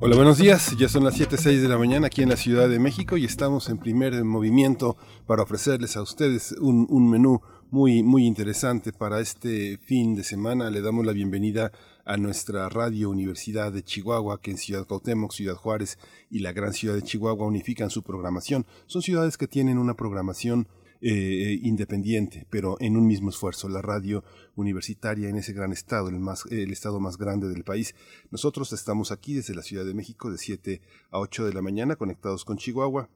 Hola, buenos días. Ya son las 7.06 de la mañana aquí en la Ciudad de México y estamos en primer movimiento para ofrecerles a ustedes un, un, menú muy, muy interesante para este fin de semana. Le damos la bienvenida a nuestra radio Universidad de Chihuahua, que en Ciudad Cuauhtémoc, Ciudad Juárez y la gran ciudad de Chihuahua unifican su programación. Son ciudades que tienen una programación eh, independiente, pero en un mismo esfuerzo. La radio universitaria en ese gran estado, el, más, el estado más grande del país. Nosotros estamos aquí desde la Ciudad de México de 7 a 8 de la mañana conectados con Chihuahua.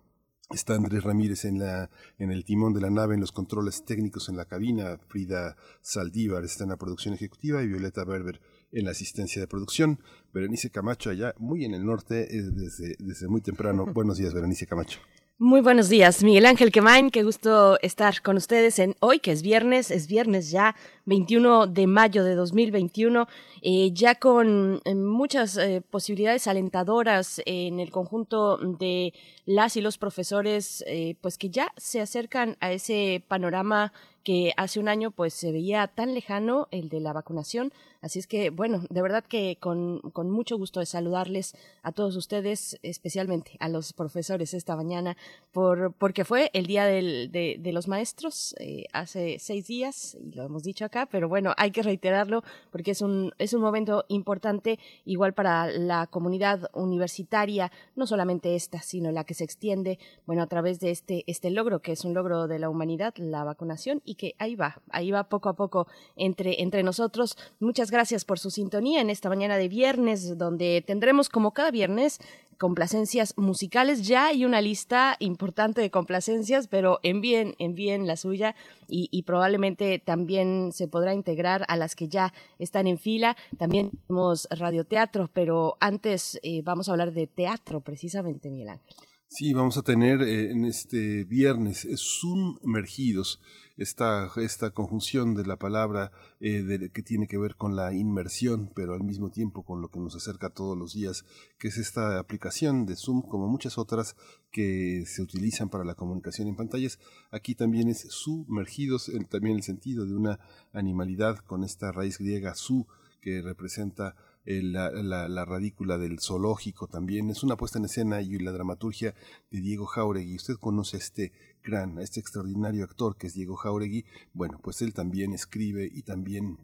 Está Andrés Ramírez en, la, en el timón de la nave, en los controles técnicos en la cabina. Frida Saldívar está en la producción ejecutiva y Violeta Berber en la asistencia de producción. Berenice Camacho allá muy en el norte eh, desde, desde muy temprano. Buenos días, Berenice Camacho. Muy buenos días, Miguel Ángel Quemain, qué gusto estar con ustedes en hoy, que es viernes, es viernes ya, 21 de mayo de 2021, eh, ya con eh, muchas eh, posibilidades alentadoras en el conjunto de las y los profesores, eh, pues que ya se acercan a ese panorama que hace un año pues se veía tan lejano, el de la vacunación. Así es que, bueno, de verdad que con, con mucho gusto de saludarles a todos ustedes, especialmente a los profesores esta mañana, por, porque fue el Día del, de, los Maestros eh, hace seis días, y lo hemos dicho acá, pero bueno, hay que reiterarlo porque es un, es un momento importante igual para la comunidad universitaria, no solamente esta, sino la que se extiende, bueno, a través de este, este logro, que es un logro de la humanidad, la vacunación, que ahí va, ahí va poco a poco entre, entre nosotros. Muchas gracias por su sintonía en esta mañana de viernes, donde tendremos como cada viernes complacencias musicales. Ya hay una lista importante de complacencias, pero envíen, envíen la suya y, y, probablemente también se podrá integrar a las que ya están en fila. También tenemos radioteatro, pero antes eh, vamos a hablar de teatro precisamente, Miguel Ángel. Sí, vamos a tener eh, en este viernes sumergidos esta, esta conjunción de la palabra eh, de, que tiene que ver con la inmersión, pero al mismo tiempo con lo que nos acerca todos los días, que es esta aplicación de Zoom, como muchas otras que se utilizan para la comunicación en pantallas. Aquí también es sumergidos, también el sentido de una animalidad con esta raíz griega su, que representa la, la, la, radícula del zoológico también. Es una puesta en escena y la dramaturgia de Diego Jauregui. Usted conoce a este gran, a este extraordinario actor que es Diego Jauregui. Bueno, pues él también escribe y también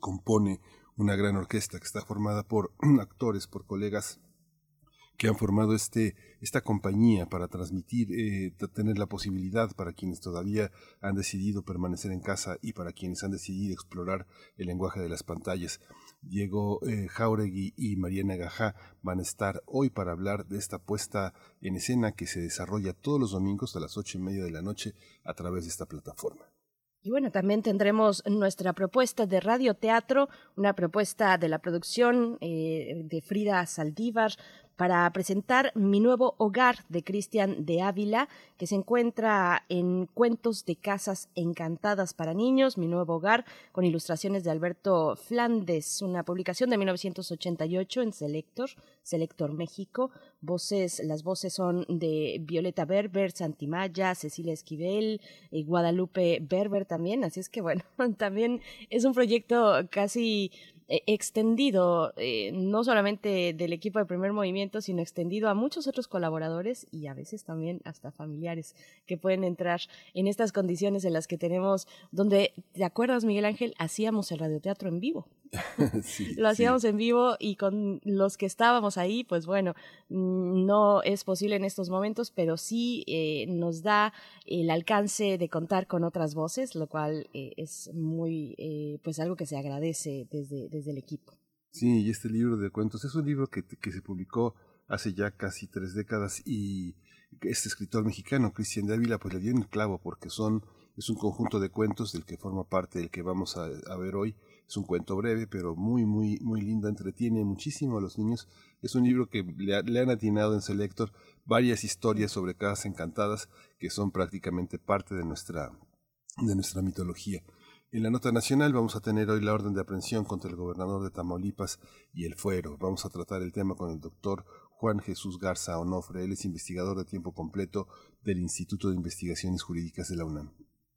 compone una gran orquesta que está formada por actores, por colegas que han formado este, esta compañía para transmitir, eh, tener la posibilidad para quienes todavía han decidido permanecer en casa y para quienes han decidido explorar el lenguaje de las pantallas. Diego eh, Jauregui y Mariana Gajá van a estar hoy para hablar de esta puesta en escena que se desarrolla todos los domingos a las ocho y media de la noche a través de esta plataforma. Y bueno, también tendremos nuestra propuesta de radioteatro, una propuesta de la producción eh, de Frida Saldívar, para presentar Mi nuevo hogar de Cristian de Ávila, que se encuentra en Cuentos de Casas Encantadas para Niños, Mi nuevo hogar, con ilustraciones de Alberto Flandes, una publicación de 1988 en Selector, Selector México. Voces, las voces son de Violeta Berber, Santimaya, Cecilia Esquivel, y Guadalupe Berber también, así es que bueno, también es un proyecto casi eh, extendido eh, no solamente del equipo de primer movimiento, sino extendido a muchos otros colaboradores y a veces también hasta familiares que pueden entrar en estas condiciones en las que tenemos, donde, ¿te acuerdas, Miguel Ángel? Hacíamos el radioteatro en vivo. sí, lo hacíamos sí. en vivo y con los que estábamos ahí, pues bueno, mm, no es posible en estos momentos, pero sí eh, nos da el alcance de contar con otras voces, lo cual eh, es muy, eh, pues algo que se agradece desde, desde el equipo. Sí, y este libro de cuentos es un libro que, que se publicó hace ya casi tres décadas y este escritor mexicano, Cristian de Ávila, pues le dio en el clavo porque son, es un conjunto de cuentos del que forma parte del que vamos a, a ver hoy Es un cuento breve, pero muy, muy, muy lindo, entretiene muchísimo a los niños. Es un libro que le, le han atinado en Selector varias historias sobre casas encantadas que son prácticamente parte de nuestra, de nuestra mitología. En la nota nacional vamos a tener hoy la orden de aprehensión contra el gobernador de Tamaulipas y el fuero. Vamos a tratar el tema con el doctor Juan Jesús Garza Onofre. Él es investigador de tiempo completo del Instituto de Investigaciones Jurídicas de la UNAM.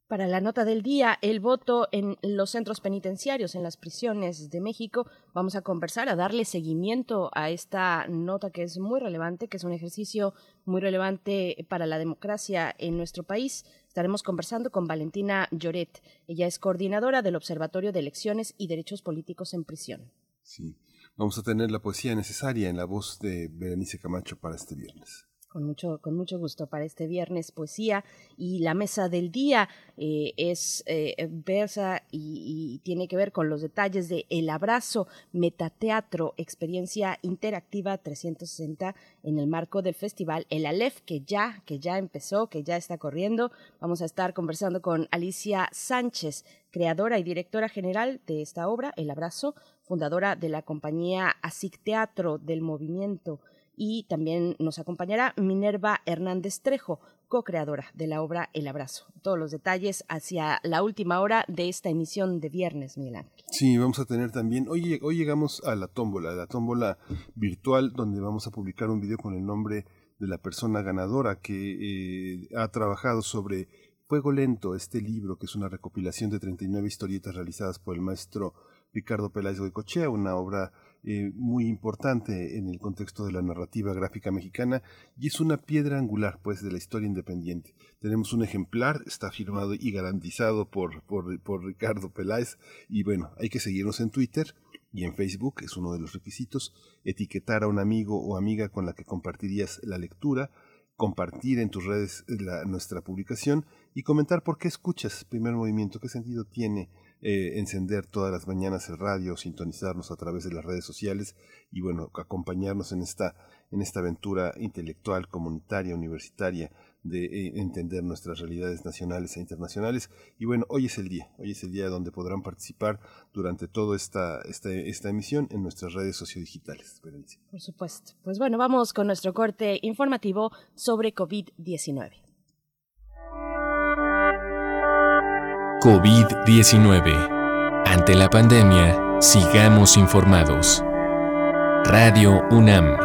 Para la nota del día, el voto en los centros penitenciarios, en las prisiones de México. Vamos a conversar, a darle seguimiento a esta nota que es muy relevante, que es un ejercicio muy relevante para la democracia en nuestro país. Estaremos conversando con Valentina Lloret. Ella es coordinadora del Observatorio de Elecciones y Derechos Políticos en Prisión. Sí, vamos a tener la poesía necesaria en la voz de Berenice Camacho para este viernes con mucho, con mucho gusto para este viernes poesía y la mesa del día eh, es eh, versa y, tiene que ver con los detalles de El Abrazo Metateatro, experiencia interactiva 360 en el marco del festival El Aleph que ya, que ya empezó, que ya está corriendo. Vamos a estar conversando con Alicia Sánchez, creadora y directora general de esta obra, El Abrazo, fundadora de la compañía ASIC Teatro del Movimiento y también nos acompañará Minerva Hernández Trejo, co-creadora de la obra El Abrazo. Todos los detalles hacia la última hora de esta emisión de viernes, Miguel Ángel. Sí, vamos a tener también, hoy, hoy llegamos a la tómbola, la tómbola virtual, donde vamos a publicar un video con el nombre de la persona ganadora que eh, ha trabajado sobre Fuego Lento, este libro que es una recopilación de 39 historietas realizadas por el maestro Ricardo Peláez de Cochea, una obra eh, muy importante en el contexto de la narrativa gráfica mexicana y es una piedra angular pues de la historia independiente. Tenemos un ejemplar, está firmado y garantizado por, por, Ricardo Peláez y bueno, hay que seguirnos en Twitter y en Facebook, es uno de los requisitos, etiquetar a un amigo o amiga con la que compartirías la lectura, compartir en tus redes nuestra publicación y comentar por qué escuchas Primer Movimiento, qué sentido tiene eh, encender todas las mañanas el radio, sintonizarnos a través de las redes sociales y bueno, acompañarnos en esta, en esta aventura intelectual, comunitaria, universitaria de eh, entender nuestras realidades nacionales e internacionales. Y bueno, hoy es el día, hoy es el día donde podrán participar durante toda esta, esta, esta emisión en nuestras redes sociodigitales. Por supuesto. Pues bueno, vamos con nuestro corte informativo sobre COVID-19. COVID-19. Ante la pandemia, sigamos informados. Radio UNAM.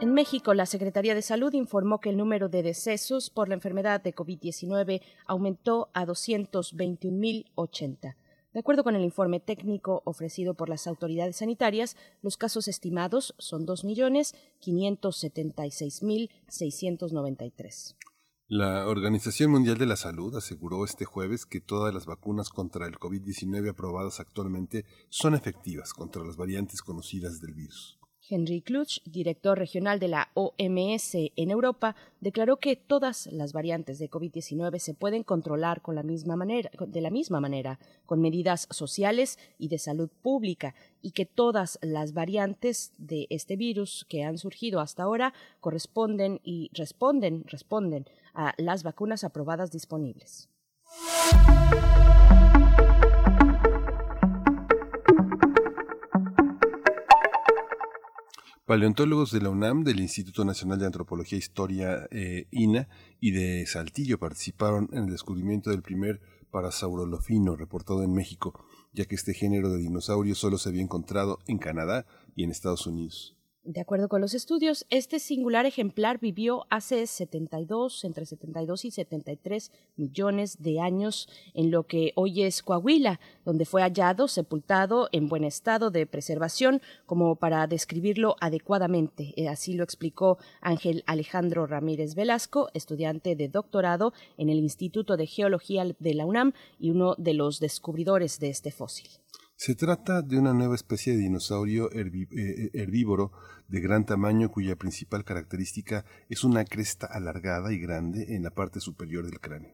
En México, la Secretaría de Salud informó que el número de decesos por la enfermedad de COVID-19 aumentó a 221.080. De acuerdo con el informe técnico ofrecido por las autoridades sanitarias, los casos estimados son 2.576.693. La Organización Mundial de la Salud aseguró este jueves que todas las vacunas contra el COVID-19 aprobadas actualmente son efectivas contra las variantes conocidas del virus. Henry Kluch, director regional de la OMS en Europa, declaró que todas las variantes de COVID-19 se pueden controlar con la misma manera, de la misma manera, con medidas sociales y de salud pública, y que todas las variantes de este virus que han surgido hasta ahora corresponden y responden, responden a las vacunas aprobadas disponibles. Paleontólogos de la UNAM, del Instituto Nacional de Antropología e Historia eh, INA y de Saltillo participaron en el descubrimiento del primer parasaurolofino reportado en México, ya que este género de dinosaurio solo se había encontrado en Canadá y en Estados Unidos. De acuerdo con los estudios, este singular ejemplar vivió hace 72, entre 72 y 73 millones de años en lo que hoy es Coahuila, donde fue hallado, sepultado en buen estado de preservación, como para describirlo adecuadamente. Eh, así lo explicó Ángel Alejandro Ramírez Velasco, estudiante de doctorado en el Instituto de Geología de la UNAM y uno de los descubridores de este fósil. Se trata de una nueva especie de dinosaurio eh, eh, herbívoro de gran tamaño cuya principal característica es una cresta alargada y grande en la parte superior del cráneo.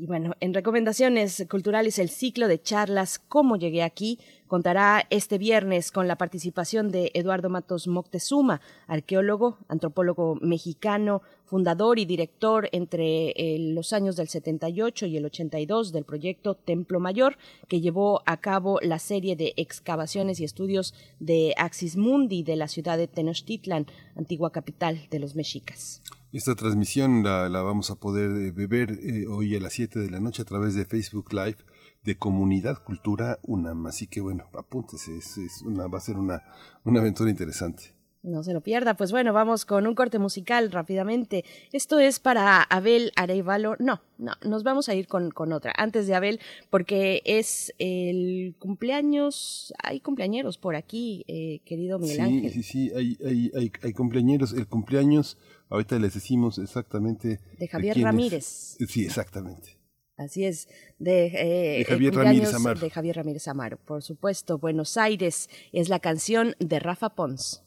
Y bueno, en recomendaciones culturales, el ciclo de charlas Cómo llegué aquí contará este viernes con la participación de Eduardo Matos Moctezuma, arqueólogo, antropólogo mexicano, fundador y director entre eh, los años del 78 y el 82 del proyecto Templo Mayor, que llevó a cabo la serie de excavaciones y estudios de Axis Mundi de la ciudad de Tenochtitlan, antigua capital de los mexicas. Esta transmisión la, vamos a poder eh, beber eh, hoy a las 7 de la noche a través de Facebook Live de Comunidad Cultura UNAM. Así que bueno, apúntese, es, una, va a ser una, una aventura interesante. No se lo pierda. Pues bueno, vamos con un corte musical rápidamente. Esto es para Abel Arevalo. No, no, nos vamos a ir con, con otra. Antes de Abel, porque es el cumpleaños. Hay cumpleañeros por aquí, eh, querido Miguel Ángel. Sí, sí, hay, hay, hay, hay cumpleaños. El cumpleaños Ahorita les decimos exactamente. De Javier Ramírez. Sí, exactamente. Así es, de, eh, Javier Ramírez Amaro. De Javier Ramírez Amaro, por supuesto. Buenos Aires es la canción de Rafa Pons.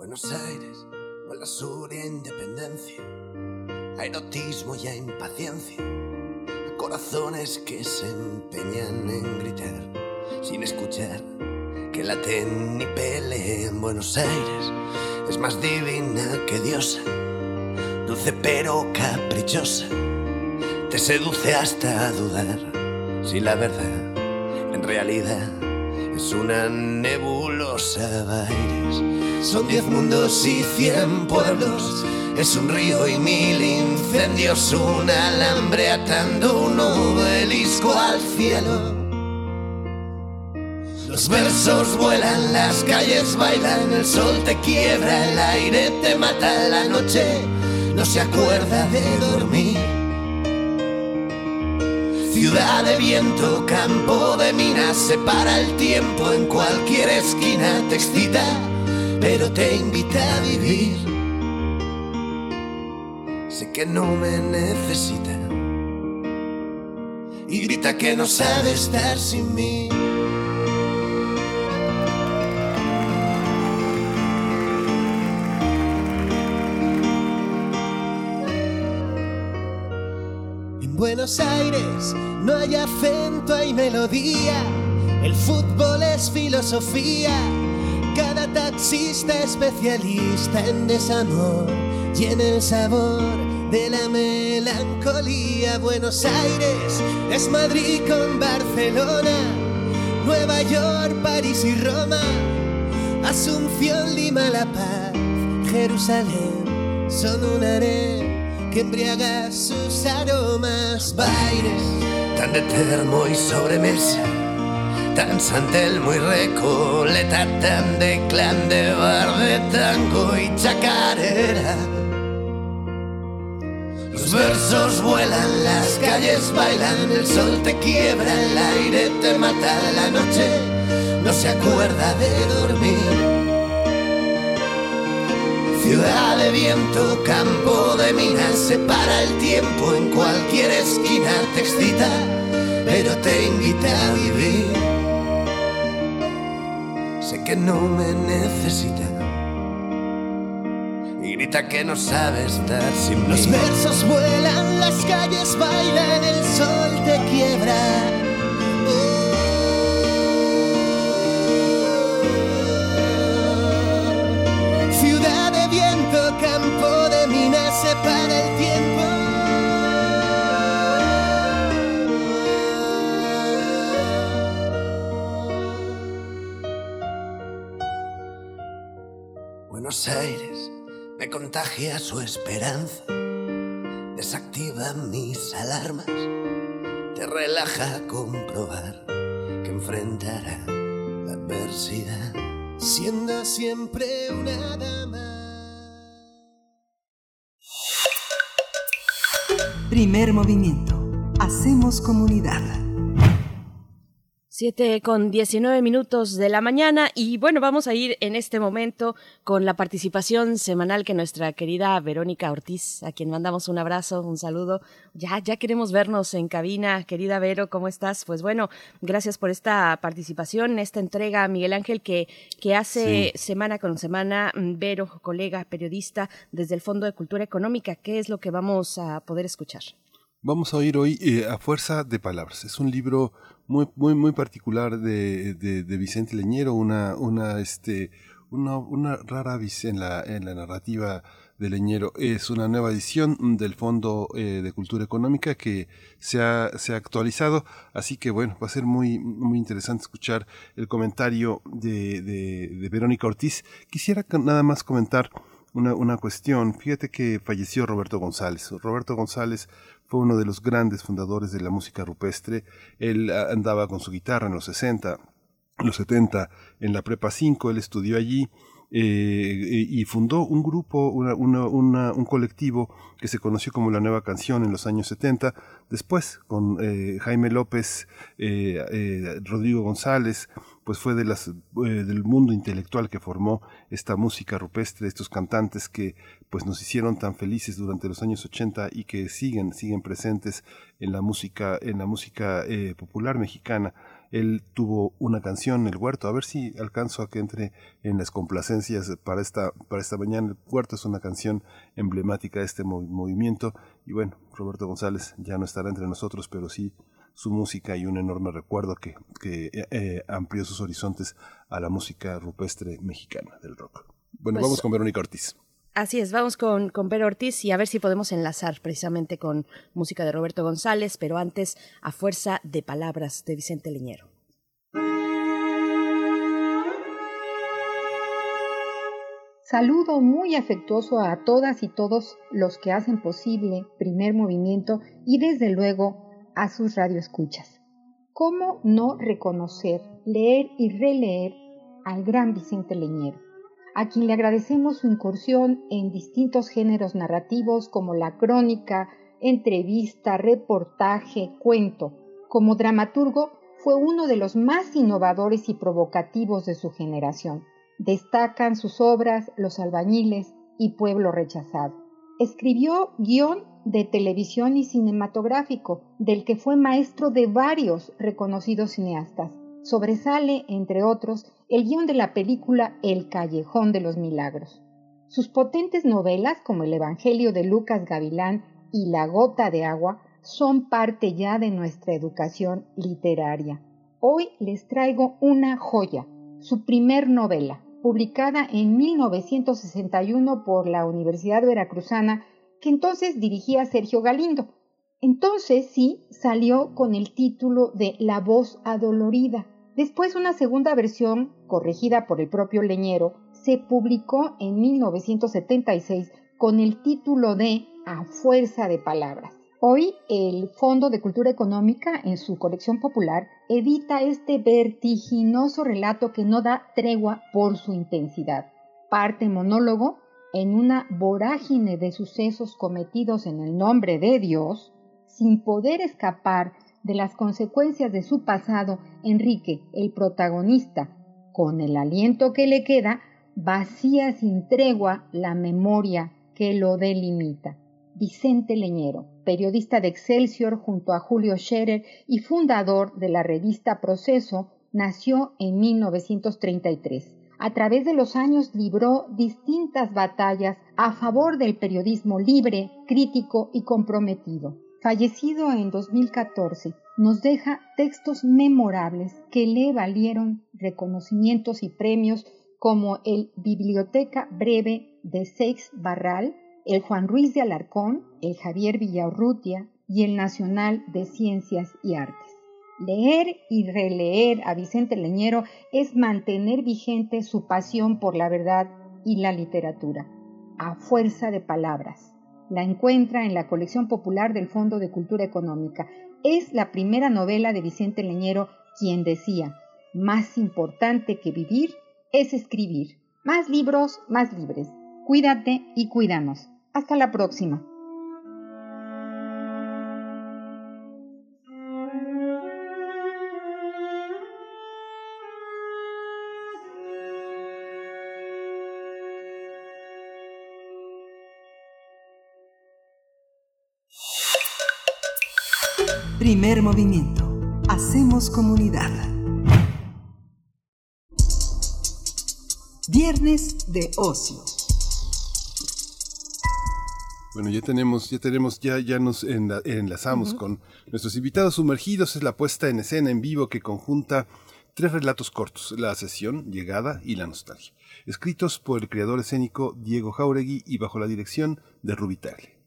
Buenos Aires, con la sur e independencia, a erotismo y a impaciencia, a corazones que se empeñan en gritar sin escuchar que laten ni peleen. Buenos Aires es más divina que diosa, dulce pero caprichosa, te seduce hasta dudar si la verdad en realidad es una nebulosa. Aires. Son diez mundos y cien pueblos, es un río y mil incendios, un alambre atando un obelisco al cielo. Los versos vuelan, las calles bailan, el sol te quiebra, el aire te mata, la noche no se acuerda de dormir. Ciudad de viento, campo de minas, separa el tiempo en cualquier esquina, te excita, pero te invita a vivir. Sé que no me necesita y grita que no sabe estar sin mí. Buenos Aires no hay acento, hay melodía. El fútbol es filosofía. Especialista en desamor y el sabor de la melancolía. Buenos Aires es Madrid con Barcelona, Nueva York, París y Roma, Asunción, Lima, La Paz, Jerusalén. Son un arena que embriaga sus aromas, bailes tan de termo y sobremesa, tan santelmo y recoleta, tan de clan de bar de tango y chacarera. Los versos vuelan, las calles bailan, el sol te quiebra, el aire te mata, la noche no se acuerda de dormir. Ciudad de viento, campo de minas, separa el tiempo en cualquier esquina, te excita, pero te invita a vivir. Que no me necesita y grita que no sabe estar sin mí. Los versos vuelan, las calles bailan, el sol te quiebra Aires me contagia su esperanza, desactiva mis alarmas, te relaja comprobar que enfrentará la adversidad, siendo siempre una dama. Primer movimiento. Hacemos comunidad. Siete con diecinueve minutos de la mañana y bueno, vamos a ir en este momento con la participación semanal que nuestra querida Verónica Ortiz, a quien mandamos un abrazo, un saludo. Ya, ya queremos vernos en cabina. Querida Vero, ¿cómo estás? Pues bueno, gracias por esta participación, esta entrega, Miguel Ángel, que, que hace semana con semana mm, Vero, colega, periodista desde el Fondo de Cultura Económica. ¿Qué es lo que vamos a poder escuchar? Vamos a oír hoy eh, A Fuerza de Palabras. Es un libro muy, muy, particular de, de, Vicente Leñero, una, una, este, una, una rara vis en la, en la narrativa de Leñero. Es una nueva edición del Fondo eh, de Cultura Económica que se ha, se ha actualizado, así que bueno, va a ser muy, muy interesante escuchar el comentario de, de, de Verónica Ortiz. Quisiera nada más comentar una, una cuestión. Fíjate que falleció Roberto González. Roberto González fue uno de los grandes fundadores de la música rupestre. Él ah, andaba con su guitarra en los 60, los 70, en la Prepa 5, él estudió allí eh, y fundó un grupo, un colectivo que se conoció como La Nueva Canción en los años 70. Después, con eh, Jaime López, eh, Rodrigo González, pues fue de las, del mundo intelectual que formó esta música rupestre, estos cantantes que pues nos hicieron tan felices durante los años 80 y que siguen, siguen presentes en la música, en la música popular mexicana. Él tuvo una canción, El Huerto, a ver si alcanzo a que entre en las complacencias para esta, para esta mañana. El Huerto es una canción emblemática de este movimiento y bueno, Roberto González ya no estará entre nosotros, pero sí su música y un enorme recuerdo que, que eh, eh, amplió sus horizontes a la música rupestre mexicana del rock. Bueno, pues vamos con Verónica Ortiz. Así es, vamos con, con Pedro Ortiz y a ver si podemos enlazar precisamente con música de Roberto González, pero antes a fuerza de palabras de Vicente Leñero. Saludo muy afectuoso a todas y todos los que hacen posible primer movimiento y desde luego a sus radioescuchas. ¿Cómo no reconocer, leer y releer al gran Vicente Leñero? A quien le agradecemos su incursión en distintos géneros narrativos como la crónica, entrevista, reportaje, cuento. Como dramaturgo, fue uno de los más innovadores y provocativos de su generación. Destacan sus obras Los albañiles y Pueblo rechazado. Escribió guion de televisión y cinematográfico, del que fue maestro de varios reconocidos cineastas. Sobresale, entre otros, el guion de la película El Callejón de los Milagros. Sus potentes novelas, como El Evangelio de Lucas Gavilán y La Gota de Agua, son parte ya de nuestra educación literaria. Hoy les traigo una joya, su primer novela, publicada en 1961 por la Universidad Veracruzana, que entonces dirigía Sergio Galindo. Entonces sí salió con el título de La voz adolorida Después una segunda versión, corregida por el propio Leñero, se publicó en 1976 con el título de A Fuerza de Palabras. Hoy el Fondo de Cultura Económica, en su colección popular, edita este vertiginoso relato que no da tregua por su intensidad. Parte monólogo en una vorágine de sucesos cometidos en el nombre de Dios, sin poder escapar de las consecuencias de su pasado, Enrique, el protagonista, con el aliento que le queda, vacía sin tregua la memoria que lo delimita. Vicente Leñero, periodista de Excelsior junto a Julio Scherer y fundador de la revista Proceso, nació en 1933. A través de los años libró distintas batallas a favor del periodismo libre, crítico y comprometido fallecido en 2014, nos deja textos memorables que le valieron reconocimientos y premios como el Biblioteca Breve de Seix Barral, el Juan Ruiz de Alarcón, el Javier Villaurrutia y el Nacional de Ciencias y Artes. Leer y releer a Vicente Leñero es mantener vigente su pasión por la verdad y la literatura, a fuerza de palabras la encuentra en la colección popular del Fondo de Cultura Económica. Es la primera novela de Vicente Leñero, quien decía, más importante que vivir es escribir. Más libros, más libres. Cuídate y cuídanos. Hasta la próxima. Primer movimiento. Hacemos comunidad. Viernes de ocio. Bueno, ya tenemos, ya tenemos, ya, ya nos enlazamos con nuestros invitados sumergidos. Es la puesta en escena en vivo que conjunta tres relatos cortos, la sesión, llegada y la nostalgia, escritos por el creador escénico Diego Jauregui y bajo la dirección de Rubitagli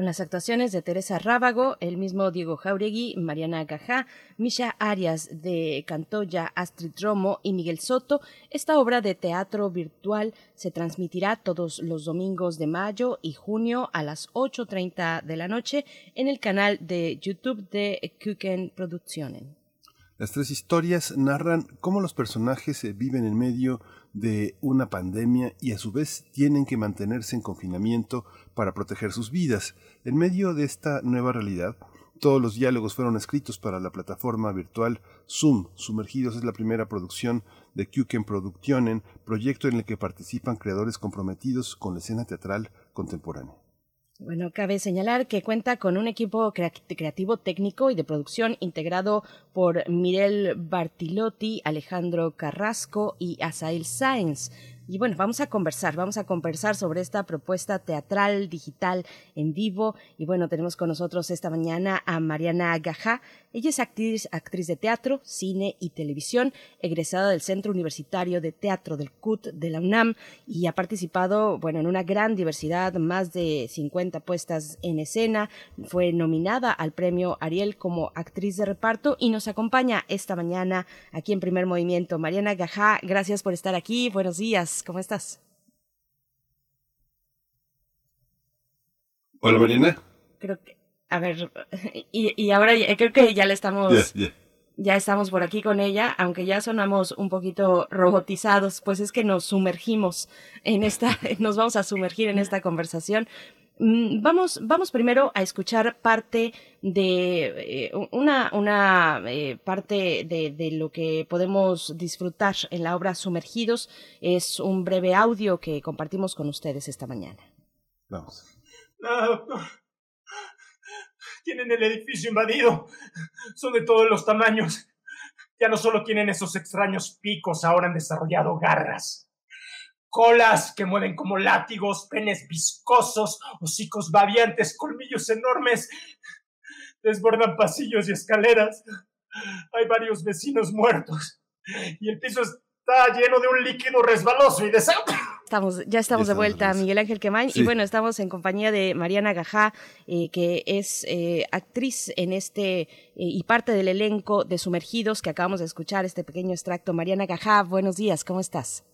con las actuaciones de Teresa Rábago, el mismo Diego Jauregui, Mariana Gajá, Misha Arias de Cantoya, Astrid Romo y Miguel Soto, esta obra de teatro virtual se transmitirá todos los domingos de mayo y junio a las 8.30 de la noche en el canal de YouTube de Kuken Productionen. Las tres historias narran cómo los personajes viven en medio de una pandemia y a su vez tienen que mantenerse en confinamiento para proteger sus vidas. En medio de esta nueva realidad, todos los diálogos fueron escritos para la plataforma virtual Zoom. Sumergidos es la primera producción de Kuken Productionen, proyecto en el que participan creadores comprometidos con la escena teatral contemporánea. Bueno, cabe señalar que cuenta con un equipo creativo técnico y de producción integrado por Mirel Bartilotti, Alejandro Carrasco y Asail Sáenz. Y bueno, vamos a conversar, vamos a conversar sobre esta propuesta teatral digital en vivo. Y bueno, tenemos con nosotros esta mañana a Mariana Gajá. Ella es actriz, actriz de teatro, cine y televisión, egresada del Centro Universitario de Teatro del CUT de la UNAM y ha participado, bueno, en una gran diversidad, más de 50 puestas en escena. Fue nominada al premio Ariel como actriz de reparto y nos acompaña esta mañana aquí en Primer Movimiento. Mariana Gajá, gracias por estar aquí. Buenos días. ¿Cómo estás? Hola, Marina. Creo que, a ver, y, ahora creo que ya le estamos... Ya estamos por aquí con ella, aunque ya sonamos un poquito robotizados, pues es que nos sumergimos en esta, nos vamos a sumergir en esta conversación. Mm, vamos, vamos primero a escuchar parte de eh, una, una eh, parte de, de, lo que podemos disfrutar en la obra Sumergidos. Es un breve audio que compartimos con ustedes esta mañana. Vamos. Tienen el edificio invadido. Son de todos los tamaños. Ya no solo tienen esos extraños picos, ahora han desarrollado garras colas que mueven como látigos, penes viscosos, hocicos babiantes, colmillos enormes, desbordan pasillos y escaleras. Hay varios vecinos muertos y el piso está lleno de un líquido resbaloso y de sangre. Estamos, ya estamos de vuelta, Miguel Ángel Quemain, y bueno, estamos en compañía de Mariana Gajá, eh, que es eh, actriz en este eh, y parte del elenco de Sumergidos que acabamos de escuchar este pequeño extracto. Mariana Gajá, buenos días, ¿cómo estás?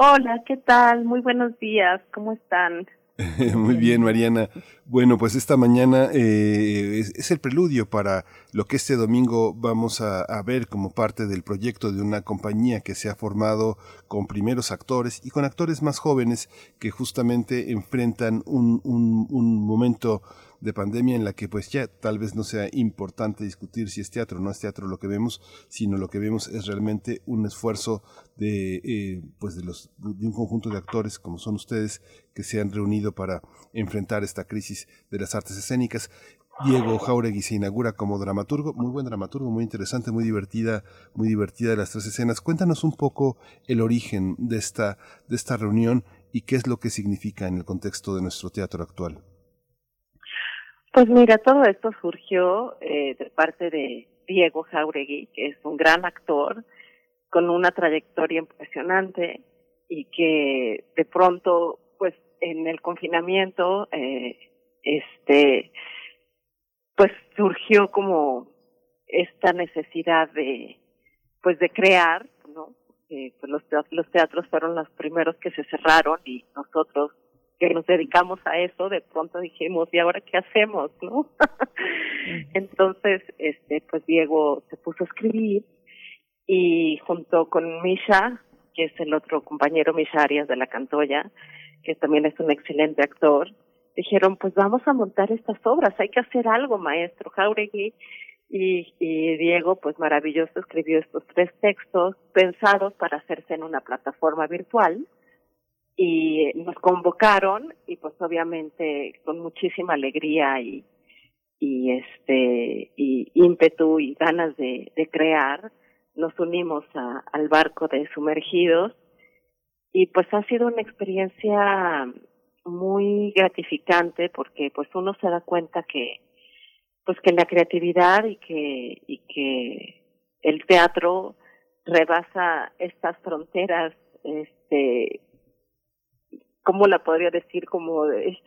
Hola, ¿qué tal? Muy buenos días, ¿cómo están? Muy bien, Mariana. Bueno, pues esta mañana eh, es, el preludio para lo que este domingo vamos a, ver como parte del proyecto de una compañía que se ha formado con primeros actores y con actores más jóvenes que justamente enfrentan un, un, un momento de pandemia en la que pues ya tal vez no sea importante discutir si es teatro o no es teatro lo que vemos, sino lo que vemos es realmente un esfuerzo de eh, pues de los de un conjunto de actores como son ustedes que se han reunido para enfrentar esta crisis de las artes escénicas. Diego Jauregui se inaugura como dramaturgo, muy buen dramaturgo, muy interesante, muy divertida, muy divertida de las tres escenas. Cuéntanos un poco el origen de esta, de esta reunión y qué es lo que significa en el contexto de nuestro teatro actual. Pues mira, todo esto surgió eh, de parte de Diego Jauregui, que es un gran actor con una trayectoria impresionante y que de pronto, pues en el confinamiento, eh, este, pues surgió como esta necesidad de, pues de crear, ¿no? Eh, pues los, los teatros fueron los primeros que se cerraron y nosotros que nos dedicamos a eso, de pronto dijimos, ¿y ahora qué hacemos, no? Entonces, este, pues Diego se puso a escribir y junto con Misha, que es el otro compañero Misha Arias de la Cantoya, que también es un excelente actor, dijeron, pues vamos a montar estas obras, hay que hacer algo, maestro Jauregui. Y, y Diego, pues maravilloso, escribió estos tres textos pensados para hacerse en una plataforma virtual y nos convocaron y pues obviamente con muchísima alegría y y este y ímpetu y ganas de, de crear nos unimos a, al barco de sumergidos. Y pues ha sido una experiencia muy gratificante porque pues uno se da cuenta que pues que la creatividad y que y que el teatro rebasa estas fronteras este cómo la podría decir como de,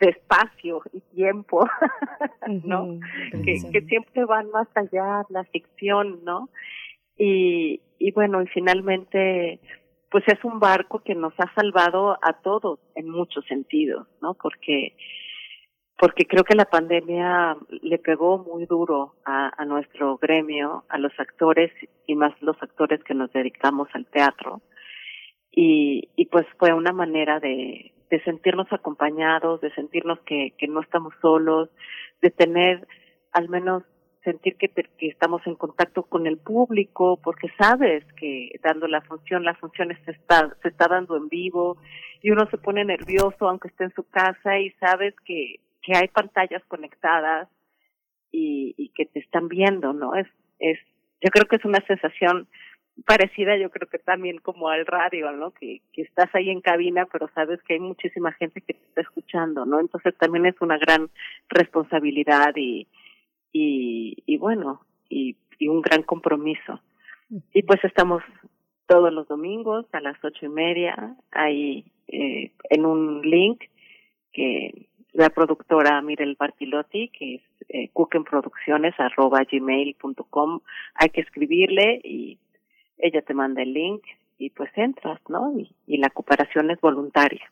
espacio y tiempo no que, que siempre van más allá la ficción no y y bueno y finalmente pues es un barco que nos ha salvado a todos en muchos sentidos, ¿no? Porque porque creo que la pandemia le pegó muy duro a, a nuestro gremio, a los actores y más los actores que nos dedicamos al teatro. Y, y pues fue una manera de, sentirnos acompañados, de sentirnos que, que no estamos solos, de tener al menos sentir que, que, estamos en contacto con el público, porque sabes que dando la función, la función se está, se está dando en vivo y uno se pone nervioso aunque esté en su casa y sabes que, que hay pantallas conectadas y, y que te están viendo, ¿no? Es, es, yo creo que es una sensación parecida, yo creo que también como al radio, ¿no? Que, que estás ahí en cabina, pero sabes que hay muchísima gente que te está escuchando, ¿no? Entonces también es una gran responsabilidad y, y, y bueno, y, y un gran compromiso. Y pues estamos todos los domingos a las ocho y media ahí eh, en un link que la productora Mirel Bartilotti, que es eh, gmail.com hay que escribirle y ella te manda el link y pues entras, ¿no? Y, y la cooperación es voluntaria.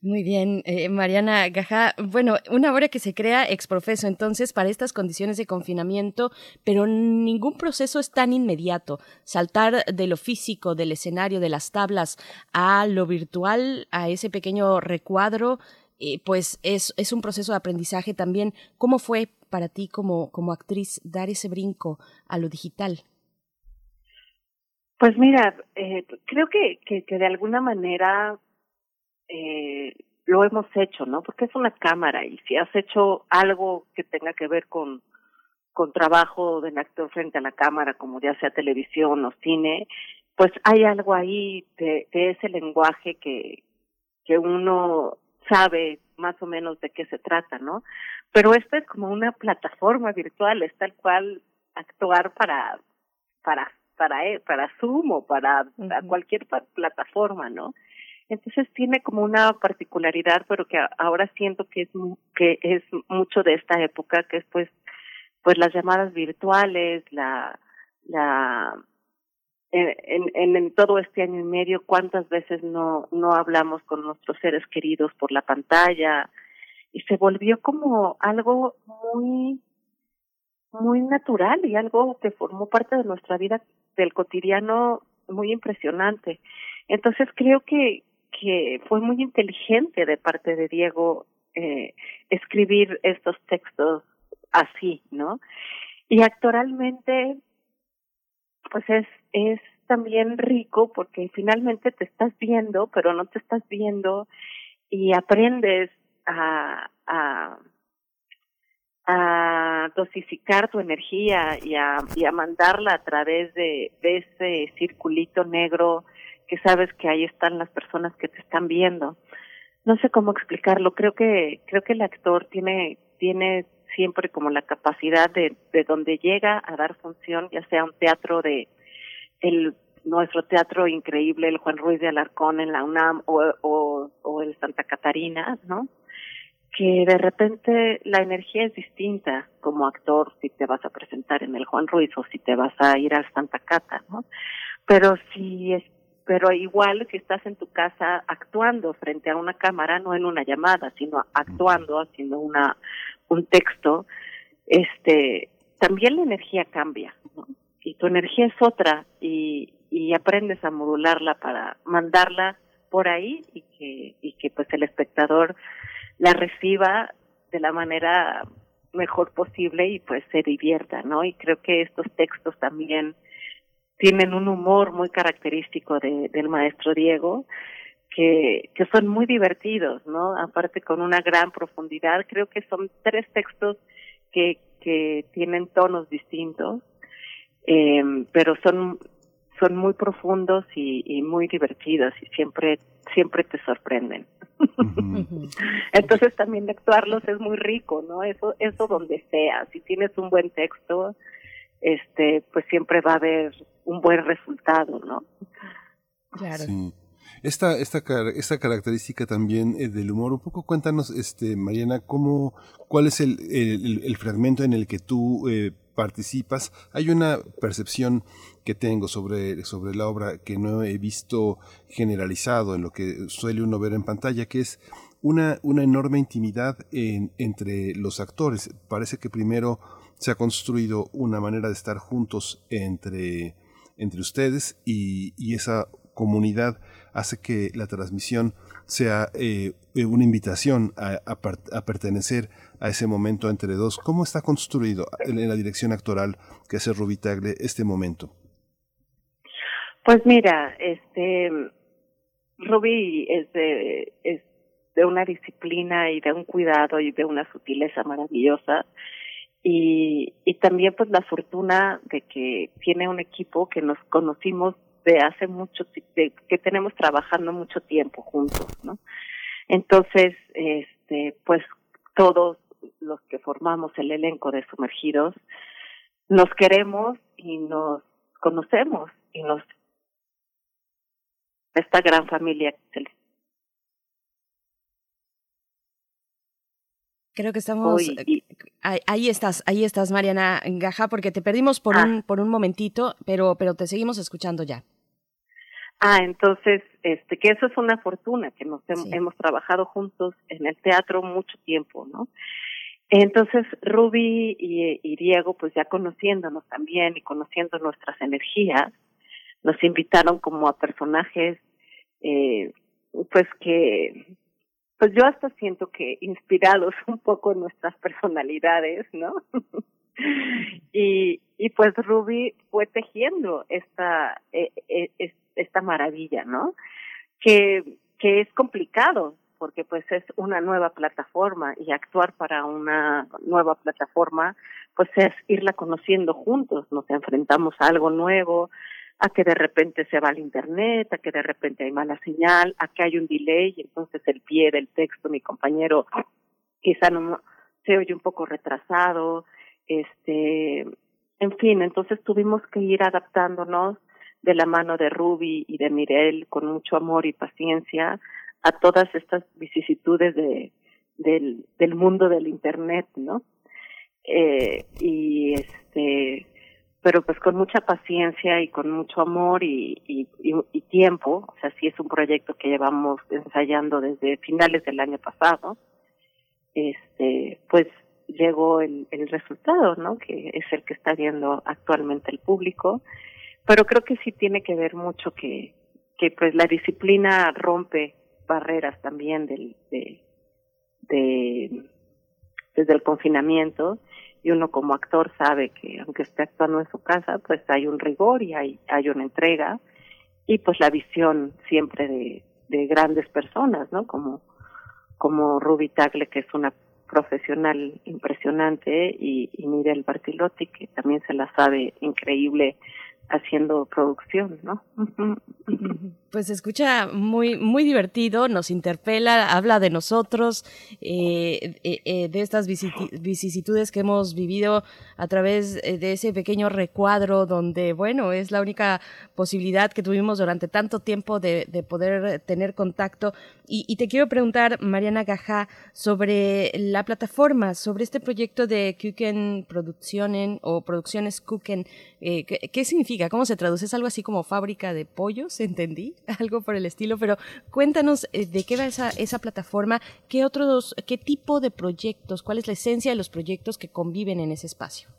Muy bien, eh, Mariana Gaja. Bueno, una obra que se crea ex profeso, entonces, para estas condiciones de confinamiento, pero ningún proceso es tan inmediato. Saltar de lo físico, del escenario, de las tablas, a lo virtual, a ese pequeño recuadro, eh, pues es, es un proceso de aprendizaje también. ¿Cómo fue para ti como, como actriz dar ese brinco a lo digital? Pues mira, eh, creo que, que, que de alguna manera eh, lo hemos hecho, ¿no? Porque es una cámara y si has hecho algo que tenga que ver con, con trabajo del actor frente a la cámara, como ya sea televisión o cine, pues hay algo ahí de, de ese lenguaje que, que uno sabe más o menos de qué se trata, ¿no? Pero esto es como una plataforma virtual, es tal cual actuar para, para, para, para Zoom o para, para cualquier plataforma, ¿no? Entonces tiene como una particularidad, pero que ahora siento que es que es mucho de esta época, que es pues pues las llamadas virtuales, la la en, en, en todo este año y medio cuántas veces no no hablamos con nuestros seres queridos por la pantalla y se volvió como algo muy muy natural y algo que formó parte de nuestra vida del cotidiano muy impresionante. Entonces creo que que fue muy inteligente de parte de Diego eh, escribir estos textos así, ¿no? Y actoralmente, pues es, es también rico porque finalmente te estás viendo, pero no te estás viendo y aprendes a, a, a dosificar tu energía y a, y a mandarla a través de, ese circulito negro que sabes que ahí están las personas que te están viendo. No sé cómo explicarlo, creo que creo que el actor tiene tiene siempre como la capacidad de de donde llega a dar función, ya sea un teatro de el nuestro teatro increíble, el Juan Ruiz de Alarcón en la UNAM o, o el Santa Catarina, ¿no? Que de repente la energía es distinta como actor si te vas a presentar en el Juan Ruiz o si te vas a ir al Santa Cata, ¿no? Pero si es, pero igual si estás en tu casa actuando frente a una cámara, no en una llamada, sino actuando, haciendo una un texto, este, también la energía cambia, ¿no? Y tu energía es otra y, y aprendes a modularla para mandarla por ahí y que, y que pues el espectador la reciba de la manera mejor posible y pues se divierta, ¿no? Y creo que estos textos también tienen un humor muy característico de, del maestro Diego, que, que son muy divertidos, ¿no? Aparte con una gran profundidad, creo que son tres textos que, que tienen tonos distintos, eh, pero son, son muy profundos y, muy divertidos y siempre siempre te sorprenden. Entonces también actuarlos es muy rico, ¿no? Eso eso donde sea, si tienes un buen texto, este pues siempre va a haber un buen resultado, ¿no? Claro. Sí. Esta, esta, esta característica también eh, del humor, un poco cuéntanos, este, Mariana, cómo, cuál es el, el, fragmento en el que tú eh, participas. Hay una percepción que tengo sobre, sobre la obra que no he visto generalizado en lo que suele uno ver en pantalla, que es una, una enorme intimidad entre los actores. Parece que primero se ha construido una manera de estar juntos entre, entre ustedes y esa comunidad hace que la transmisión sea eh, una invitación a, a, pertenecer a ese momento entre dos. ¿Cómo está construido en, la dirección actoral que hace Ruby Tagle este momento? Pues mira, este Ruby es de, es de una disciplina y de un cuidado y de una sutileza maravillosa. Y, y también pues la fortuna de que tiene un equipo que nos conocimos de hace mucho, de, que tenemos trabajando mucho tiempo juntos, ¿no? Entonces, este, pues todos los que formamos el elenco de Sumergidos nos queremos y nos conocemos y nos esta gran familia Creo que estamos eh, ahí, estás, ahí estás Mariana Gaja porque te perdimos por ah. un por un momentito, pero pero te seguimos escuchando ya. Ah, entonces, este, que eso es una fortuna, que nos hemos trabajado juntos en el teatro mucho tiempo, ¿no? Entonces, Ruby y, Diego, pues ya conociéndonos también y conociendo nuestras energías, nos invitaron como a personajes, eh, pues que, pues yo hasta siento que inspirados un poco en nuestras personalidades, ¿no? y, y pues Ruby fue tejiendo esta, eh, esta maravilla, ¿no? Que, que es complicado porque pues es una nueva plataforma y actuar para una nueva plataforma pues es irla conociendo juntos, nos enfrentamos a algo nuevo, a que de repente se va al internet, a que de repente hay mala señal, a que hay un delay y entonces el pie del texto, mi compañero quizá no se oye un poco retrasado, este, en fin, entonces tuvimos que ir adaptándonos de la mano de Ruby y de Mirel con mucho amor y paciencia a todas estas vicisitudes de, del, del mundo del internet, ¿no? Eh, y este, pero pues con mucha paciencia y con mucho amor y, y, tiempo, o sea, sí es un proyecto que llevamos ensayando desde finales del año pasado, este, pues llegó el, el resultado, ¿no? Que es el que está viendo actualmente el público. Pero creo que sí tiene que ver mucho que, que pues la disciplina rompe barreras también del, de, de, desde el confinamiento y uno como actor sabe que aunque esté actuando en su casa, pues hay un rigor y hay, hay una entrega y pues la visión siempre de, de grandes personas, ¿no? Como, como Ruby Tagle, que es una profesional impresionante, y, y Miguel Bartilotti, que también se la sabe increíble haciendo producción, ¿no? Pues se escucha muy, muy divertido, nos interpela, habla de nosotros, eh, eh, eh, de estas vicisitudes que hemos vivido a través de ese pequeño recuadro donde, bueno, es la única posibilidad que tuvimos durante tanto tiempo de, poder tener contacto. Y, te quiero preguntar, Mariana Gajá, sobre la plataforma, sobre este proyecto de Kuken Productionen o Producciones Kuken, ¿qué significa? ¿Cómo se traduce? ¿Es algo así como fábrica de pollos? ¿Entendí? Algo por el estilo, pero cuéntanos eh, de qué va esa, esa plataforma, qué otros, qué tipo de proyectos, cuál es la esencia de los proyectos que conviven en ese espacio.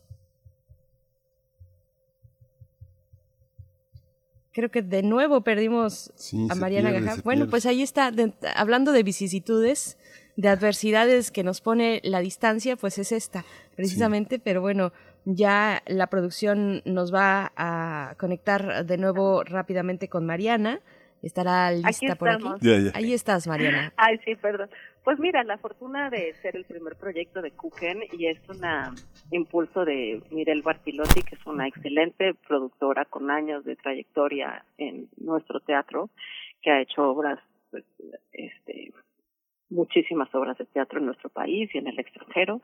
Creo que de nuevo perdimos a Mariana Gaja. Bueno, pues ahí está, hablando de vicisitudes, de adversidades que nos pone la distancia, pues es esta, precisamente, pero bueno, ya la producción nos va a conectar de nuevo rápidamente con Mariana. Estará lista por aquí. Ahí estás, Mariana. Ay, sí, perdón. Pues mira, la fortuna de ser el primer proyecto de Kuchen y es un impulso de Mirel Bartilotti, que es una excelente productora con años de trayectoria en nuestro teatro, que ha hecho obras, pues, este, muchísimas obras de teatro en nuestro país y en el extranjero.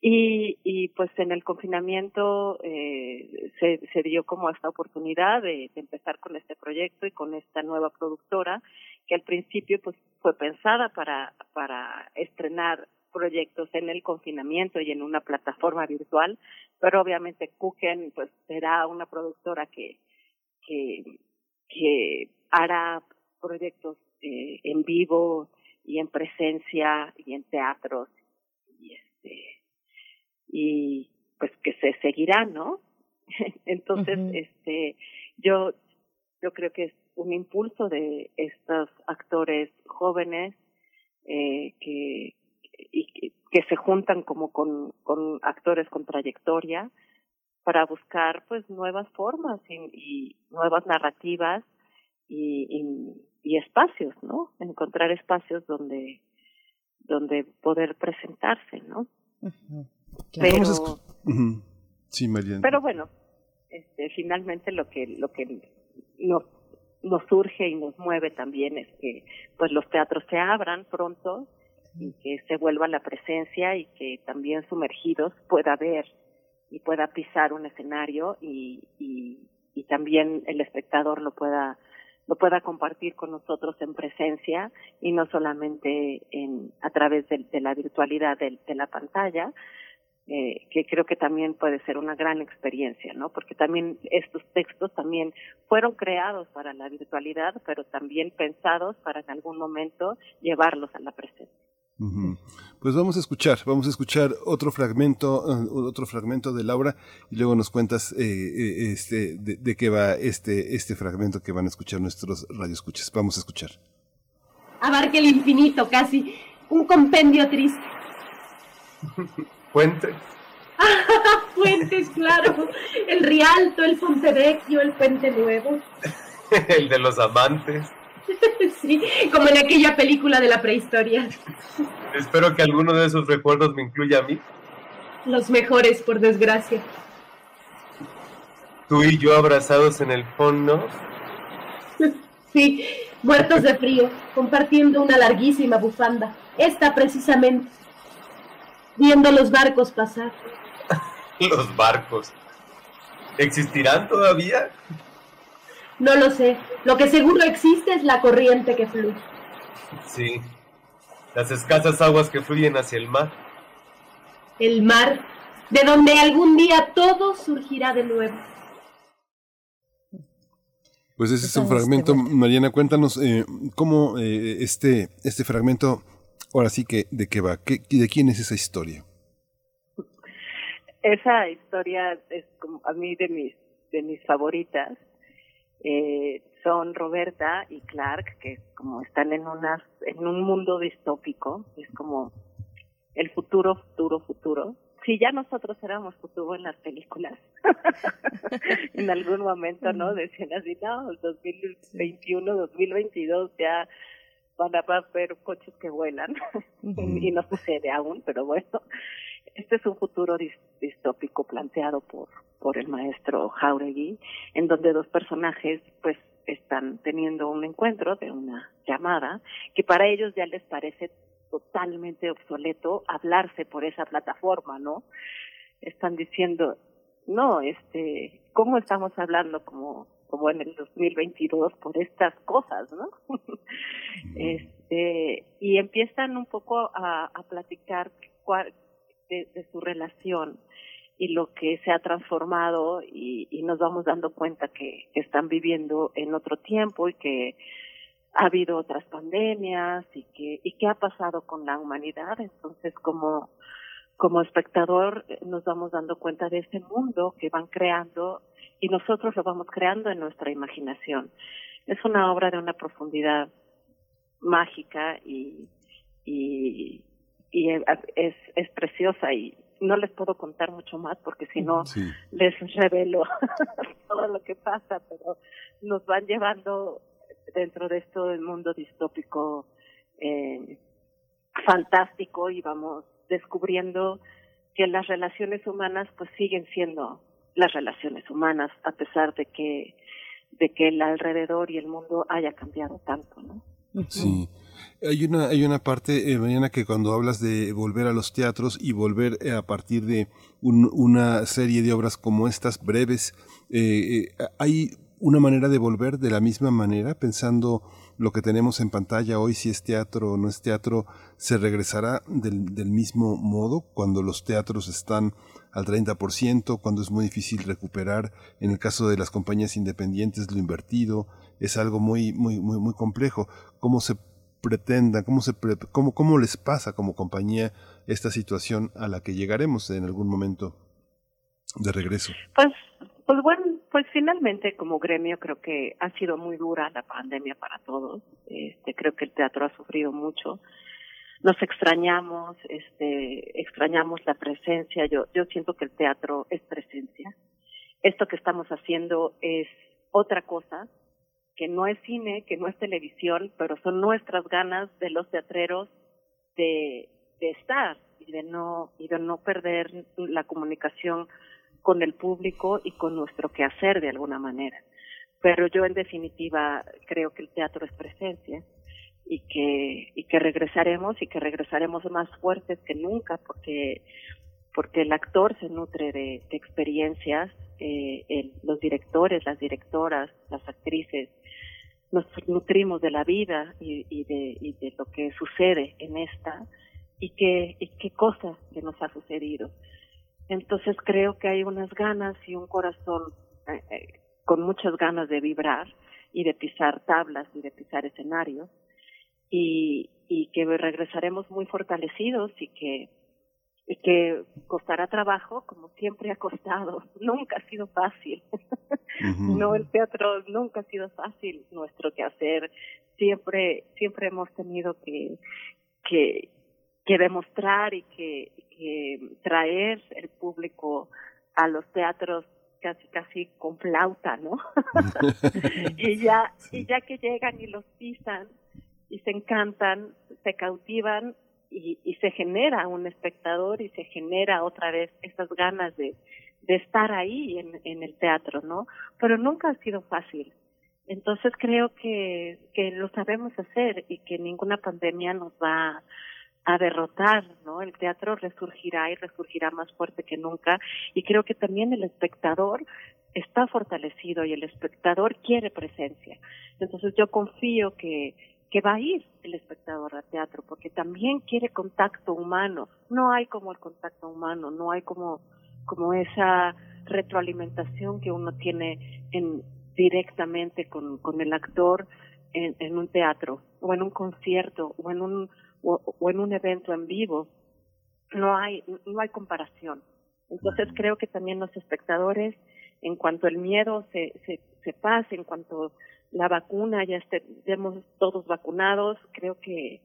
Y, y pues en el confinamiento eh, se, se dio como esta oportunidad de, de, empezar con este proyecto y con esta nueva productora que al principio pues fue pensada para, para estrenar proyectos en el confinamiento y en una plataforma virtual, pero obviamente Kuchen pues será una productora que, que, que hará proyectos eh, en vivo y en presencia y en teatros y este y pues que se seguirá, ¿no? Entonces, este, yo, yo creo que es un impulso de estos actores jóvenes eh, que, y, que se juntan como con, con actores con trayectoria para buscar pues nuevas formas y, y nuevas narrativas y, y, y, espacios, ¿no? Encontrar espacios donde donde poder presentarse, ¿no? Pero, sí, Pero bueno, este, finalmente lo que lo que nos nos surge y nos mueve también es que pues los teatros se abran pronto y que se vuelva la presencia y que también sumergidos pueda ver y pueda pisar un escenario y, y, y también el espectador lo pueda lo pueda compartir con nosotros en presencia y no solamente en a través de, de la virtualidad de, de la pantalla eh, que creo que también puede ser una gran experiencia, ¿no? Porque también estos textos también fueron creados para la virtualidad, pero también pensados para en algún momento llevarlos a la presencia. Pues vamos a escuchar, vamos a escuchar otro fragmento, eh, otro fragmento de Laura y luego nos cuentas eh, eh, este, de, de, qué va este, este fragmento que van a escuchar nuestros radioescuchas. Vamos a escuchar. Abarca el infinito casi, un compendio triste. Fuentes. Fuentes, claro. El Rialto, el Fontevecchio, el Puente Nuevo. el de los amantes. sí, como en aquella película de la prehistoria. Espero que alguno de esos recuerdos me incluya a mí. Los mejores, por desgracia. Tú y yo abrazados en el fondo. sí, muertos de frío, compartiendo una larguísima bufanda. Esta precisamente viendo los barcos pasar. los barcos. ¿Existirán todavía? No lo sé. Lo que seguro existe es la corriente que fluye. Sí. Las escasas aguas que fluyen hacia el mar. El mar, de donde algún día todo surgirá de nuevo. Pues ese es un fragmento, Mariana, cuéntanos eh, cómo eh, este, este fragmento Ahora sí que, ¿de qué va? ¿De quién es esa historia? Esa historia es como a mí de mis, de mis favoritas. Eh, son Roberta y Clark, que como están en, una, en un mundo distópico, es como el futuro, futuro, futuro. Si ya nosotros éramos futuro en las películas, en algún momento, ¿no? Decían así, no, 2021, 2022 ya van a ver coches que vuelan y no sucede aún, pero bueno, este es un futuro distópico planteado por por el maestro Jauregui, en donde dos personajes pues están teniendo un encuentro de una llamada que para ellos ya les parece totalmente obsoleto hablarse por esa plataforma, ¿no? Están diciendo, no, este, ¿cómo estamos hablando como como en el 2022 por estas cosas, ¿no? este, y empiezan un poco a, a platicar cuál, de, de, su relación y lo que se ha transformado y, y nos vamos dando cuenta que, que, están viviendo en otro tiempo y que ha habido otras pandemias y que y qué ha pasado con la humanidad entonces como como espectador nos vamos dando cuenta de ese mundo que van creando y nosotros lo vamos creando en nuestra imaginación. Es una obra de una profundidad mágica y, y, y es, es preciosa y no les puedo contar mucho más porque si no les revelo todo lo que pasa, pero nos van llevando dentro de esto del mundo distópico eh, fantástico y vamos descubriendo que las relaciones humanas pues siguen siendo las relaciones humanas a pesar de que de que el alrededor y el mundo haya cambiado tanto, ¿no? Sí. Hay una, hay una parte, eh, Mariana, que cuando hablas de volver a los teatros y volver eh, a partir de una serie de obras como estas, breves, eh, hay una manera de volver de la misma manera, pensando lo que tenemos en pantalla hoy, si es teatro o no es teatro, se regresará del, del mismo modo cuando los teatros están al 30%, cuando es muy difícil recuperar, en el caso de las compañías independientes, lo invertido, es algo muy, muy, muy, muy complejo. ¿Cómo se pretenda, cómo, se cómo, cómo les pasa como compañía esta situación a la que llegaremos en algún momento de regreso? Pues, pues bueno, pues finalmente como gremio creo que ha sido muy dura la pandemia para todos. Este, creo que el teatro ha sufrido mucho. Nos extrañamos, este, extrañamos la presencia. Yo, yo siento que el teatro es presencia. Esto que estamos haciendo es otra cosa, que no es cine, que no es televisión, pero son nuestras ganas de los teatreros de, de estar y de no y de no perder la comunicación con el público y con nuestro quehacer de alguna manera. Pero yo en definitiva creo que el teatro es presencia y que y que regresaremos y que regresaremos más fuertes que nunca porque porque el actor se nutre de, experiencias, eh, el, los directores, las directoras, las actrices, nos nutrimos de la vida y, de, y de lo que sucede en esta y qué, y qué cosa que nos ha sucedido. Entonces creo que hay unas ganas y un corazón eh, eh, con muchas ganas de vibrar y de pisar tablas y de pisar escenarios y, y que regresaremos muy fortalecidos y que y que costará trabajo, como siempre ha costado. Nunca ha sido fácil. No, el teatro nunca ha sido fácil nuestro quehacer. Siempre, siempre hemos tenido que, que, que demostrar y que, que traer el público a los teatros casi casi con flauta, ¿no? y ya y ya que llegan y los pisan y se encantan, se cautivan y, y se genera un espectador y se genera otra vez esas ganas de, de estar ahí en, en el teatro, ¿no? Pero nunca ha sido fácil. Entonces creo que, que lo sabemos hacer y que ninguna pandemia nos va a derrotar, ¿no? El teatro resurgirá y resurgirá más fuerte que nunca y creo que también el espectador está fortalecido y el espectador quiere presencia. Entonces yo confío que que va a ir el espectador al teatro, porque también quiere contacto humano. No hay como el contacto humano, no hay como, como esa retroalimentación que uno tiene en, directamente con, con el actor en, en un teatro, o en un concierto, o en un, o, en un evento en vivo. No hay, no hay comparación. Entonces creo que también los espectadores, en cuanto el miedo se, se, se pase, en cuanto la vacuna, ya estemos todos vacunados, creo que,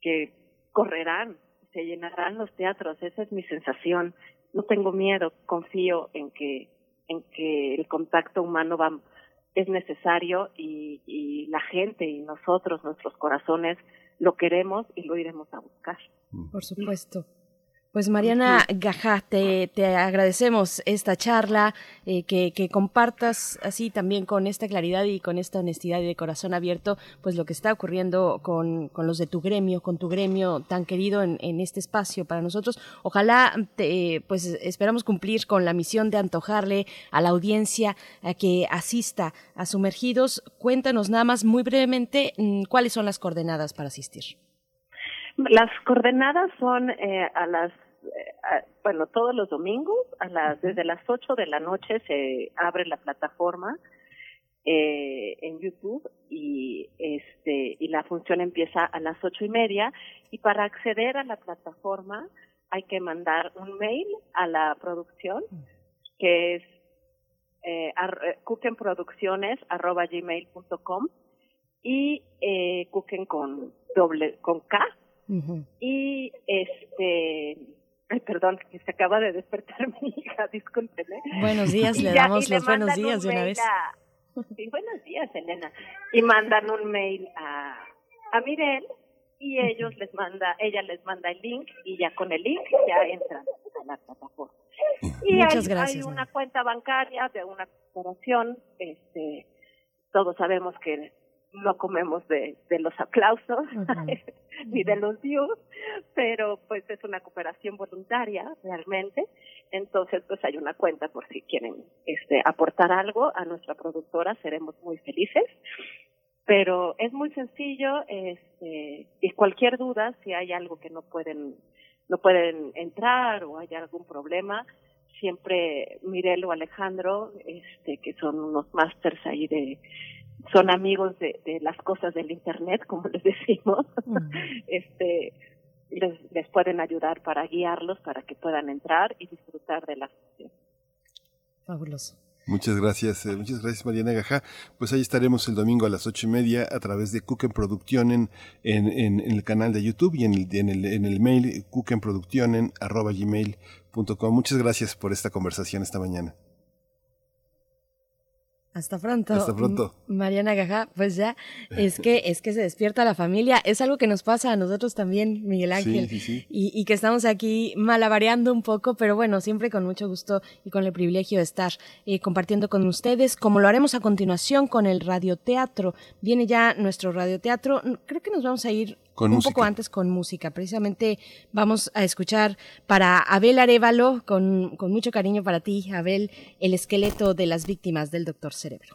que correrán, se llenarán los teatros, esa es mi sensación. No tengo miedo, confío en que, en que el contacto humano va, es necesario y, y la gente y nosotros, nuestros corazones, lo queremos y lo iremos a buscar. Por supuesto. Pues Mariana Gajá, te, te agradecemos esta charla, eh, que, que, compartas así también con esta claridad y con esta honestidad y de corazón abierto, pues lo que está ocurriendo con, con los de tu gremio, con tu gremio tan querido en, en este espacio para nosotros. Ojalá, te, pues esperamos cumplir con la misión de antojarle a la audiencia a que asista a Sumergidos. Cuéntanos nada más muy brevemente mm, cuáles son las coordenadas para asistir. Las coordenadas son eh, a las, bueno, todos los domingos, a las, desde las 8 de la noche se abre la plataforma eh, en YouTube y este y la función empieza a las ocho y media. Y para acceder a la plataforma hay que mandar un mail a la producción que es eh, gmail.com y eh, cooken con doble con K. Y este, ay, perdón, que se acaba de despertar mi hija, discúlpeme. Buenos días, le damos los buenos días de una vez. sí, buenos días, Elena. Y mandan un mail a, a Mirel y ellos les manda, ella les manda el link y ya con el link ya entran a la plataforma. Y Muchas hay, gracias, hay una cuenta bancaria de una corporación, este, todos sabemos que no comemos de, de los aplausos ni de los views, pero pues es una cooperación voluntaria realmente. Entonces, pues hay una cuenta por si quieren este aportar algo a nuestra productora, seremos muy felices. Pero es muy sencillo, este, y cualquier duda, si hay algo que no pueden, no pueden entrar o hay algún problema, siempre Mirel o Alejandro, este, que son unos másters ahí de, son amigos de, de las cosas del internet, como les decimos, este, les, les pueden ayudar para guiarlos para que puedan entrar y disfrutar de la sesión. Fabuloso. Muchas gracias, eh, muchas gracias Mariana Gajá. Pues ahí estaremos el domingo a las ocho y media a través de Cook en Producción en, en, en, el canal de YouTube y en el, en el, en el mail cookenproductionen arroba gmail.com. Muchas gracias por esta conversación esta mañana. Hasta pronto. Hasta pronto. Mariana Gajá, pues ya, es que, es que se despierta la familia. Es algo que nos pasa a nosotros también, Miguel Ángel. Sí, sí, sí. Y, y, que estamos aquí malabareando un poco, pero bueno, siempre con mucho gusto y con el privilegio de estar eh, compartiendo con ustedes, como lo haremos a continuación con el radioteatro. Viene ya nuestro radioteatro. Creo que nos vamos a ir con un música. poco antes con música. Precisamente vamos a escuchar para Abel Arevalo, con, con mucho cariño para ti, Abel, el esqueleto de las víctimas del doctor Cerebro.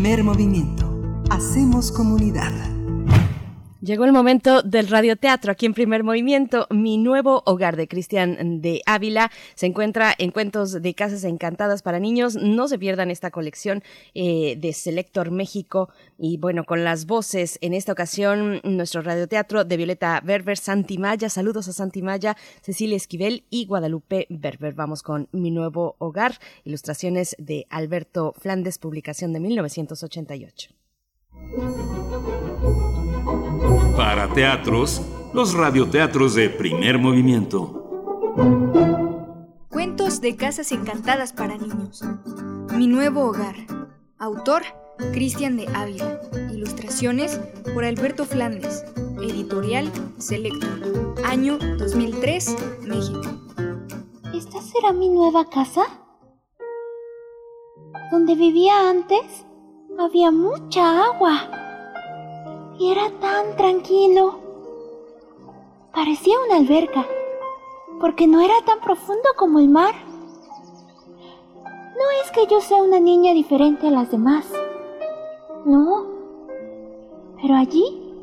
Primer movimiento. Hacemos comunidad. Llegó el momento del radioteatro aquí en Primer Movimiento. Mi nuevo hogar de Cristian de Ávila se encuentra en Cuentos de Casas Encantadas para Niños. No se pierdan esta colección eh, de Selector México. Y bueno, con las voces en esta ocasión, nuestro radioteatro de Violeta Berber, Santi Maya. Saludos a Santi Maya, Cecilia Esquivel y Guadalupe Berber. Vamos con Mi nuevo hogar, ilustraciones de Alberto Flandes, publicación de 1988. Para teatros, los radioteatros de primer movimiento. Cuentos de casas encantadas para niños. Mi nuevo hogar. Autor, Cristian de Ávila. Ilustraciones por Alberto Flandes. Editorial, Selector. Año 2003, México. ¿Esta será mi nueva casa? Donde vivía antes había mucha agua. Y era tan tranquilo. Parecía una alberca, porque no era tan profundo como el mar. No es que yo sea una niña diferente a las demás. No. Pero allí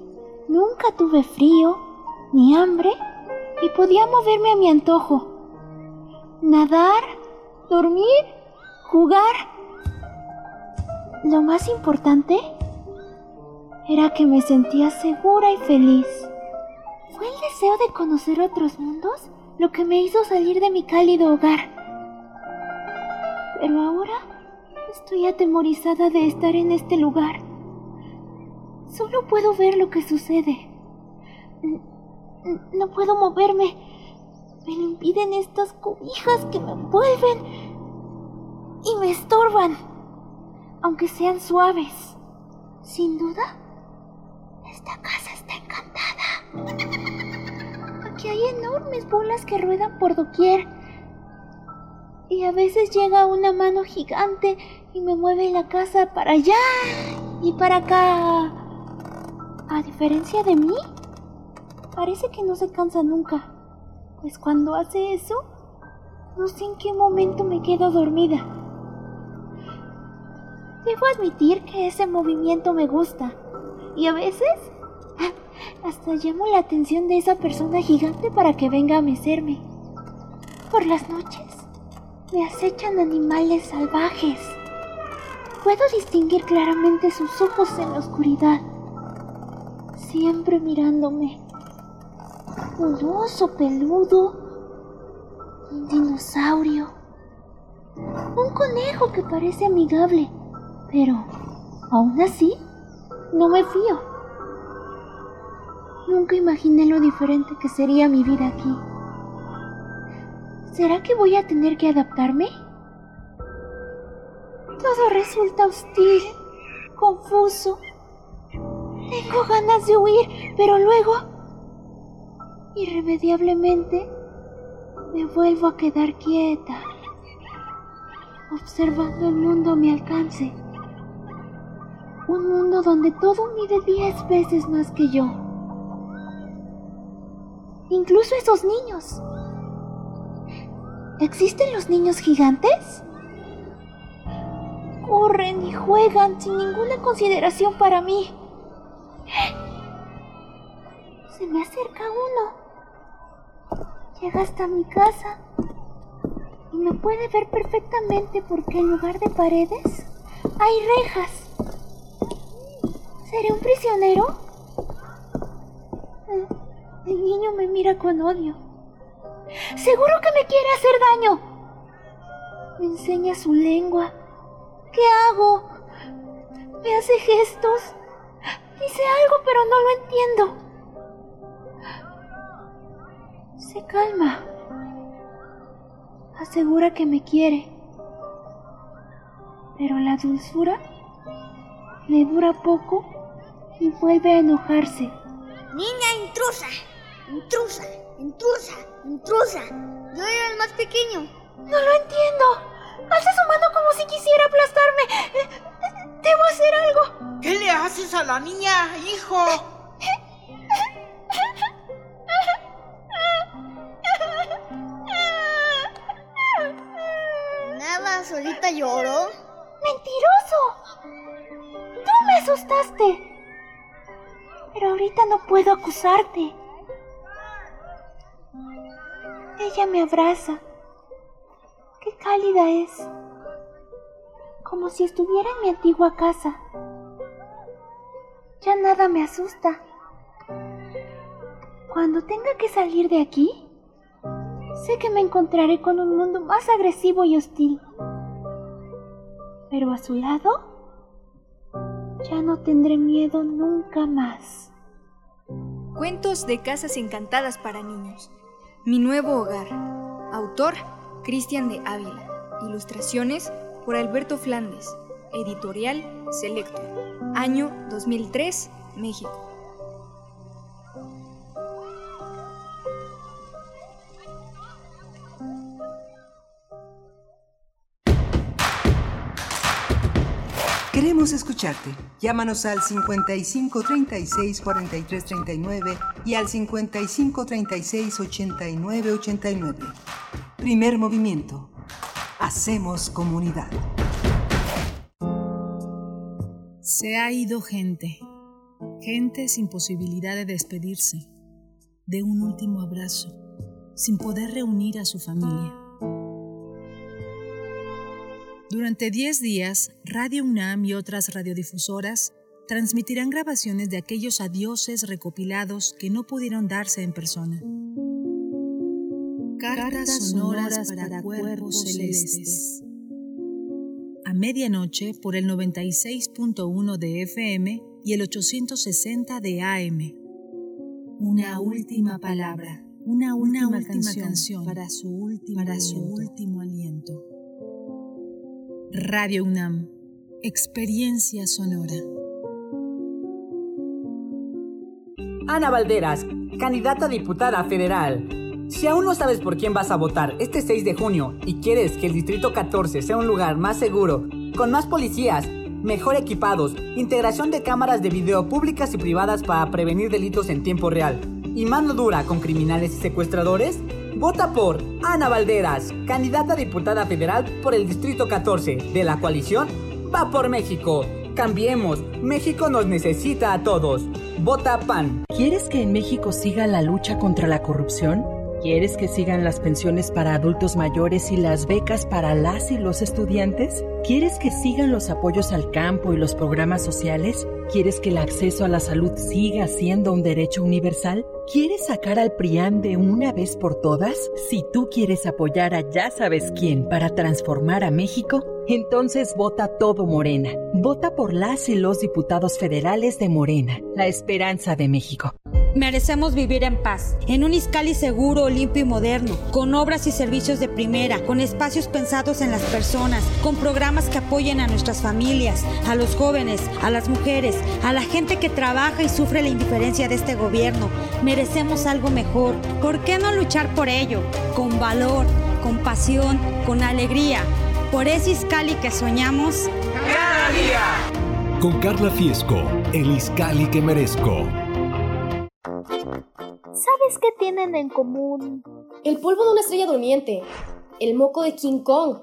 nunca tuve frío ni hambre y podía moverme a mi antojo. Nadar, dormir, jugar. Lo más importante era que me sentía segura y feliz. ¿Fue el deseo de conocer otros mundos lo que me hizo salir de mi cálido hogar? Pero ahora estoy atemorizada de estar en este lugar. Solo puedo ver lo que sucede. No puedo moverme. Me lo impiden estas cobijas que me envuelven y me estorban, aunque sean suaves. Sin duda, esta casa está encantada. Aquí hay enormes bolas que ruedan por doquier. Y a veces llega una mano gigante y me mueve la casa para allá y para acá. A diferencia de mí, parece que no se cansa nunca. Pues cuando hace eso, no sé en qué momento me quedo dormida. Debo admitir que ese movimiento me gusta. Y a veces hasta llamo la atención de esa persona gigante para que venga a mecerme. Por las noches me acechan animales salvajes. Puedo distinguir claramente sus ojos en la oscuridad, siempre mirándome. Un oso peludo, un dinosaurio, un conejo que parece amigable, pero aún así no me fío. Nunca imaginé lo diferente que sería mi vida aquí. ¿Será que voy a tener que adaptarme? Todo resulta hostil, confuso. Tengo ganas de huir, pero luego, irremediablemente, me vuelvo a quedar quieta, observando el mundo a mi alcance. Un mundo donde todo mide diez veces más que yo. Incluso esos niños. ¿Existen los niños gigantes? Corren y juegan sin ninguna consideración para mí. Se me acerca uno. Llega hasta mi casa y me puede ver perfectamente porque en lugar de paredes hay rejas. ¿Seré un prisionero? El niño me mira con odio. Seguro que me quiere hacer daño. Me enseña su lengua. ¿Qué hago? Me hace gestos. Dice algo, pero no lo entiendo. Se calma. Asegura que me quiere. Pero la dulzura le dura poco y vuelve a enojarse. Niña intrusa, intrusa, intrusa, intrusa. Yo era el más pequeño. No lo entiendo. Alza su mano como si quisiera aplastarme. Debo hacer algo. ¿Qué le haces a la niña, hijo? Nada, solita lloró. ¡Mentiroso! me asustaste. Pero ahorita no puedo acusarte. Ella me abraza. Qué cálida es. Como si estuviera en mi antigua casa. Ya nada me asusta. Cuando tenga que salir de aquí, sé que me encontraré con un mundo más agresivo y hostil. Pero a su lado, ya no tendré miedo nunca más. Cuentos de casas encantadas para niños. Mi nuevo hogar. Autor, Cristian de Ávila. Ilustraciones por Alberto Flandes. Editorial Selecto. Año 2003, México. Queremos escucharte. Llámanos al 55 36 43 39 y al 55 36 89 89. Primer movimiento. Hacemos comunidad. Se ha ido gente. Gente sin posibilidad de despedirse, de un último abrazo, sin poder reunir a su familia. Durante 10 días, Radio UNAM y otras radiodifusoras transmitirán grabaciones de aquellos adioses recopilados que no pudieron darse en persona. Cartas sonoras para cuerpos celestes. A medianoche por el 96.1 de FM y el 860 de AM. Una última palabra, una última, canción, para su último, para su último aliento. Radio UNAM, experiencia sonora. Ana Valderas, candidata a diputada federal. Si aún no sabes por quién vas a votar este 6 de junio y quieres que el Distrito 14 sea un lugar más seguro, con más policías, mejor equipados, integración de cámaras de video públicas y privadas para prevenir delitos en tiempo real y mano dura con criminales y secuestradores, vota por Ana Valderas, candidata a diputada federal por el Distrito 14 de la coalición Va por México. Cambiemos, México nos necesita a todos. Vota PAN. ¿Quieres que en México siga la lucha contra la corrupción? ¿Quieres que sigan las pensiones para adultos mayores y las becas para las y los estudiantes? ¿Quieres que sigan los apoyos al campo y los programas sociales? ¿Quieres que el acceso a la salud siga siendo un derecho universal? ¿Quieres sacar al PRIAN de una vez por todas? Si tú quieres apoyar a ya sabes quién para transformar a México, entonces vota todo Morena. Vota por las y los diputados federales de Morena, la esperanza de México. Merecemos vivir en paz, en un Iscali seguro, limpio y moderno, con obras y servicios de primera, con espacios pensados en las personas, con programas que apoyen a nuestras familias, a los jóvenes, a las mujeres, a la gente que trabaja y sufre la indiferencia de este gobierno. Merecemos algo mejor. ¿Por qué no luchar por ello? Con valor, con pasión, con alegría. Por ese Iscali que soñamos. ¡Cada día! Con Carla Fiesco, el Iscali que merezco. ¿Sabes qué tienen en común? El polvo de una estrella durmiente, el moco de King Kong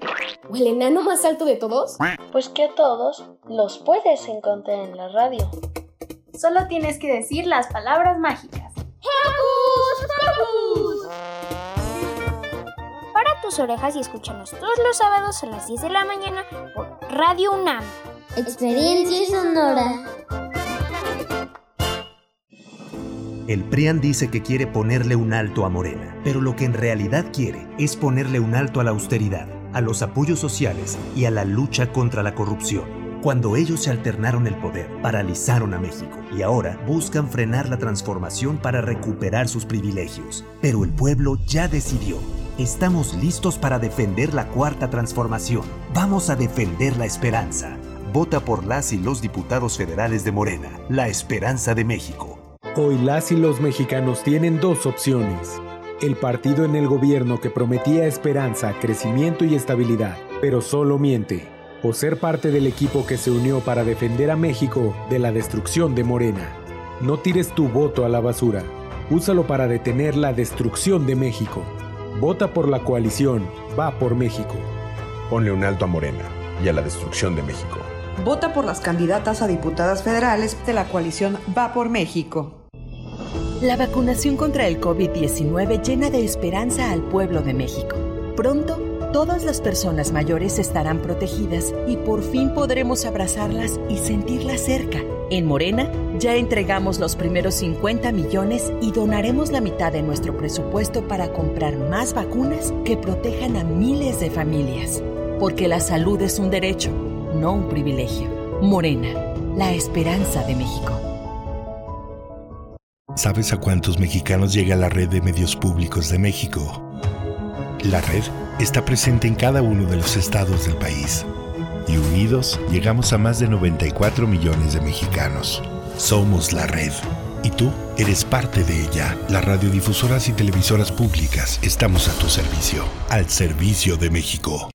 o el enano más alto de todos. Pues que a todos los puedes encontrar en la radio. Solo tienes que decir las palabras mágicas. ¡Hocus Pocus! Para tus orejas y escúchanos todos los sábados a las 10 de la mañana por Radio UNAM. Experiencia sonora. El PRIAN dice que quiere ponerle un alto a Morena, pero lo que en realidad quiere es ponerle un alto a la austeridad, a los apoyos sociales y a la lucha contra la corrupción. Cuando ellos se alternaron el poder, paralizaron a México y ahora buscan frenar la transformación para recuperar sus privilegios. Pero el pueblo ya decidió. Estamos listos para defender la cuarta transformación. Vamos a defender la esperanza. Vota por las y los diputados federales de Morena, la esperanza de México. Hoy las y los mexicanos tienen dos opciones. El partido en el gobierno que prometía esperanza, crecimiento y estabilidad, pero solo miente. O ser parte del equipo que se unió para defender a México de la destrucción de Morena. No tires tu voto a la basura. Úsalo para detener la destrucción de México. Vota por la coalición. Va por México. Ponle un alto a Morena y a la destrucción de México. Vota por las candidatas a diputadas federales de la coalición Va por México. La vacunación contra el COVID-19 llena de esperanza al pueblo de México. Pronto, todas las personas mayores estarán protegidas y por fin podremos abrazarlas y sentirlas cerca. En Morena, ya entregamos los primeros 50 millones y donaremos la mitad de nuestro presupuesto para comprar más vacunas que protejan a miles de familias. Porque la salud es un derecho, no un privilegio. Morena, la esperanza de México. ¿Sabes a cuántos mexicanos llega la red de medios públicos de México? La red está presente en cada uno de los estados del país. Y unidos llegamos a más de 94 millones de mexicanos. Somos la red. Y tú eres parte de ella. Las radiodifusoras y televisoras públicas estamos a tu servicio. Al servicio de México.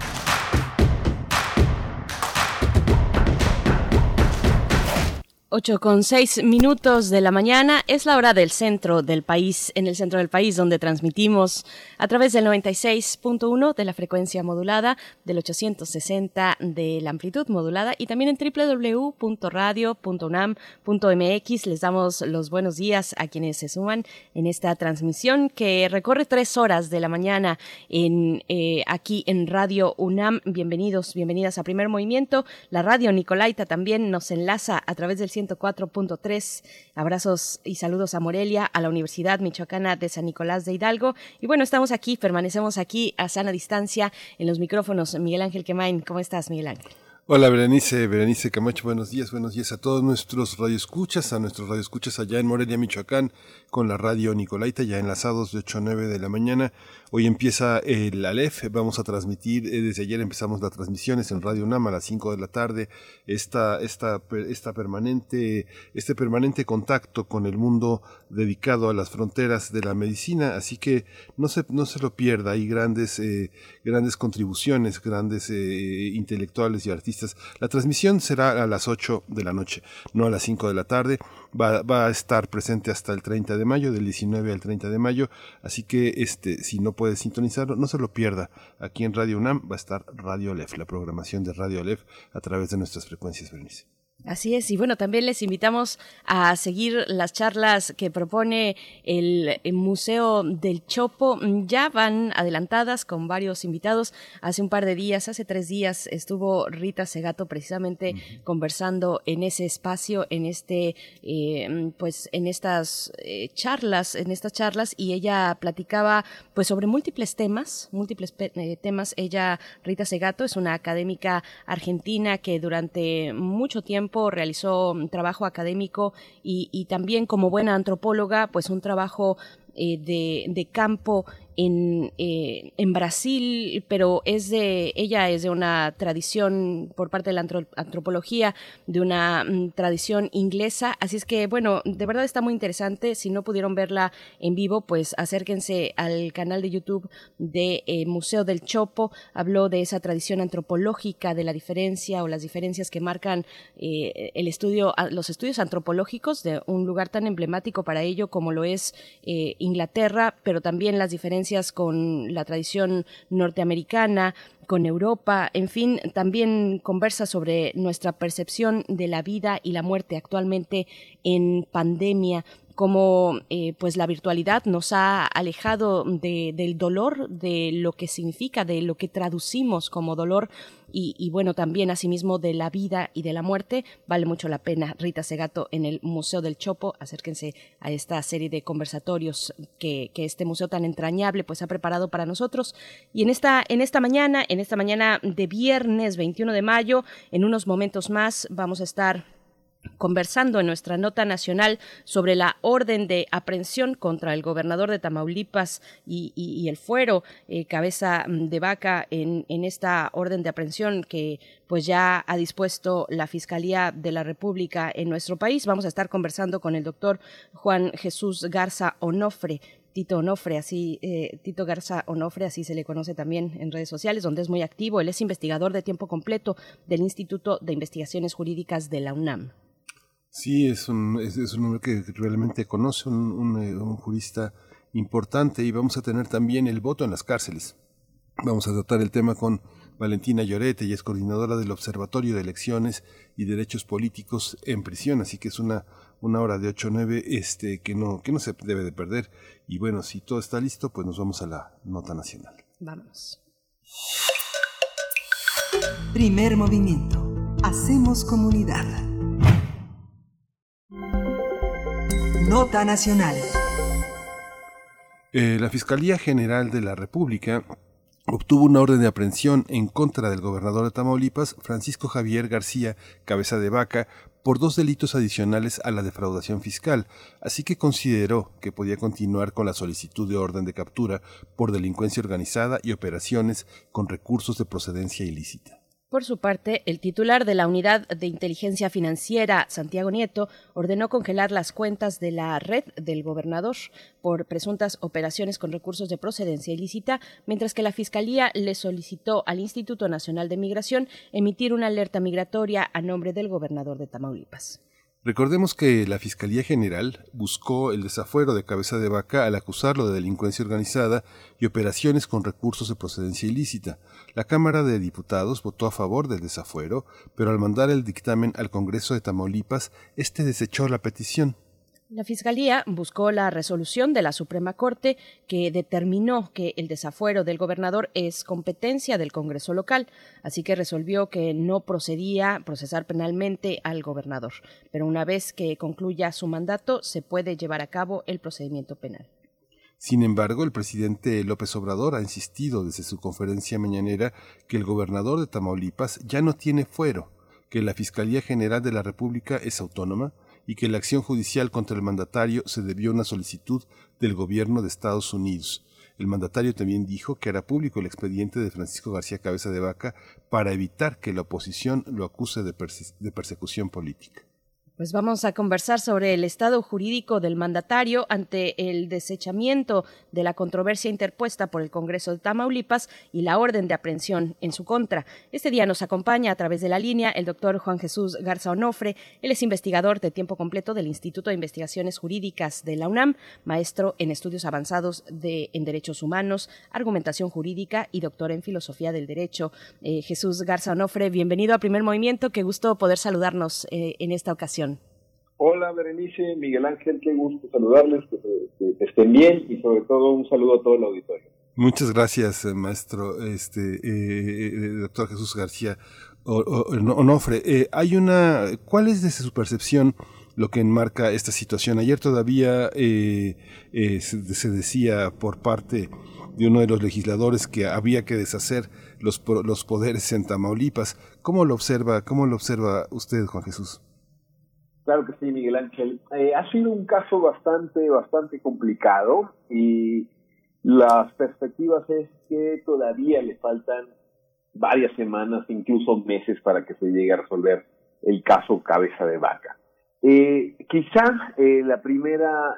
8 con 6 minutos de la mañana es la hora del centro del país, en el centro del país, donde transmitimos a través del 96.1 de la frecuencia modulada, del 860 de la amplitud modulada y también en www.radio.unam.mx. Les damos los buenos días a quienes se suman en esta transmisión que recorre tres horas de la mañana en, eh, aquí en Radio UNAM. Bienvenidos, bienvenidas a Primer Movimiento. La radio Nicolaita también nos enlaza a través del 104.3. Abrazos y saludos a Morelia, a la Universidad Michoacana de San Nicolás de Hidalgo. Y bueno, estamos aquí, permanecemos aquí a sana distancia en los micrófonos. Miguel Ángel Quemain, ¿cómo estás, Miguel Ángel? Hola Berenice, Berenice Camacho, buenos días, buenos días a todos nuestros radioescuchas, a nuestros radioescuchas allá en Morelia, Michoacán, con la radio Nicolaita, ya enlazados de 8 a 9 de la mañana. Hoy empieza el ALEF, vamos a transmitir, eh, desde ayer empezamos las transmisiones en Radio UNAM a las 5 de la tarde, esta, esta, esta permanente, este permanente contacto con el mundo dedicado a las fronteras de la medicina, así que no se, no se lo pierda, hay grandes, eh, grandes contribuciones, grandes eh, intelectuales y artistas. La transmisión será a las 8 de la noche, no a las 5 de la tarde va, va, a estar presente hasta el 30 de mayo, del 19 al 30 de mayo, así que este, si no puede sintonizarlo, no se lo pierda. Aquí en Radio UNAM va a estar Radio Alef, la programación de Radio Alef a través de nuestras frecuencias, Bernice. Así es, y bueno, también les invitamos a seguir las charlas que propone el, Museo del Chopo. Ya van adelantadas con varios invitados. Hace un par de días, hace tres días, estuvo Rita Segato precisamente conversando en ese espacio, en este, eh, pues, en estas eh, charlas, en estas charlas, y ella platicaba, pues, sobre múltiples temas, múltiples eh, temas. Ella, Rita Segato, es una académica argentina que durante mucho tiempo realizó trabajo académico y, también como buena antropóloga, pues un trabajo eh, de, campo en, eh, en, Brasil, pero es de, ella es de una tradición por parte de la antropología, de una mm, tradición inglesa, así es que bueno, de verdad está muy interesante, si no pudieron verla en vivo, pues acérquense al canal de YouTube de eh, Museo del Chopo, habló de esa tradición antropológica, de la diferencia o las diferencias que marcan eh, el estudio, los estudios antropológicos de un lugar tan emblemático para ello como lo es Inglaterra, pero también las diferencias con la tradición norteamericana, con Europa, en fin, también conversa sobre nuestra percepción de la vida y la muerte actualmente en pandemia cómo eh, pues la virtualidad nos ha alejado de, del dolor, de lo que significa, de lo que traducimos como dolor y, bueno, también asimismo de la vida y de la muerte. Vale mucho la pena. Rita Segato en el Museo del Chopo. Acérquense a esta serie de conversatorios que, que, este museo tan entrañable pues ha preparado para nosotros. Y en esta, en esta mañana, en esta mañana de viernes 21 de mayo, en unos momentos más vamos a estar conversando en nuestra nota nacional sobre la orden de aprehensión contra el gobernador de Tamaulipas y, el fuero eh, cabeza de vaca en, en, esta orden de aprehensión que pues ya ha dispuesto la Fiscalía de la República en nuestro país. Vamos a estar conversando con el doctor Juan Jesús Garza Onofre, Tito Onofre, así, eh, Tito Garza Onofre, así se le conoce también en redes sociales, donde es muy activo. Él es investigador de tiempo completo del Instituto de Investigaciones Jurídicas de la UNAM. Sí, es un, es, un hombre que realmente conoce, un, un, eh, un jurista importante y vamos a tener también el voto en las cárceles. Vamos a tratar el tema con Valentina Llorete, y es coordinadora del Observatorio de Elecciones y Derechos Políticos en Prisión, así que es una, una hora de 8 a 9 este, que, no, que no se debe de perder. Y bueno, si todo está listo, pues nos vamos a la nota nacional. Vamos. Primer movimiento. Hacemos comunidad. Nota nacional. Eh, la Fiscalía General de la República obtuvo una orden de aprehensión en contra del gobernador de Tamaulipas, Francisco Javier García Cabeza de Vaca, por dos delitos adicionales a la defraudación fiscal, así que consideró que podía continuar con la solicitud de orden de captura por delincuencia organizada y operaciones con recursos de procedencia ilícita. Por su parte, el titular de la Unidad de Inteligencia Financiera, Santiago Nieto, ordenó congelar las cuentas de la red del gobernador por presuntas operaciones con recursos de procedencia ilícita, mientras que la Fiscalía le solicitó al Instituto Nacional de Migración emitir una alerta migratoria a nombre del gobernador de Tamaulipas. Recordemos que la Fiscalía General buscó el desafuero de cabeza de vaca al acusarlo de delincuencia organizada y operaciones con recursos de procedencia ilícita. La Cámara de Diputados votó a favor del desafuero, pero al mandar el dictamen al Congreso de Tamaulipas, este desechó la petición. La Fiscalía buscó la resolución de la Suprema Corte que determinó que el desafuero del gobernador es competencia del Congreso local, así que resolvió que no procedía procesar penalmente al gobernador. Pero una vez que concluya su mandato, se puede llevar a cabo el procedimiento penal. Sin embargo, el presidente López Obrador ha insistido desde su conferencia mañanera que el gobernador de Tamaulipas ya no tiene fuero, que la Fiscalía General de la República es autónoma, y que la acción judicial contra el mandatario se debió a una solicitud del gobierno de Estados Unidos. El mandatario también dijo que hará público el expediente de Francisco García Cabeza de Vaca para evitar que la oposición lo acuse de, de persecución política. Pues vamos a conversar sobre el estado jurídico del mandatario ante el desechamiento de la controversia interpuesta por el Congreso de Tamaulipas y la orden de aprehensión en su contra. Este día nos acompaña a través de la línea el doctor Juan Jesús Garza Onofre. Él es investigador de tiempo completo del Instituto de Investigaciones Jurídicas de la UNAM, maestro en estudios avanzados de, en derechos humanos, argumentación jurídica y doctor en filosofía del derecho. Eh, Jesús Garza Onofre, bienvenido a Primer Movimiento. Qué gusto poder saludarnos eh, en esta ocasión. Hola Berenice, Miguel Ángel, qué gusto saludarles, que, estén bien y sobre todo un saludo a todo el auditorio. Muchas gracias, maestro, este, eh, doctor Jesús García Onofre. Eh, hay una, ¿cuál es desde su percepción lo que enmarca esta situación? Ayer todavía eh, se, se, decía por parte de uno de los legisladores que había que deshacer los, los poderes en Tamaulipas. ¿Cómo lo observa, cómo lo observa usted, Juan Jesús? Claro que sí, Miguel Ángel. Eh, ha sido un caso bastante, bastante complicado y las perspectivas es que todavía le faltan varias semanas, incluso meses para que se llegue a resolver el caso cabeza de vaca. Eh, quizá eh, la primera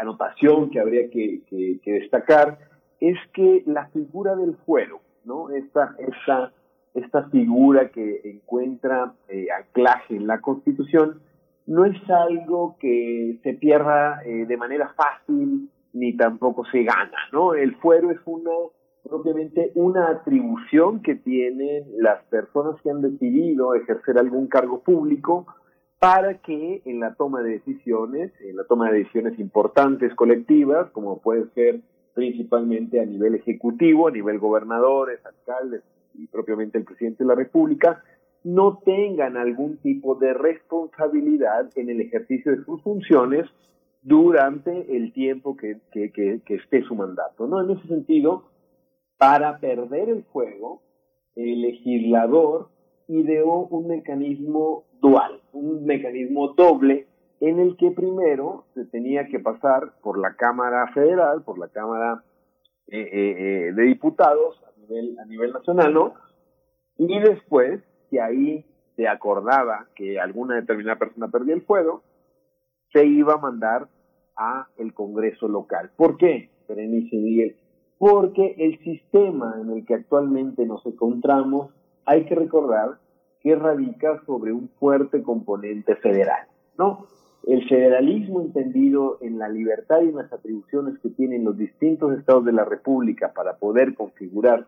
anotación que habría que, destacar es que la figura del fuero, ¿no? Esta, esta esta figura que encuentra eh, anclaje en la Constitución, no es algo que se pierda eh, de manera fácil ni tampoco se gana, ¿no? El fuero es una propiamente una atribución que tienen las personas que han decidido ejercer algún cargo público para que en la toma de decisiones, en la toma de decisiones importantes colectivas, como puede ser principalmente a nivel ejecutivo, a nivel gobernadores, alcaldes, y propiamente el presidente de la República, no tengan algún tipo de responsabilidad en el ejercicio de sus funciones durante el tiempo que, que, que, esté su mandato. ¿no? En ese sentido, para perder el juego, el legislador ideó un mecanismo dual, un mecanismo doble en el que primero se tenía que pasar por la Cámara Federal, por la Cámara eh, eh, de Diputados, nivel, a nivel nacional, ¿no? Y después, si ahí se acordaba que alguna determinada persona perdía el fuego, se iba a mandar a el Congreso local. ¿Por qué, Miguel? Porque el sistema en el que actualmente nos encontramos, hay que recordar que radica sobre un fuerte componente federal, ¿no? El federalismo entendido en la libertad y en las atribuciones que tienen los distintos estados de la República para poder configurar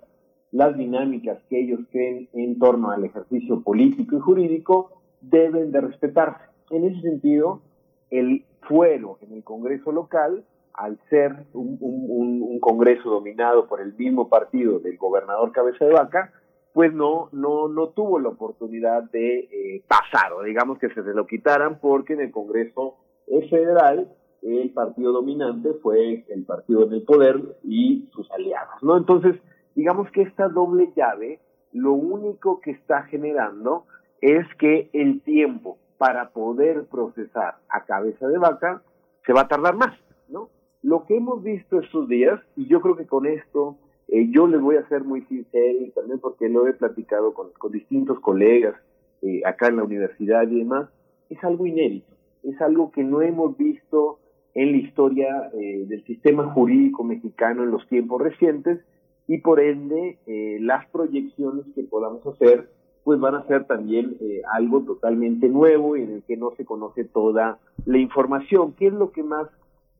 las dinámicas que ellos creen en torno al ejercicio político y jurídico deben de respetarse. En ese sentido, el fuero en el Congreso local, al ser un, un- un Congreso dominado por el mismo partido del gobernador Cabeza de Vaca, pues no, no, no tuvo la oportunidad de eh, pasar, o digamos que se lo quitaran, porque en el Congreso eh, federal el partido dominante fue el partido en el poder y sus aliados, ¿no? Entonces, digamos que esta doble llave, lo único que está generando es que el tiempo para poder procesar a cabeza de vaca se va a tardar más, ¿no? Lo que hemos visto estos días, y yo creo que con esto eh, yo les voy a ser muy sincero, y también porque lo he platicado con, con distintos colegas eh, acá en la universidad y demás, es algo inédito, es algo que no hemos visto en la historia eh, del sistema jurídico mexicano en los tiempos recientes y por ende eh, las proyecciones que podamos hacer pues van a ser también eh, algo totalmente nuevo en el que no se conoce toda la información. ¿Qué es lo que más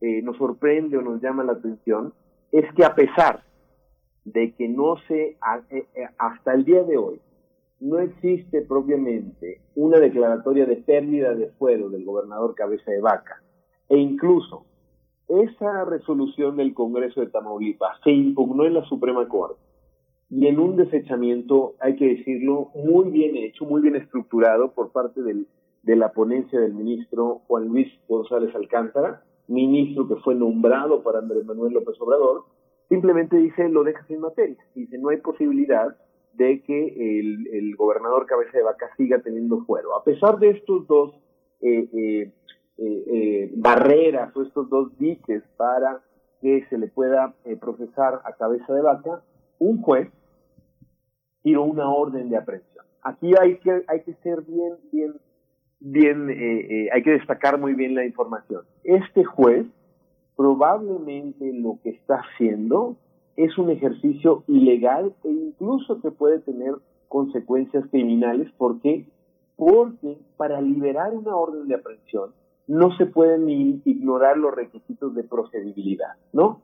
eh, nos sorprende o nos llama la atención? Es que a pesar de que no se, eh, eh, hasta el día de hoy, no existe propiamente una declaratoria de pérdida de fuero del gobernador Cabeza de Vaca, e incluso esa resolución del Congreso de Tamaulipas se impugnó en la Suprema Corte y en un desechamiento, hay que decirlo, muy bien hecho, muy bien estructurado por parte del- de la ponencia del ministro Juan Luis González Alcántara, ministro que fue nombrado para Andrés Manuel López Obrador, simplemente dice lo deja sin materia, dice no hay posibilidad de que el, el gobernador Cabeza de Vaca siga teniendo fuero. A pesar de estos dos eh, eh, eh, eh, barreras o estos dos diques para que se le pueda procesar a Cabeza de Vaca, un juez tiró una orden de aprehensión. Aquí hay que hay que ser bien bien bien hay que destacar muy bien la información. Este juez probablemente lo que está haciendo es un ejercicio ilegal e incluso que puede tener consecuencias criminales. ¿Por qué? Porque para liberar una orden de aprehensión no se pueden ignorar los requisitos de procedibilidad, ¿no?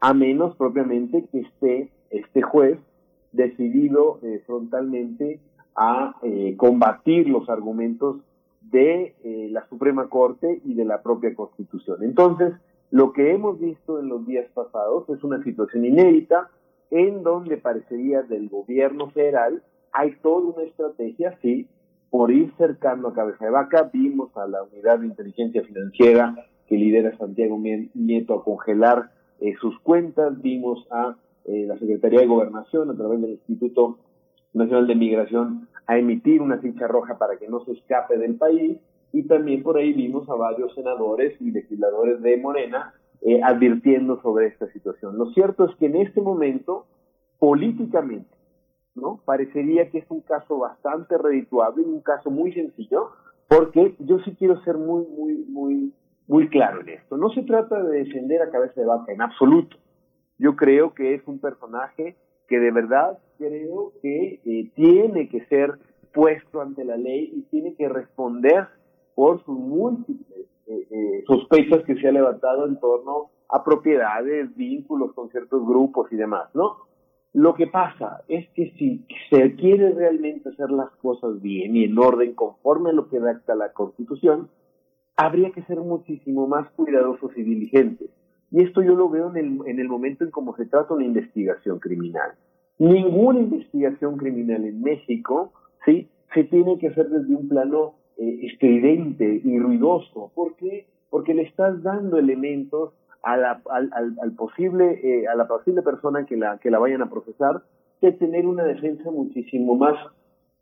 A menos propiamente que esté este juez decidido eh, frontalmente a eh, combatir los argumentos de eh, la Suprema Corte y de la propia Constitución. Entonces, lo que hemos visto en los días pasados es una situación inédita en donde parecería del gobierno federal hay toda una estrategia, sí, por ir cercando a Cabeza de Vaca. Vimos a la Unidad de Inteligencia Financiera que lidera Santiago Nieto a congelar eh, sus cuentas. Vimos a eh, la Secretaría de Gobernación a través del Instituto Nacional de Migración a emitir una ficha roja para que no se escape del país y también por ahí vimos a varios senadores y legisladores de Morena eh, advirtiendo sobre esta situación. Lo cierto es que en este momento, políticamente, ¿no? Parecería que es un caso bastante redituable, un caso muy sencillo, porque yo sí quiero ser muy, muy, muy, muy claro en esto. No se trata de defender a cabeza de vaca en absoluto. Yo creo que es un personaje que de verdad creo que eh, tiene que ser puesto ante la ley y tiene que responder por sus múltiples eh, eh, sospechas que se ha levantado en torno a propiedades, vínculos con ciertos grupos y demás, ¿no? Lo que pasa es que si se quiere realmente hacer las cosas bien y en orden conforme a lo que dicta la Constitución, habría que ser muchísimo más cuidadosos y diligentes. Y esto yo lo veo en el, en el momento en cómo se trata una investigación criminal. Ninguna investigación criminal en México, ¿sí? Se tiene que hacer desde un plano eh, estridente y ruidoso. ¿Por qué? Porque le estás dando elementos a la, al, al, al posible, eh, a la posible persona que la, que la vayan a procesar de tener una defensa muchísimo más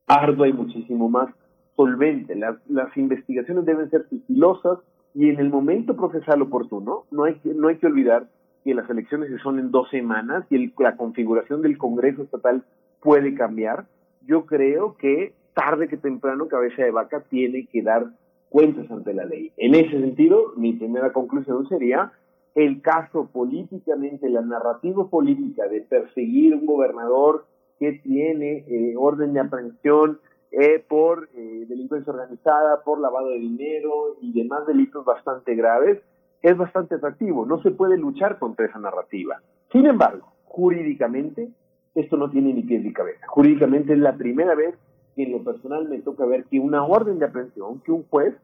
ardua y muchísimo más solvente. Las, las investigaciones deben ser sigilosas y en el momento procesal oportuno, no hay, que- no hay que olvidar que las elecciones son en dos semanas y el- la configuración del Congreso Estatal puede cambiar. Yo creo que tarde que temprano Cabeza de Vaca tiene que dar cuentas ante la ley. En ese sentido, mi primera conclusión sería el caso políticamente, la narrativa política de perseguir un gobernador que tiene eh, orden de aprehensión eh, por eh, delincuencia organizada, por lavado de dinero y demás delitos bastante graves, es bastante atractivo. No se puede luchar contra esa narrativa. Sin embargo, jurídicamente, esto no tiene ni pies ni cabeza. Jurídicamente es la primera vez que en lo personal me toca ver que una orden de aprehensión, que un juez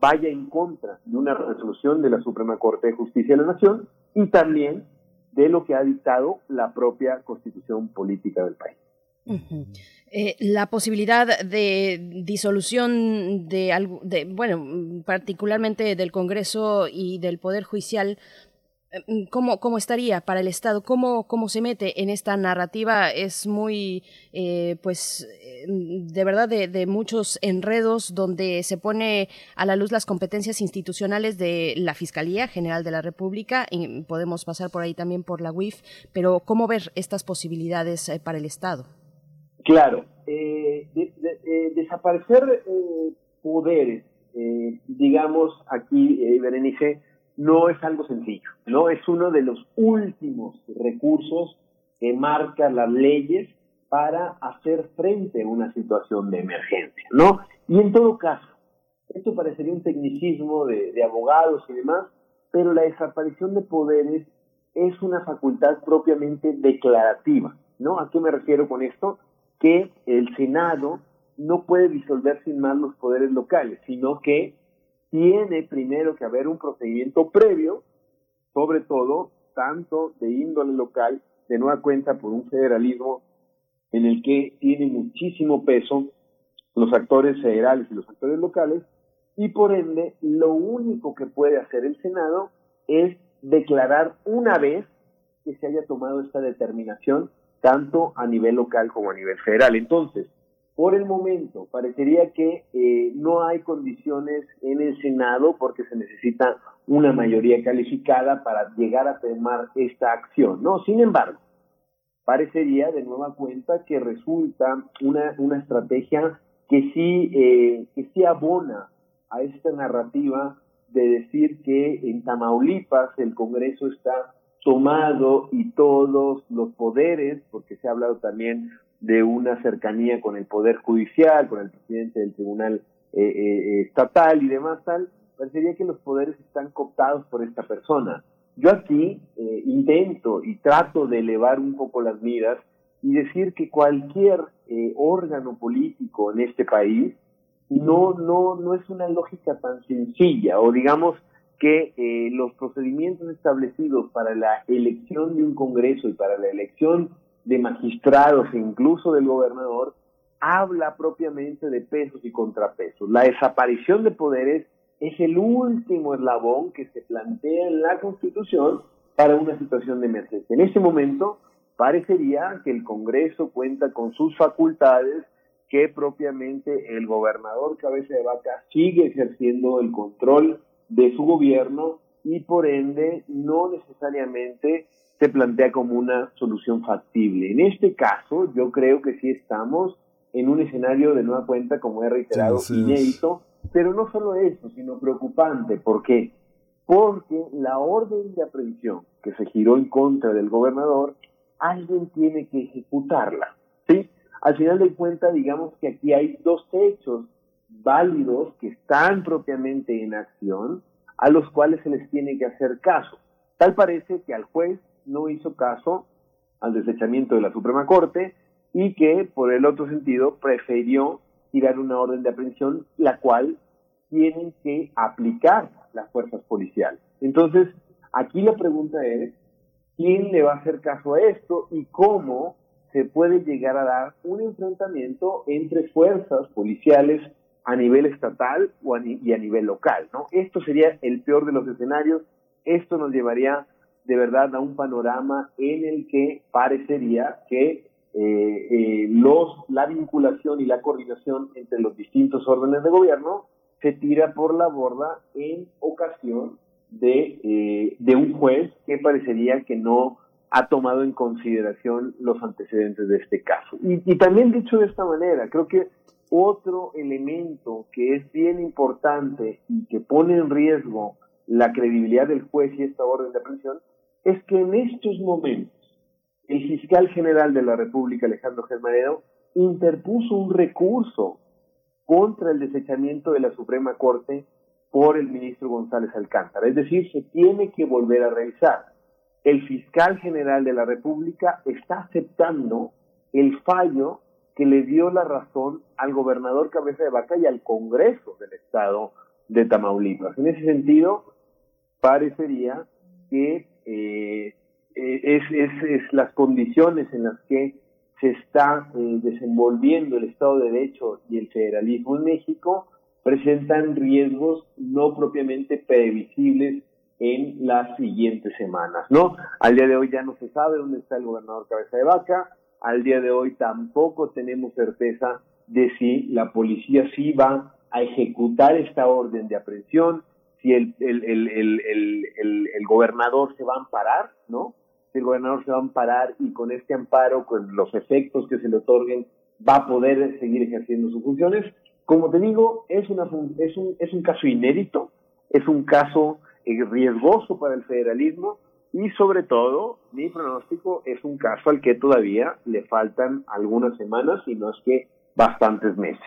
vaya en contra de una resolución de la Suprema Corte de Justicia de la Nación y también de lo que ha dictado la propia constitución política del país. Eh, la posibilidad de disolución de, de, bueno, particularmente del Congreso y del Poder Judicial, ¿Cómo, ¿Cómo, estaría para el Estado? ¿Cómo, ¿Cómo se mete en esta narrativa? Es muy, eh, pues, eh, de verdad, de, muchos enredos donde se pone a la luz las competencias institucionales de la Fiscalía General de la República y podemos pasar por ahí también por la UIF, pero ¿cómo ver estas posibilidades para el Estado? Claro, de, de, desaparecer poderes, digamos aquí, Berenice, no es algo sencillo, ¿no? Es uno de los últimos recursos que marcan las leyes para hacer frente a una situación de emergencia, ¿no? Y en todo caso, esto parecería un tecnicismo de, de abogados y demás, pero la desaparición de poderes es una facultad propiamente declarativa, ¿no? ¿A qué me refiero con esto? Que el Senado no puede disolver sin más los poderes locales, sino que tiene primero que haber un procedimiento previo, sobre todo tanto de índole local, de nueva cuenta por un federalismo en el que tiene muchísimo peso los actores federales y los actores locales, y por ende lo único que puede hacer el Senado es declarar una vez que se haya tomado esta determinación, tanto a nivel local como a nivel federal. Entonces, por el momento, parecería que eh, no hay condiciones en el Senado porque se necesita una mayoría calificada para llegar a tomar esta acción, ¿no? Sin embargo, parecería de nueva cuenta que resulta una, una estrategia que sí, eh, que sí abona a esta narrativa de decir que en Tamaulipas el Congreso está tomado y todos los poderes, porque se ha hablado también de una cercanía con el Poder Judicial, con el presidente del Tribunal eh, eh, Estatal y demás tal, parecería que los poderes están cooptados por esta persona. Yo aquí eh, intento y trato de elevar un poco las miras y decir que cualquier eh, órgano político en este país no, no, no es una lógica tan sencilla, o digamos que eh, los procedimientos establecidos para la elección de un Congreso y para la elección de magistrados e incluso del gobernador, habla propiamente de pesos y contrapesos. La desaparición de poderes es el último eslabón que se plantea en la Constitución para una situación de emergencia. En este momento parecería que el Congreso cuenta con sus facultades, que propiamente el gobernador cabeza de vaca sigue ejerciendo el control de su gobierno y por ende no necesariamente se plantea como una solución factible. En este caso, yo creo que sí estamos en un escenario de nueva cuenta, como he reiterado, inédito, pero no solo eso, sino preocupante. ¿Por qué? Porque la orden de aprehensión que se giró en contra del gobernador, alguien tiene que ejecutarla. ¿sí? Al final de cuentas, digamos que aquí hay dos hechos válidos que están propiamente en acción, a los cuales se les tiene que hacer caso. Tal parece que al juez no hizo caso al desechamiento de la Suprema Corte y que, por el otro sentido, prefirió tirar una orden de aprehensión, la cual tienen que aplicar las fuerzas policiales. Entonces, aquí la pregunta es, ¿quién le va a hacer caso a esto y cómo se puede llegar a dar un enfrentamiento entre fuerzas policiales a nivel estatal o y a nivel local? ¿no? Esto sería el peor de los escenarios, esto nos llevaría de verdad a un panorama en el que parecería que eh, eh, los, la vinculación y la coordinación entre los distintos órdenes de gobierno se tira por la borda en ocasión de, eh, de un juez que parecería que no ha tomado en consideración los antecedentes de este caso. Y también dicho de esta manera, creo que otro elemento que es bien importante y que pone en riesgo la credibilidad del juez y esta orden de aprehensión es que en estos momentos el fiscal general de la República, Alejandro Germanero, interpuso un recurso contra el desechamiento de la Suprema Corte por el ministro González Alcántara. Es decir, se tiene que volver a revisar. El fiscal general de la República está aceptando el fallo que le dio la razón al gobernador Cabeza de Vaca y al Congreso del Estado de Tamaulipas. En ese sentido, parecería que eh, eh, es, es, es, las condiciones en las que se está eh, desenvolviendo el Estado de Derecho y el federalismo en México presentan riesgos no propiamente previsibles en las siguientes semanas, ¿no? Al día de hoy ya no se sabe dónde está el gobernador Cabeza de Vaca, al día de hoy tampoco tenemos certeza de si la policía sí va a ejecutar esta orden de aprehensión, si el, el, el, el, gobernador se va a amparar, ¿no? Si el gobernador se va a amparar y con este amparo, con los efectos que se le otorguen, va a poder seguir ejerciendo sus funciones. Como te digo, es, una, es, un, es un caso inédito, es un caso eh, riesgoso para el federalismo y sobre todo, mi pronóstico es un caso al que todavía le faltan algunas semanas y no es que bastantes meses.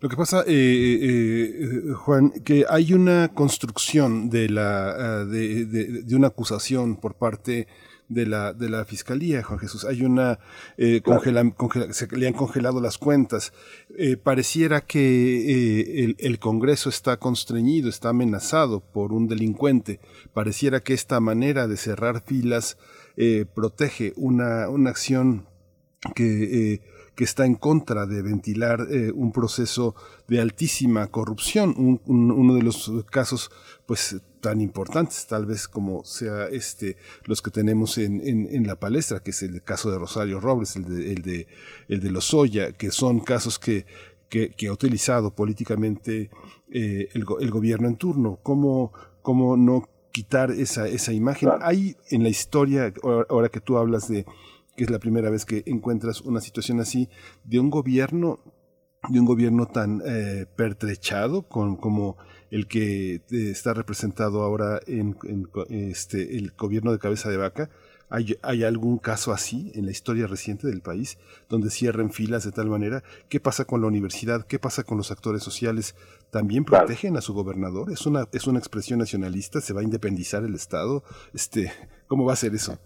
Lo que pasa, eh, eh, Juan, que hay una construcción de la de, de, de, una acusación por parte de la de la fiscalía, Juan Jesús. Hay una eh, se le han congelado las cuentas. Eh, pareciera que el, el, Congreso está constreñido, está amenazado por un delincuente. Pareciera que esta manera de cerrar filas protege una una acción que que está en contra de ventilar eh, un proceso de altísima corrupción, un, un, uno de los casos pues tan importantes tal vez como sea este los que tenemos en, en, en la palestra, que es el caso de Rosario Robles, el de, el de, el de Lozoya, que son casos que, que, que ha utilizado políticamente eh, el, el, gobierno en turno. ¿Cómo, cómo no quitar esa, esa imagen? Hay en la historia, ahora que tú hablas de que es la primera vez que encuentras una situación así de un gobierno de un gobierno tan eh, pertrechado con, como el que eh, está representado ahora en, en, este el gobierno de cabeza de vaca ¿Hay, ¿Hay algún caso así en la historia reciente del país donde cierren filas de tal manera? ¿Qué pasa con la universidad? ¿Qué pasa con los actores sociales? ¿También protegen a su gobernador? ¿Es una, ¿Es una expresión nacionalista? ¿Se va a independizar el Estado? Este, ¿Cómo va a ser eso?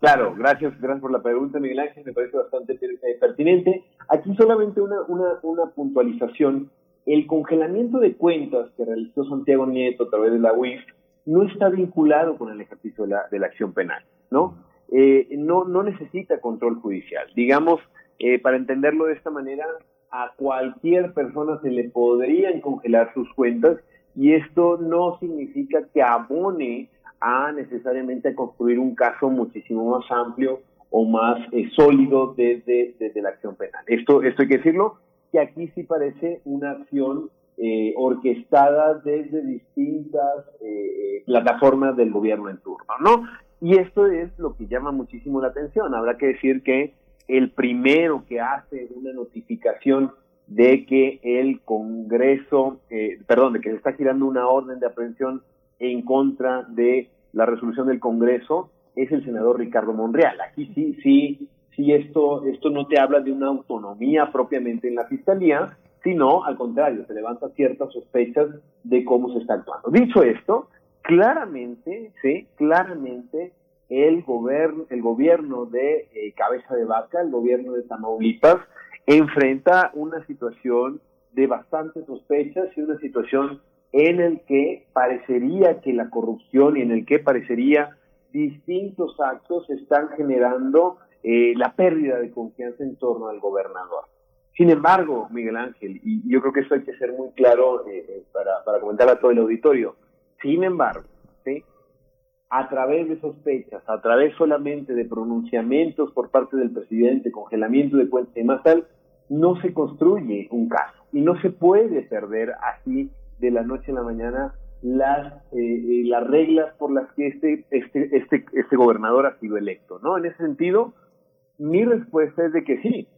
Claro, gracias, gracias por la pregunta, Miguel Ángel, me parece bastante pertinente. Aquí solamente una, una, una puntualización. El congelamiento de cuentas que realizó Santiago Nieto a través de la UIF no está vinculado con el ejercicio de la, de la acción penal, ¿no? Eh, no, no necesita control judicial. Digamos, eh, para entenderlo de esta manera, a cualquier persona se le podrían congelar sus cuentas y esto no significa que abone a necesariamente construir un caso muchísimo más amplio o más eh, sólido desde, desde la acción penal. Esto, esto hay que decirlo, que aquí sí parece una acción eh, orquestada desde distintas eh, plataformas del gobierno en turno, ¿no? Y esto es lo que llama muchísimo la atención. Habrá que decir que el primero que hace una notificación de que el Congreso, eh, perdón, de que se está girando una orden de aprehensión en contra de la resolución del Congreso es el senador Ricardo Monreal. Aquí sí, sí, sí, esto, esto no te habla de una autonomía propiamente en la Fiscalía, sino al contrario, se levanta ciertas sospechas de cómo se está actuando. Dicho esto, claramente, sí, claramente el gobierno, el gobierno de eh, Cabeza de Vaca, el gobierno de Tamaulipas, enfrenta una situación de bastantes sospechas y una situación en el que parecería que la corrupción y en el que parecería distintos actos están generando eh, la pérdida de confianza en torno al gobernador. Sin embargo, Miguel Ángel, y yo creo que eso hay que ser muy claro eh, para, para comentar a todo el auditorio, sin embargo, ¿sí? a través de sospechas, a través solamente de pronunciamientos por parte del presidente, congelamiento de cuentas y más tal, no se construye un caso y no se puede perder así de la noche a la mañana las eh, eh, las reglas por las que este, este este este gobernador ha sido electo no en ese sentido mi respuesta es de que sí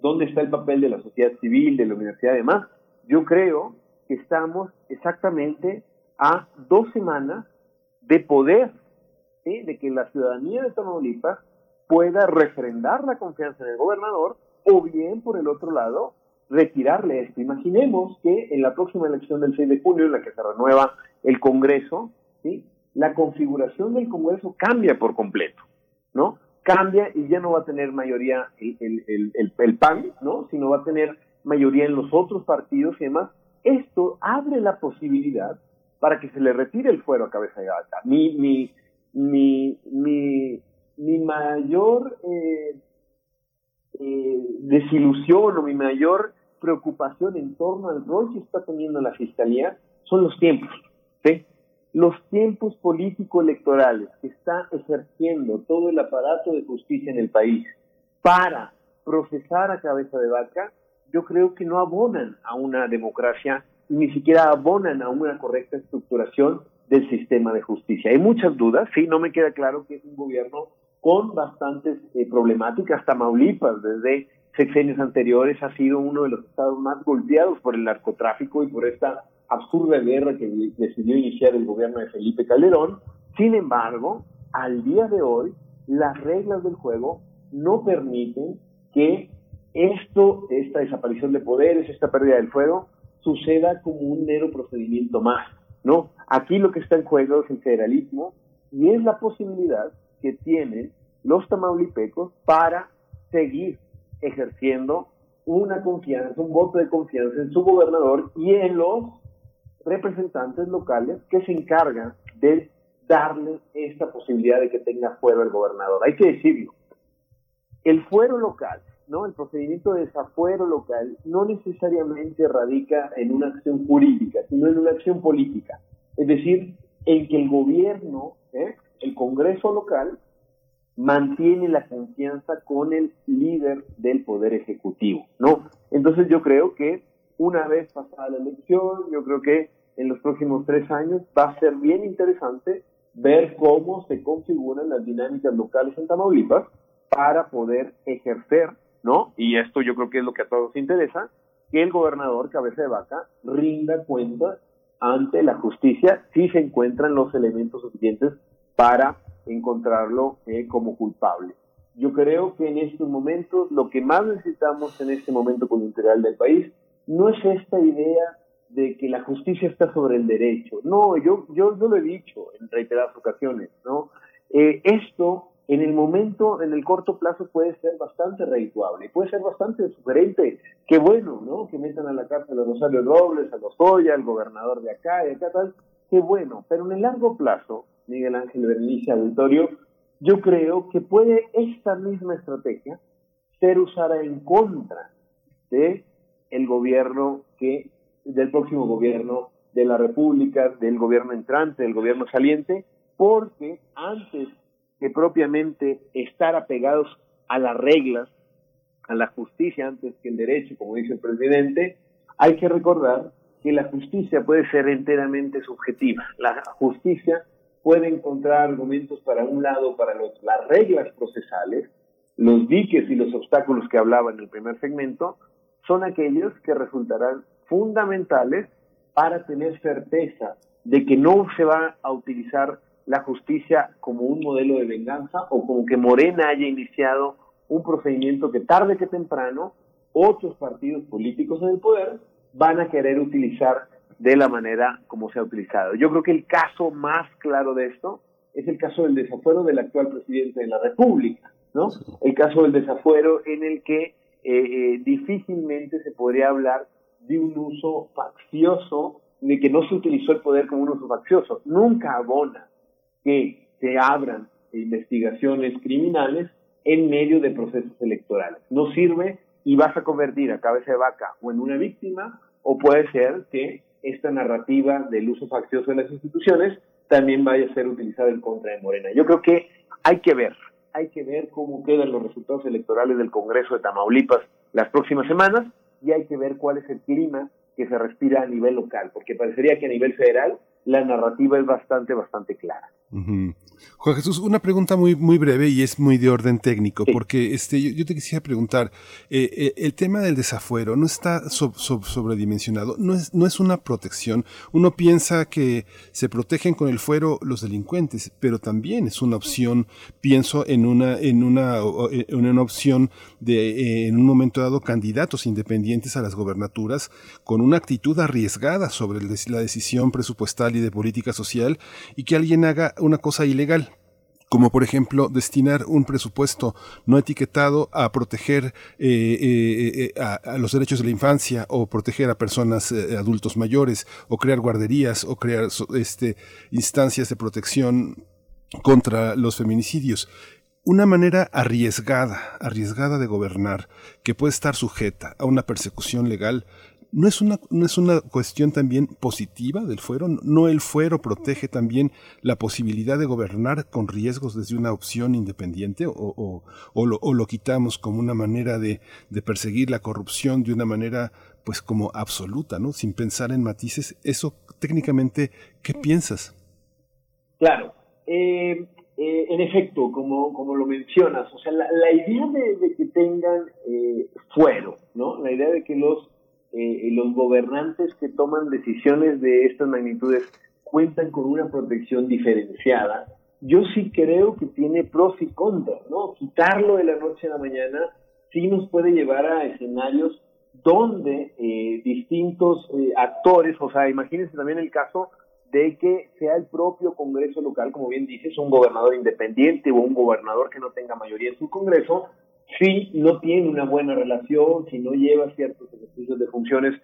dónde está el papel de la sociedad civil de la universidad además yo creo que estamos exactamente a dos semanas de poder de que la ciudadanía de Tamaulipas pueda refrendar la confianza en el gobernador o bien por el otro lado retirarle esto. Imaginemos que en la próxima elección del 6 de junio, en la que se renueva el Congreso, ¿sí? la configuración del Congreso cambia por completo, ¿no? Cambia y ya no va a tener mayoría el, el, el, el PAN, ¿no? Sino va a tener mayoría en los otros partidos y demás. Esto abre la posibilidad para que se le retire el fuero a cabeza de gata. Mi, mi, mi, mi, mi mayor eh, eh, desilusión o mi mayor preocupación en torno al rol que está teniendo la Fiscalía son los tiempos. ¿sí? Los tiempos político-electorales que está ejerciendo todo el aparato de justicia en el país para procesar a cabeza de vaca, yo creo que no abonan a una democracia ni siquiera abonan a una correcta estructuración del sistema de justicia. Hay muchas dudas, sí, no me queda claro que es un gobierno con bastantes eh, problemáticas. Tamaulipas, desde sexenios anteriores, ha sido uno de los estados más golpeados por el narcotráfico y por esta absurda guerra que decidió iniciar el gobierno de Felipe Calderón. Sin embargo, al día de hoy, las reglas del juego no permiten que esto, esta desaparición de poderes, esta pérdida del fuego, suceda como un mero procedimiento más, ¿no? Aquí lo que está en juego es el federalismo y es la posibilidad que tienen los tamaulipecos para seguir ejerciendo una confianza, un voto de confianza en su gobernador y en los representantes locales que se encargan de darle esta posibilidad de que tenga fuero el gobernador. Hay que decirlo. El fuero local, ¿no? El procedimiento de desafuero local no necesariamente radica en una acción jurídica, sino en una acción política. Es decir, en que el gobierno, ¿eh? el Congreso local, mantiene la confianza con el líder del Poder Ejecutivo, ¿no? Entonces yo creo que una vez pasada la elección, yo creo que en los próximos tres años va a ser bien interesante ver cómo se configuran las dinámicas locales en Tamaulipas para poder ejercer, ¿no? Y esto yo creo que es lo que a todos interesa, que el gobernador cabeza de vaca rinda cuenta ante la justicia si se encuentran los elementos suficientes para encontrarlo eh, como culpable. Yo creo que en estos momentos lo que más necesitamos en este momento coyuntural del país no es esta idea de que la justicia está sobre el derecho. No, yo, yo, lo he dicho en reiteradas ocasiones, ¿no? Eh, esto en el momento, en el corto plazo puede ser bastante redituable, puede ser bastante sugerente. Qué bueno, ¿no? Que metan a la cárcel a Rosario Robles, a Lozoya, al gobernador de acá y acá tal. Qué bueno, pero en el largo plazo, Miguel Ángel Bernice Auditorio, yo creo que puede esta misma estrategia ser usada en contra de el gobierno que del próximo gobierno de la República, del gobierno entrante, del gobierno saliente, porque antes que propiamente estar apegados a las reglas, a la justicia antes que el derecho, como dice el presidente, hay que recordar que la justicia puede ser enteramente subjetiva. La justicia puede encontrar argumentos para un lado, para el otro. Las reglas procesales, los diques y los obstáculos que hablaba en el primer segmento, son aquellos que resultarán fundamentales para tener certeza de que no se va a utilizar la justicia como un modelo de venganza o como que Morena haya iniciado un procedimiento que tarde que temprano otros partidos políticos en el poder van a querer utilizar de la manera como se ha utilizado. Yo creo que el caso más claro de esto es el caso del desafuero del actual presidente de la República, ¿no? El caso del desafuero en el que eh, eh, difícilmente se podría hablar de un uso faccioso, de que no se utilizó el poder como un uso faccioso. Nunca abona que se abran investigaciones criminales en medio de procesos electorales. No sirve y vas a convertir a cabeza de vaca o en una víctima o puede ser que esta narrativa del uso faccioso de las instituciones también vaya a ser utilizada en contra de Morena. Yo creo que hay que ver, hay que ver cómo quedan los resultados electorales del Congreso de Tamaulipas las próximas semanas y hay que ver cuál es el clima que se respira a nivel local, porque parecería que a nivel federal la narrativa es bastante, bastante clara. Ujú. Juan Jesús, una pregunta muy, muy breve y es muy de orden técnico, porque este, yo, yo te quisiera preguntar, eh, eh, el tema del desafuero no está so- so- sobredimensionado, no es, no es una protección. Uno piensa que se protegen con el fuero los delincuentes, pero también es una opción, pienso en una, en una, o- en una opción de, eh, en un momento dado, candidatos independientes a las gobernaturas con una actitud arriesgada sobre la decisión presupuestal y de política social y que alguien haga una cosa ilegal como por ejemplo destinar un presupuesto no etiquetado a proteger eh, eh, eh, a, los derechos de la infancia o proteger a personas adultos mayores o crear guarderías o crear este instancias de protección contra los feminicidios. Una manera arriesgada, arriesgada de gobernar, que puede estar sujeta a una persecución legal, ¿no es una, no es una cuestión también positiva del fuero? ¿No el fuero protege también la posibilidad de gobernar con riesgos desde una opción independiente? ¿O, o- o lo, o lo quitamos como una manera de, de perseguir la corrupción de una manera pues como absoluta, ¿no? Sin pensar en matices. Eso técnicamente, ¿qué piensas? Claro, eh, eh, en efecto, como, como lo mencionas, o sea, la, la idea de, de que tengan eh, fuero, ¿no? La idea de que los, eh, los gobernantes que toman decisiones de estas magnitudes cuentan con una protección diferenciada, yo sí creo que tiene pros y contras, ¿no? Quitarlo de la noche a la mañana sí nos puede llevar a escenarios donde eh, distintos eh, actores, o sea, imagínense también el caso de que sea el propio Congreso local, como bien dices, un gobernador independiente o un gobernador que no tenga mayoría en su Congreso, si no tiene una buena relación, si no lleva ciertos ejercicios de funciones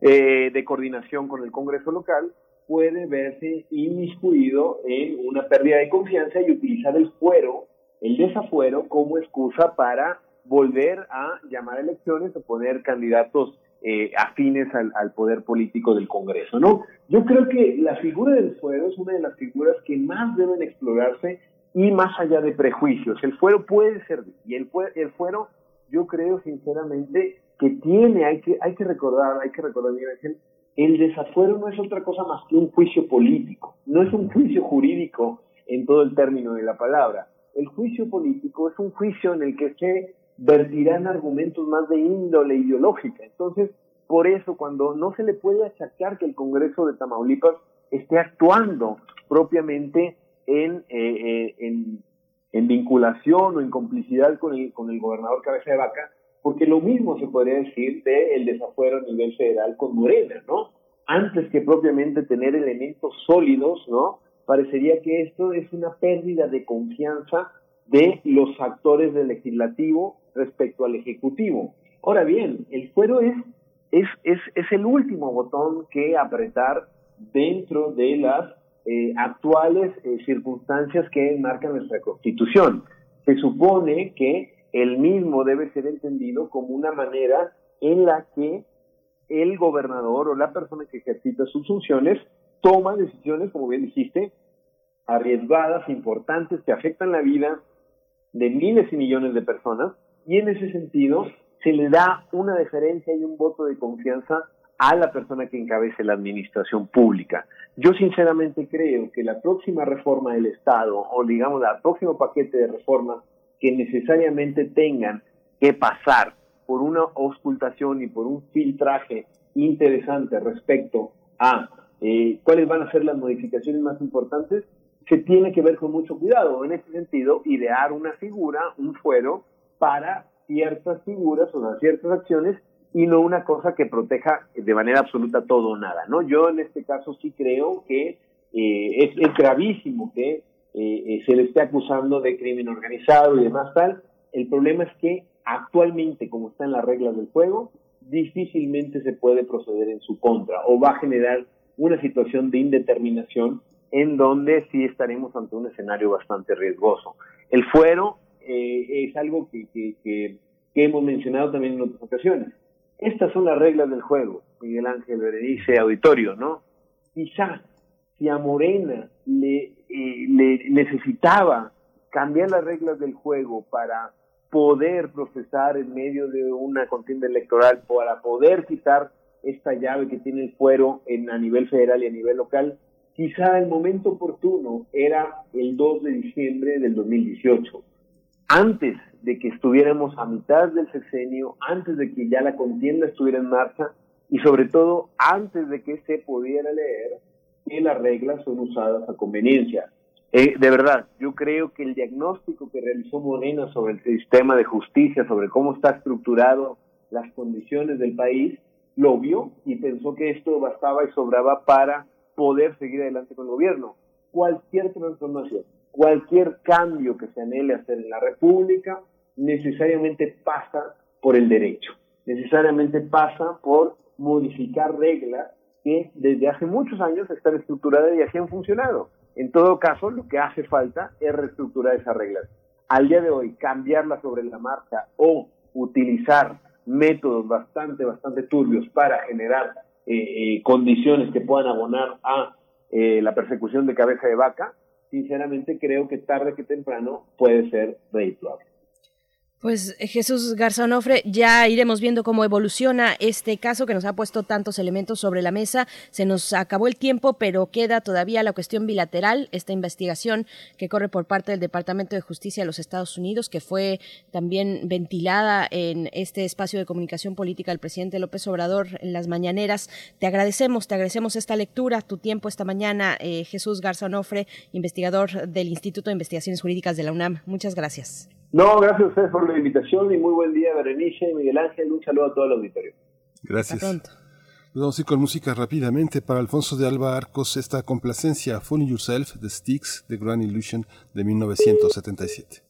eh, de coordinación con el Congreso local, puede verse inmiscuido en una pérdida de confianza y utilizar el fuero, el desafuero, como excusa para volver a llamar a elecciones o poner candidatos eh, afines al, al poder político del Congreso, ¿no? Yo creo que la figura del fuero es una de las figuras que más deben explorarse y más allá de prejuicios. El fuero puede servir y el, el fuero, yo creo sinceramente que tiene, hay que, hay que recordar, hay que recordar, el desafuero no es otra cosa más que un juicio político, no es un juicio jurídico en todo el término de la palabra. El juicio político es un juicio en el que se vertirán argumentos más de índole ideológica. Entonces, por eso, cuando no se le puede achacar que el Congreso de Tamaulipas esté actuando propiamente en, eh, eh, en, en vinculación o en complicidad con el, con el gobernador Cabeza de Vaca, porque lo mismo se podría decir del desafuero a nivel federal con Morena, ¿no? Antes que propiamente tener elementos sólidos, ¿no? Parecería que esto es una pérdida de confianza de los actores del legislativo respecto al ejecutivo. Ahora bien, el fuero es, es, es, es el último botón que apretar dentro de las eh, actuales eh, circunstancias que marcan nuestra constitución. Se supone que el mismo debe ser entendido como una manera en la que el gobernador o la persona que ejercita sus funciones toma decisiones, como bien dijiste, arriesgadas, importantes, que afectan la vida de miles y millones de personas, y en ese sentido se le da una deferencia y un voto de confianza a la persona que encabece la administración pública. Yo sinceramente creo que la próxima reforma del Estado, o digamos el próximo paquete de reformas que necesariamente tengan que pasar por una auscultación y por un filtraje interesante respecto a eh, cuáles van a ser las modificaciones más importantes, se tiene que ver con mucho cuidado. En ese sentido, idear una figura, un fuero, para ciertas figuras o para ciertas acciones y no una cosa que proteja de manera absoluta todo o nada, ¿no? Yo en este caso sí creo que eh, es, gravísimo que eh, eh, se le esté acusando de crimen organizado y demás tal. El problema es que actualmente, como están las reglas del juego, difícilmente se puede proceder en su contra o va a generar una situación de indeterminación en donde sí estaremos ante un escenario bastante riesgoso. El fuero eh, es algo que, que, que, que hemos mencionado también en otras ocasiones. Estas son las reglas del juego, Miguel Ángel Berenice, auditorio, ¿no? Quizá si a Morena le, eh, le necesitaba cambiar las reglas del juego para poder procesar en medio de una contienda electoral, para poder quitar esta llave que tiene el fuero en, a nivel federal y a nivel local, quizá el momento oportuno era el 2 de diciembre del 2018, antes de que estuviéramos a mitad del sexenio, antes de que ya la contienda estuviera en marcha y sobre todo antes de que se pudiera leer que las reglas son usadas a conveniencia. Eh, de verdad, yo creo que el diagnóstico que realizó Morena sobre el sistema de justicia, sobre cómo está estructurado las condiciones del país, lo vio y pensó que esto bastaba y sobraba para poder seguir adelante con el gobierno. Cualquier transformación, cualquier cambio que se anhele hacer en la República, necesariamente pasa por el derecho, necesariamente pasa por modificar reglas que desde hace muchos años están estructuradas y así han funcionado. En todo caso, lo que hace falta es reestructurar esas reglas. Al día de hoy, cambiarlas sobre la marcha o utilizar métodos bastante, bastante turbios para generar eh, eh, condiciones que puedan abonar a eh, la persecución de cabeza de vaca, sinceramente creo que tarde que temprano puede ser redituable. Pues Jesús Garzonofre, ya iremos viendo cómo evoluciona este caso que nos ha puesto tantos elementos sobre la mesa. Se nos acabó el tiempo, pero queda todavía la cuestión bilateral, esta investigación que corre por parte del Departamento de Justicia de los Estados Unidos, que fue también ventilada en este espacio de comunicación política del presidente López Obrador en las mañaneras. Te agradecemos, te agradecemos esta lectura, tu tiempo esta mañana, eh, Jesús Garzonofre, investigador del Instituto de Investigaciones Jurídicas de la UNAM. Muchas gracias. No, gracias a ustedes por la invitación y muy buen día, Berenice, Miguel Ángel. Un saludo a todo el auditorio. Gracias. Vamos a ir con música rápidamente. Para Alfonso de Alba Arcos, esta complacencia Funny Yourself de Styx, The Grand Illusion de 1977.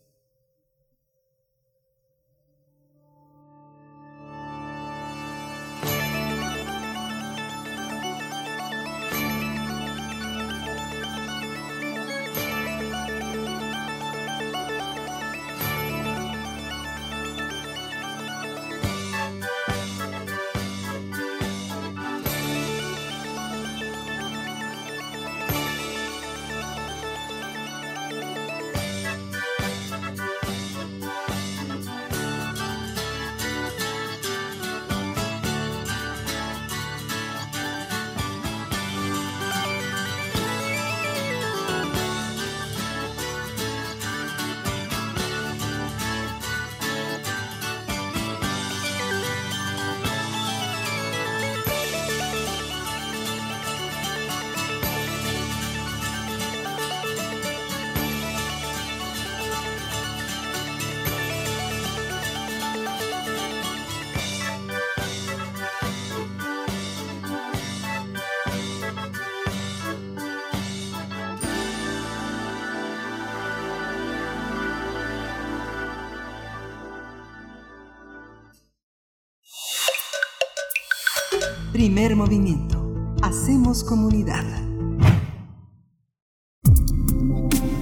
Movimiento. Hacemos comunidad.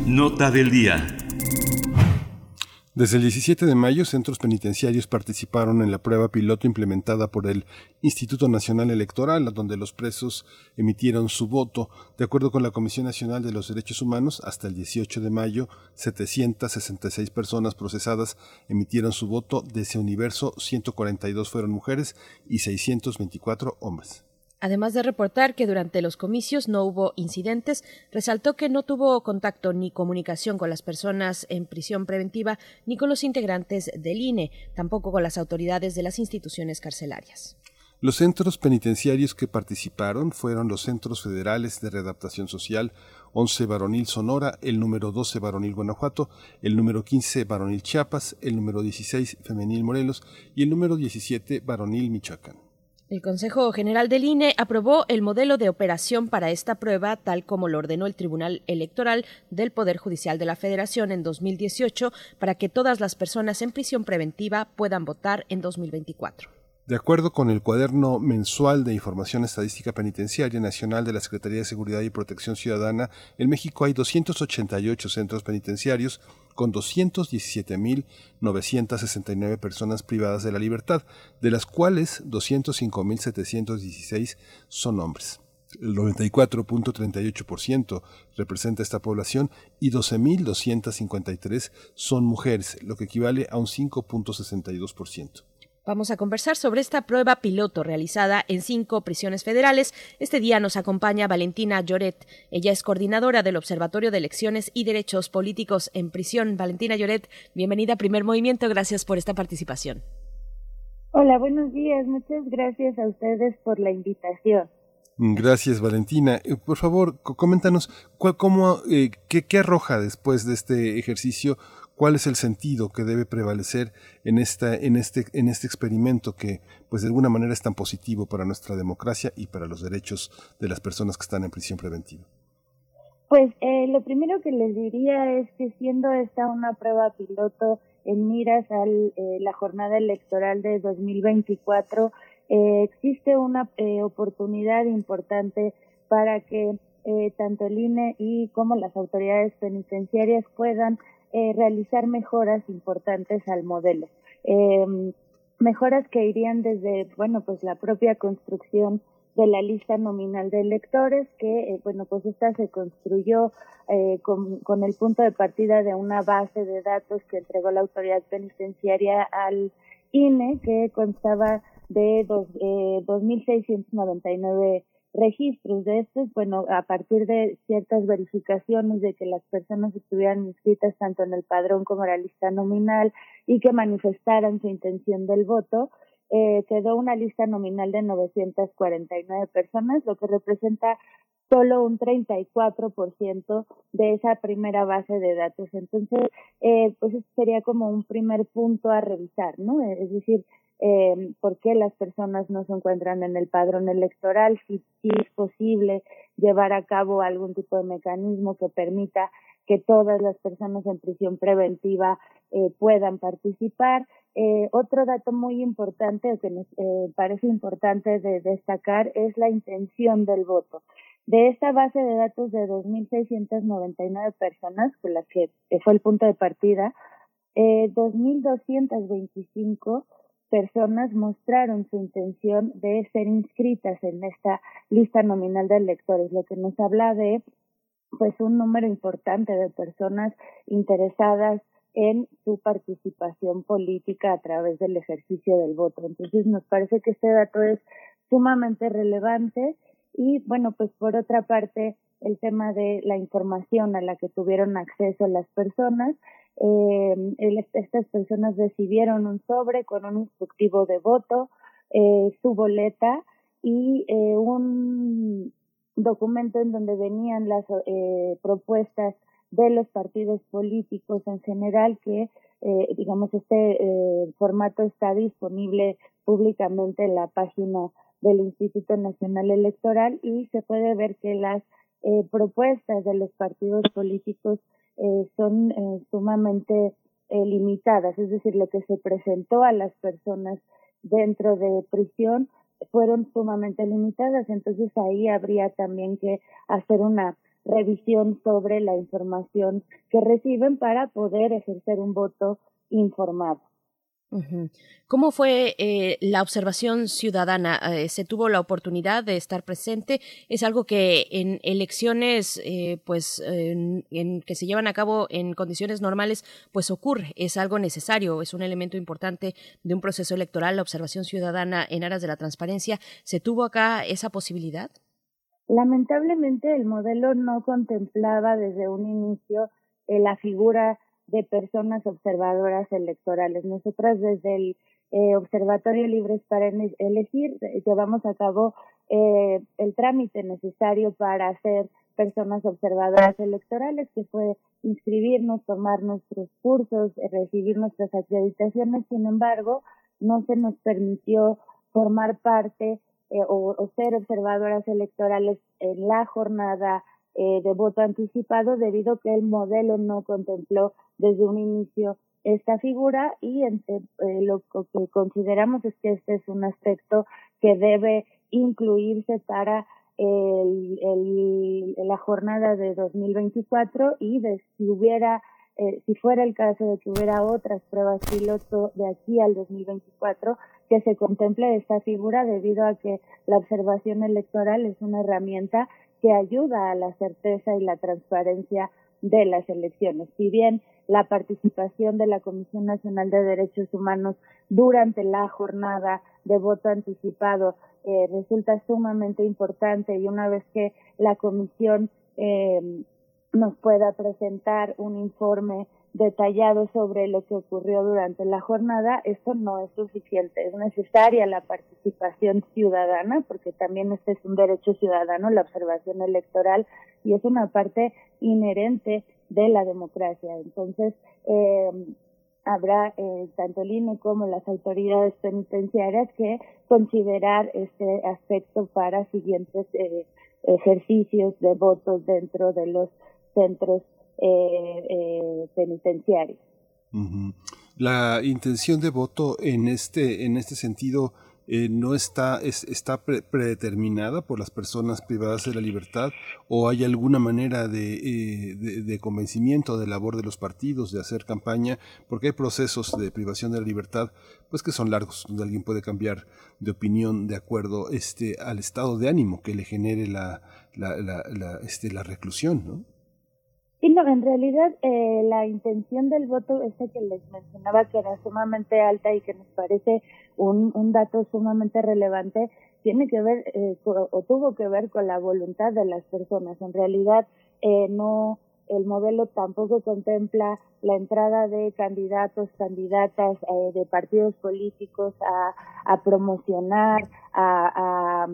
Nota del día. Desde el 17 de mayo, centros penitenciarios participaron en la prueba piloto implementada por el Instituto Nacional Electoral, donde los presos emitieron su voto. De acuerdo con la Comisión Nacional de los Derechos Humanos, hasta el 18 de mayo, 766 personas procesadas emitieron su voto. De ese universo, 142 fueron mujeres y 624 hombres. Además de reportar que durante los comicios no hubo incidentes, resaltó que no tuvo contacto ni comunicación con las personas en prisión preventiva ni con los integrantes del INE, tampoco con las autoridades de las instituciones carcelarias. Los centros penitenciarios que participaron fueron los Centros Federales de Readaptación Social, 11 Varonil Sonora, el número 12 Varonil Guanajuato, el número 15 Varonil Chiapas, el número 16 Femenil Morelos y el número 17 Varonil Michoacán. El Consejo General del INE aprobó el modelo de operación para esta prueba, tal como lo ordenó el Tribunal Electoral del Poder Judicial de la Federación en 2018, para que todas las personas en prisión preventiva puedan votar en 2024. De acuerdo con el cuaderno mensual de información estadística penitenciaria nacional de la Secretaría de Seguridad y Protección Ciudadana, en México hay 288 centros penitenciarios con 217.969 personas privadas de la libertad, de las cuales 205.716 son hombres. El 94.38% representa esta población y 12.253 son mujeres, lo que equivale a un 5.62%. Vamos a conversar sobre esta prueba piloto realizada en cinco prisiones federales. Este día nos acompaña Valentina Lloret. Ella es coordinadora del Observatorio de Elecciones y Derechos Políticos en Prisión. Valentina Lloret, bienvenida a Primer Movimiento. Gracias por esta participación. Hola, buenos días. Muchas gracias a ustedes por la invitación. Gracias, Valentina. Eh, por favor, coméntanos cuál, cómo, eh, qué, qué arroja después de este ejercicio cuál es el sentido que debe prevalecer en esta en este en este experimento que pues de alguna manera es tan positivo para nuestra democracia y para los derechos de las personas que están en prisión preventiva pues eh, lo primero que les diría es que siendo esta una prueba piloto en miras a eh, la jornada electoral de 2024 eh, existe una eh, oportunidad importante para que eh, tanto el INE y como las autoridades penitenciarias puedan eh, realizar mejoras importantes al modelo. Eh, mejoras que irían desde, bueno, pues la propia construcción de la lista nominal de electores, que, eh, bueno, pues esta se construyó eh, con, con, el punto de partida de una base de datos que entregó la autoridad penitenciaria al INE, que constaba de dos, eh, 2.699 registros de estos, bueno, a partir de ciertas verificaciones de que las personas estuvieran inscritas tanto en el padrón como en la lista nominal y que manifestaran su intención del voto, eh, quedó una lista nominal de 949 personas, lo que representa solo un 34% de esa primera base de datos. Entonces, eh, pues sería como un primer punto a revisar, ¿no? Es decir, eh, por qué las personas no se encuentran en el padrón electoral, si, si es posible llevar a cabo algún tipo de mecanismo que permita que todas las personas en prisión preventiva eh, puedan participar. Eh, otro dato muy importante que nos eh, parece importante de destacar es la intención del voto. De esta base de datos de 2.699 personas, con las que fue el punto de partida, eh, 2.225 personas mostraron su intención de ser inscritas en esta lista nominal de electores, lo que nos habla de pues un número importante de personas interesadas en su participación política a través del ejercicio del voto. Entonces nos parece que este dato es sumamente relevante y bueno, pues por otra parte el tema de la información a la que tuvieron acceso las personas eh, estas personas recibieron un sobre con un instructivo de voto, eh, su boleta y eh, un documento en donde venían las eh, propuestas de los partidos políticos en general que eh, digamos este formato está disponible públicamente en la página del Instituto Nacional Electoral y se puede ver que las propuestas de los partidos políticos eh, son eh, sumamente eh, limitadas, es decir, lo que se presentó a las personas dentro de prisión fueron sumamente limitadas, entonces ahí habría también que hacer una revisión sobre la información que reciben para poder ejercer un voto informado. ¿Cómo fue eh, la observación ciudadana? Eh, ¿Se tuvo la oportunidad de estar presente? ¿Es algo que en elecciones eh, pues, en, que se llevan a cabo en condiciones normales pues ocurre? ¿Es algo necesario? ¿Es un elemento importante de un proceso electoral la observación ciudadana en aras de la transparencia? ¿Se tuvo acá esa posibilidad? Lamentablemente el modelo no contemplaba desde un inicio la figura de personas observadoras electorales. Nosotras desde el eh, Observatorio Libres para Elegir eh, llevamos a cabo eh, el trámite necesario para ser personas observadoras electorales, que fue inscribirnos, tomar nuestros cursos, eh, recibir nuestras acreditaciones. Sin embargo, no se nos permitió formar parte o ser observadoras electorales en la jornada eh, de voto anticipado debido a que el modelo no contempló desde un inicio esta figura y eh, lo que consideramos es que este es un aspecto que debe incluirse para el, el, la jornada de 2024 y de, si hubiera eh, si fuera el caso de que hubiera otras pruebas piloto de aquí al 2024, que se contemple esta figura debido a que la observación electoral es una herramienta que ayuda a la certeza y la transparencia de las elecciones. Si bien la participación de la Comisión Nacional de Derechos Humanos durante la jornada de voto anticipado eh, resulta sumamente importante y una vez que la comisión eh, nos pueda presentar un informe detallado sobre lo que ocurrió durante la jornada, esto no es suficiente. Es necesaria la participación ciudadana, porque también este es un derecho ciudadano, la observación electoral, y es una parte inherente de la democracia. Entonces, eh, habrá eh, tanto el INE como las autoridades penitenciarias que considerar este aspecto para siguientes eh, ejercicios de votos dentro de los centros eh, eh. La intención de voto en este, en este sentido eh, no está, es- está pre- predeterminada por las personas privadas de la libertad o hay alguna manera de, eh, de, de convencimiento de labor de los partidos de hacer campaña porque hay procesos de privación de la libertad pues que son largos donde alguien puede cambiar de opinión de acuerdo este al estado de ánimo que le genere la, la, la, este, la reclusión ¿no? Sí, no, en realidad eh, la intención del voto, esta que les mencionaba, que era sumamente alta y que nos parece un, un dato sumamente relevante, tiene que ver eh, o tuvo que ver con la voluntad de las personas. En realidad, eh, no, el modelo tampoco contempla la entrada de candidatos, candidatas eh, de partidos políticos a, a promocionar, a, a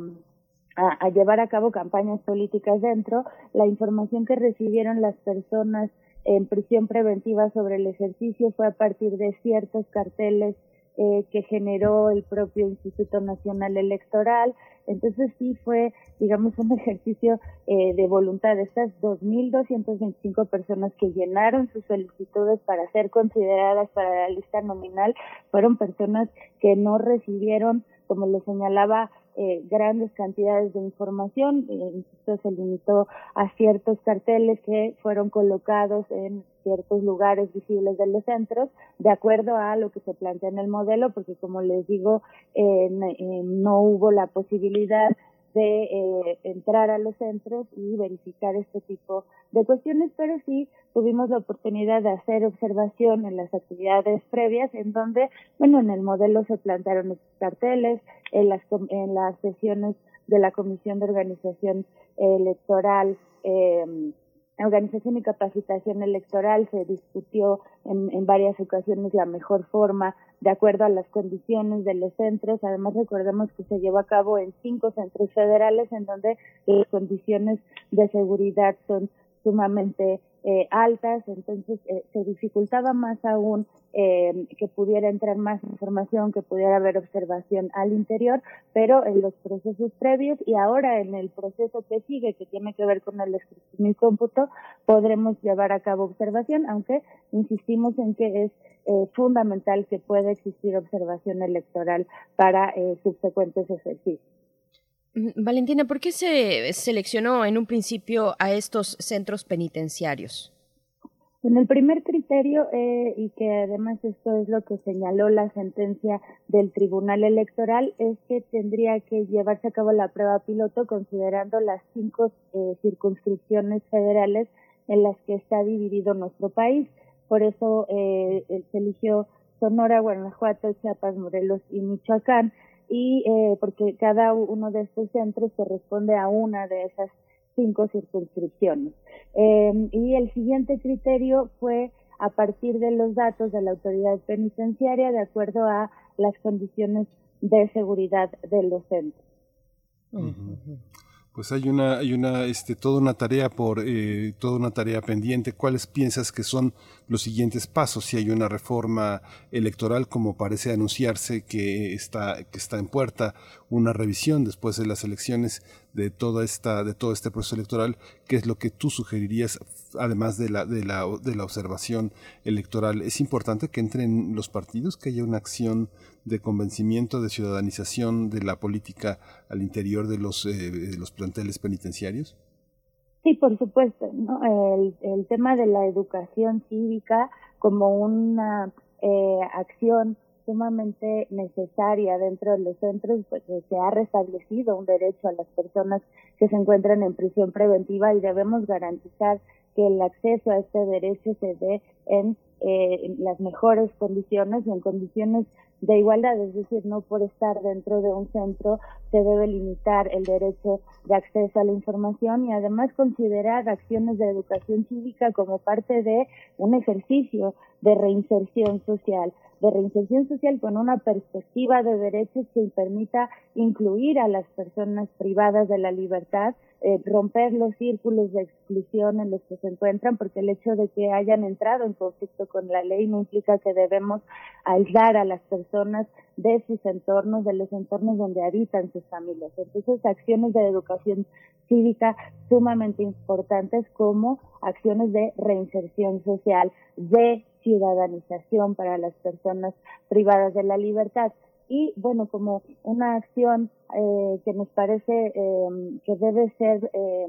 a, a llevar a cabo campañas políticas dentro, la información que recibieron las personas en prisión preventiva sobre el ejercicio fue a partir de ciertos carteles eh, que generó el propio Instituto Nacional Electoral. Entonces sí fue, digamos, un ejercicio eh, de voluntad. Estas 2.225 personas que llenaron sus solicitudes para ser consideradas para la lista nominal fueron personas que no recibieron, como le señalaba, eh, grandes cantidades de información. Eh, insisto, se limitó a ciertos carteles que fueron colocados en ciertos lugares visibles de los centros, de acuerdo a lo que se plantea en el modelo, porque como les digo, eh, eh, no hubo la posibilidad de eh, entrar a los centros y verificar este tipo de cuestiones, pero sí tuvimos la oportunidad de hacer observación en las actividades previas, en donde, bueno, en el modelo se plantearon estos carteles, en las, en las sesiones de la Comisión de Organización Electoral, eh, organización y capacitación electoral se discutió en, en varias ocasiones la mejor forma de acuerdo a las condiciones de los centros. Además, recordemos que se llevó a cabo en cinco centros federales en donde las condiciones de seguridad son sumamente eh, altas, entonces eh, se dificultaba más aún eh, que pudiera entrar más información, que pudiera haber observación al interior, pero en los procesos previos y ahora en el proceso que sigue, que tiene que ver con el escrutinio y cómputo, podremos llevar a cabo observación, aunque insistimos en que es eh, fundamental que pueda existir observación electoral para eh, subsecuentes ejercicios. Mm, Valentina, ¿por qué se seleccionó en un principio a estos centros penitenciarios? En el primer criterio, eh, y que además esto es lo que señaló la sentencia del Tribunal Electoral, es que tendría que llevarse a cabo la prueba piloto considerando las cinco eh, circunscripciones federales en las que está dividido nuestro país. Por eso eh, se eligió Sonora, Guanajuato, Chiapas, Morelos y Michoacán, y eh, porque cada uno de estos centros corresponde a una de esas cinco circunscripciones. Eh, y el siguiente criterio fue a partir de los datos de la autoridad penitenciaria de acuerdo a las condiciones de seguridad de los centros. Pues hay una, hay una, este, toda una tarea por, eh, toda una tarea pendiente. ¿Cuáles piensas que son los siguientes pasos? Si hay una reforma electoral, como parece anunciarse que está, que está en puerta, una revisión después de las elecciones de toda esta, de todo este proceso electoral, ¿qué es lo que tú sugerirías, además de la, de la, de la observación electoral? Es importante que entren los partidos, que haya una acción de convencimiento, de ciudadanización de la política al interior de los, eh, de los planteles penitenciarios? Sí, por supuesto. ¿no? El, el tema de la educación cívica como una eh, acción sumamente necesaria dentro de los centros, pues se ha restablecido un derecho a las personas que se encuentran en prisión preventiva y debemos garantizar que el acceso a este derecho se dé en, eh, las mejores condiciones y en condiciones de igualdad, es decir, no por estar dentro de un centro se debe limitar el derecho de acceso a la información y además considerar acciones de educación cívica como parte de un ejercicio de reinserción social, de reinserción social con una perspectiva de derechos que permita incluir a las personas privadas de la libertad eh, romper los círculos de exclusión en los que se encuentran, porque el hecho de que hayan entrado en conflicto con la ley no implica que debemos aislar a las personas de sus entornos, de los entornos donde habitan sus familias. Entonces, acciones de educación cívica sumamente importantes como acciones de reinserción social, de ciudadanización para las personas privadas de la libertad y bueno como una acción eh, que nos parece eh, que debe ser eh,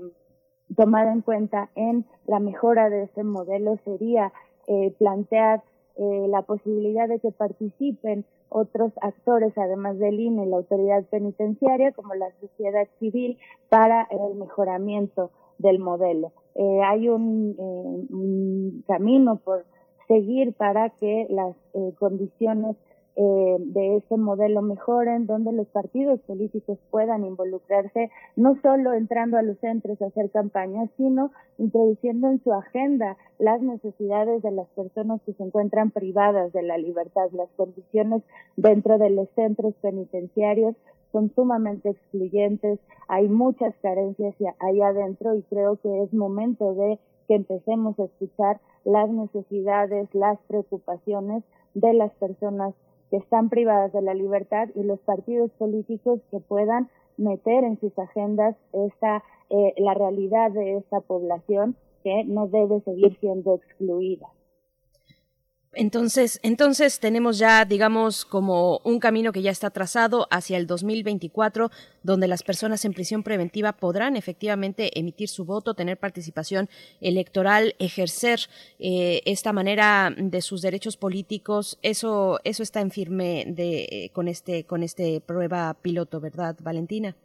tomada en cuenta en la mejora de este modelo sería eh, plantear eh, la posibilidad de que participen otros actores, además del INE, la autoridad penitenciaria, como la sociedad civil, para el mejoramiento del modelo. Eh, hay un, eh, un camino por seguir para que las eh, condiciones eh, de ese modelo mejoren, donde los partidos políticos puedan involucrarse, no solo entrando a los centros a hacer campañas, sino introduciendo en su agenda las necesidades de las personas que se encuentran privadas de la libertad. Las condiciones dentro de los centros penitenciarios son sumamente excluyentes, hay muchas carencias ahí adentro y creo que es momento de que empecemos a escuchar las necesidades, las preocupaciones de las personas que están privadas de la libertad y los partidos políticos que puedan meter en sus agendas esta, eh, la realidad de esta población que no debe seguir siendo excluida. Entonces, entonces tenemos ya, digamos, como un camino que ya está trazado hacia el 2024, donde las personas en prisión preventiva podrán efectivamente emitir su voto, tener participación electoral, ejercer eh, esta manera de sus derechos políticos. Eso, eso está en firme de, eh, con este, con este prueba piloto, ¿verdad, Valentina?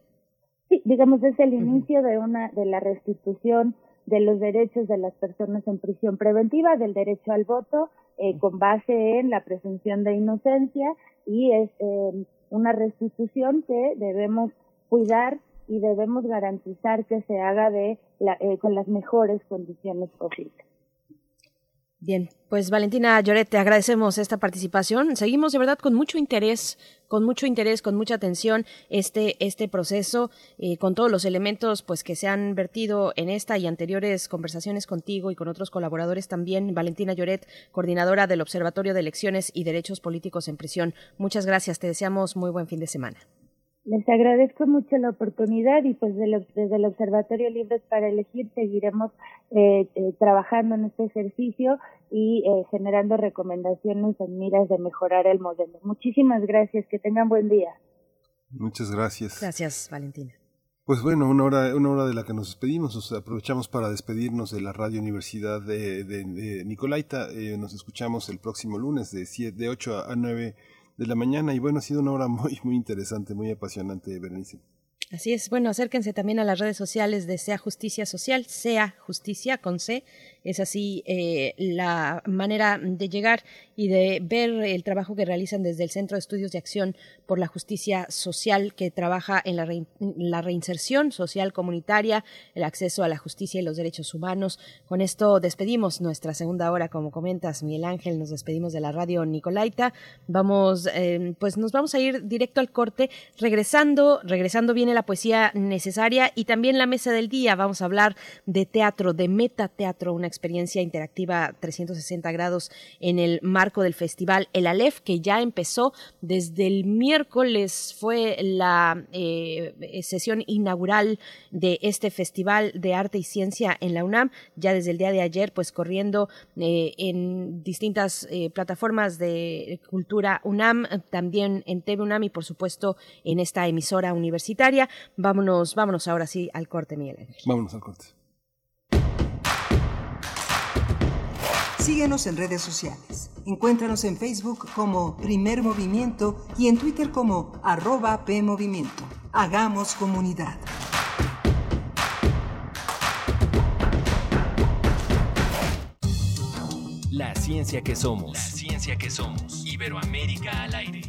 Sí, digamos, es el inicio de una, de la restitución de los derechos de las personas en prisión preventiva, del derecho al voto, eh, con base en la presunción de inocencia y es eh, una restitución que debemos cuidar y debemos garantizar que se haga de la, eh, con las mejores condiciones posibles. Bien, pues Valentina Lloret, te agradecemos esta participación. Seguimos de verdad con mucho interés, con mucho interés, con mucha atención este este proceso, eh, con todos los elementos pues que se han vertido en esta y anteriores conversaciones contigo y con otros colaboradores también. Valentina Lloret, coordinadora del Observatorio de Elecciones y Derechos Políticos en Prisión. Muchas gracias. Te deseamos muy buen fin de semana. Les agradezco mucho la oportunidad y pues desde el Observatorio Libres para Elegir seguiremos eh, eh, trabajando en este ejercicio y eh, generando recomendaciones en miras de mejorar el modelo. Muchísimas gracias, que tengan buen día. Muchas gracias. Gracias, Valentina. Pues bueno, una hora, una hora de la que nos despedimos, o sea, aprovechamos para despedirnos de la Radio Universidad de, de, de Nicolaita. Eh, nos escuchamos el próximo lunes de, siete, de 8 a 9 de la mañana y bueno, ha sido una hora muy, muy interesante, muy apasionante, Berenice. Así es, bueno, acérquense también a las redes sociales de Sea Justicia Social, Sea Justicia con C, es así eh, la manera de llegar y de ver el trabajo que realizan desde el Centro de Estudios de Acción por la Justicia Social, que trabaja en la, re, la reinserción social comunitaria, el acceso a la justicia y los derechos humanos. Con esto despedimos nuestra segunda hora, como comentas, Miguel Ángel, nos despedimos de la radio Nicolaita. Vamos, eh, pues nos vamos a ir directo al corte, regresando, regresando viene la poesía necesaria y también la mesa del día. Vamos a hablar de teatro, de metateatro, una experiencia interactiva 360 grados en el marco del festival El Aleph, que ya empezó desde el miércoles, fue la eh, sesión inaugural de este festival de arte y ciencia en la UNAM, ya desde el día de ayer, pues corriendo eh, en distintas eh, plataformas de cultura UNAM, también en TV UNAM y por supuesto en esta emisora universitaria. Vámonos, vámonos ahora sí al corte, Miguel Ángel. Vámonos al corte. Síguenos en redes sociales. Encuéntranos en Facebook como Primer Movimiento y en Twitter como arroba PMovimiento. Hagamos comunidad. La ciencia que somos. La ciencia que somos. Iberoamérica al aire.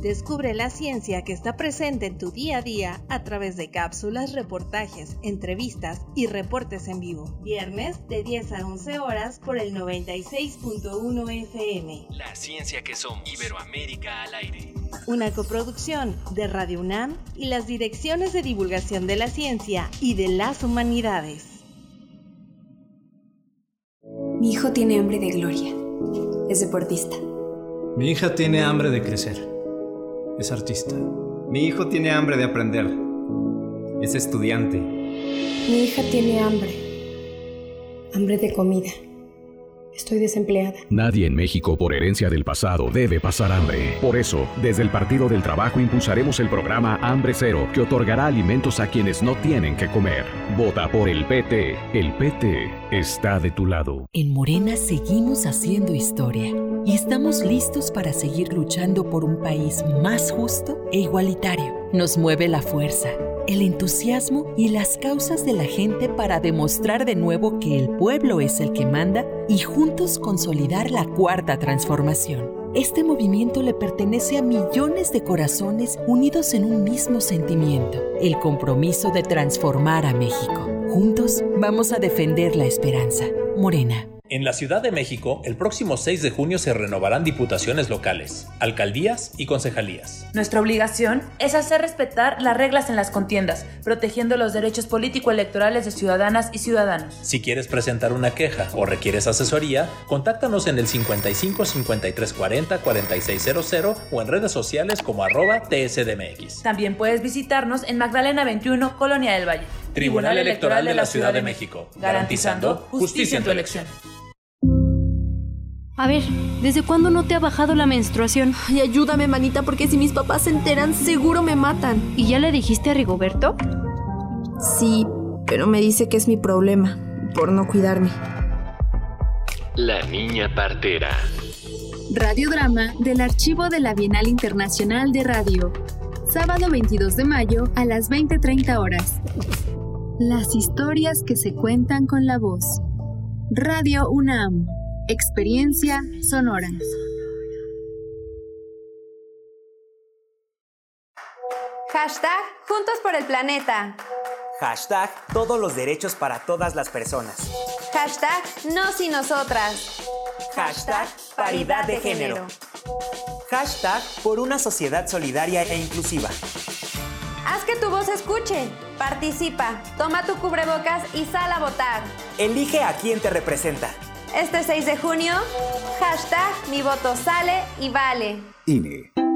Descubre la ciencia que está presente en tu día a día a través de cápsulas, reportajes, entrevistas y reportes en vivo. Viernes de 10 a 11 horas por el 96.1 FM. La ciencia que somos. Iberoamérica al aire. Una coproducción de Radio UNAM y las direcciones de divulgación de la ciencia y de las humanidades. Mi hijo tiene hambre de gloria. Es deportista. Mi hija tiene hambre de crecer. Es artista. Mi hijo tiene hambre de aprender. Es estudiante. Mi hija tiene hambre. Hambre de comida. Estoy desempleada. Nadie en México por herencia del pasado debe pasar hambre. Por eso, desde el Partido del Trabajo impulsaremos el programa Hambre Cero, que otorgará alimentos a quienes no tienen que comer. Vota por el PT. El PT está de tu lado. En Morena seguimos haciendo historia y estamos listos para seguir luchando por un país más justo e igualitario. Nos mueve la fuerza, el entusiasmo y las causas de la gente para demostrar de nuevo que el pueblo es el que manda y juntos consolidar la cuarta transformación. Este movimiento le pertenece a millones de corazones unidos en un mismo sentimiento, el compromiso de transformar a México. Juntos vamos a defender la esperanza. Morena. En la Ciudad de México, el próximo 6 de junio se renovarán diputaciones locales, alcaldías y concejalías. Nuestra obligación es hacer respetar las reglas en las contiendas, protegiendo los derechos político-electorales de ciudadanas y ciudadanos. Si quieres presentar una queja o requieres asesoría, contáctanos en el 55 53 40 4600 o en redes sociales como arroba TSDMX. También puedes visitarnos en Magdalena 21, Colonia del Valle. Tribunal Electoral de la Ciudad de México, garantizando justicia en tu elección. A ver, ¿desde cuándo no te ha bajado la menstruación? Ay, ayúdame, manita, porque si mis papás se enteran, seguro me matan. ¿Y ya le dijiste a Rigoberto? Sí, pero me dice que es mi problema, por no cuidarme. La niña partera. Radiodrama del archivo de la Bienal Internacional de Radio. Sábado 22 de mayo a las 20:30 horas. Las historias que se cuentan con la voz. Radio UNAM. Experiencia sonora. Hashtag Juntos por el Planeta. Hashtag Todos los derechos para todas las personas. Hashtag Nos y Nosotras. Hashtag Paridad de género. Hashtag Por una sociedad solidaria e inclusiva. Haz que tu voz escuche. Participa. Toma tu cubrebocas y sal a votar. Elige a quien te representa. Este 6 de junio, hashtag mi voto sale y vale. INE.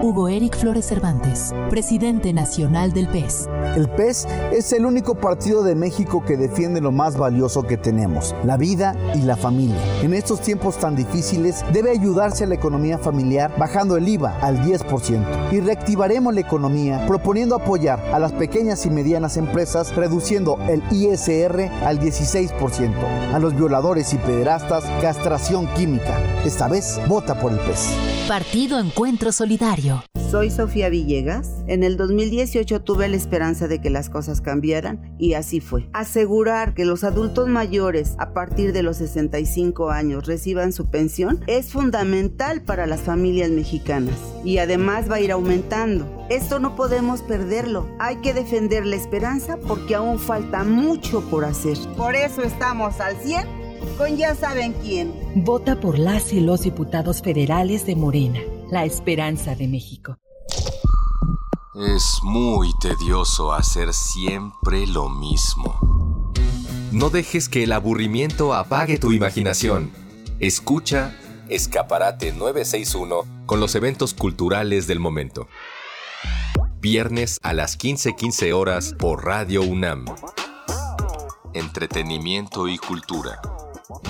Hugo Eric Flores Cervantes, presidente nacional del PES. El PES es el único partido de México que defiende lo más valioso que tenemos, la vida y la familia. En estos tiempos tan difíciles debe ayudarse a la economía familiar bajando el IVA al 10% y reactivaremos la economía proponiendo apoyar a las pequeñas y medianas empresas reduciendo el ISR al 16%, a los violadores y pederastas castración química. Esta vez vota por el PES. Partido Encuentro Solidario. Soy Sofía Villegas. En el 2018 tuve la esperanza de que las cosas cambiaran y así fue. Asegurar que los adultos mayores a partir de los 65 años reciban su pensión es fundamental para las familias mexicanas y además va a ir aumentando. Esto no podemos perderlo. Hay que defender la esperanza porque aún falta mucho por hacer. Por eso estamos al 100 con ya saben quién. Vota por las y los diputados federales de Morena la esperanza de México. Es muy tedioso hacer siempre lo mismo. No dejes que el aburrimiento apague tu imaginación. Escucha Escaparate 961 con los eventos culturales del momento. Viernes a las 15:15 horas por Radio UNAM. Entretenimiento y cultura.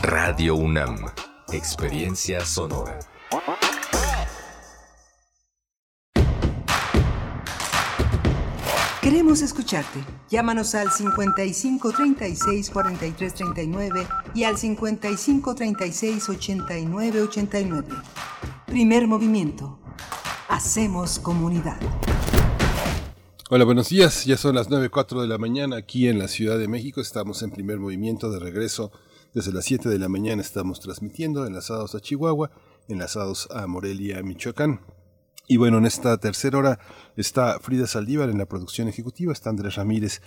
Radio UNAM. Experiencia sonora. Queremos escucharte. Llámanos al 55 36 43 39 y al 55 36 89 89. Primer movimiento. Hacemos comunidad. Hola, buenos días. Ya son las 9.04 de la mañana aquí en la Ciudad de México. Estamos en primer movimiento de regreso Desde las 7 de la mañana estamos transmitiendo enlazados a Chihuahua, enlazados a Morelia, Michoacán. Y bueno, en esta tercera hora está Frida Saldívar en la producción ejecutiva, está Andrés Ramírez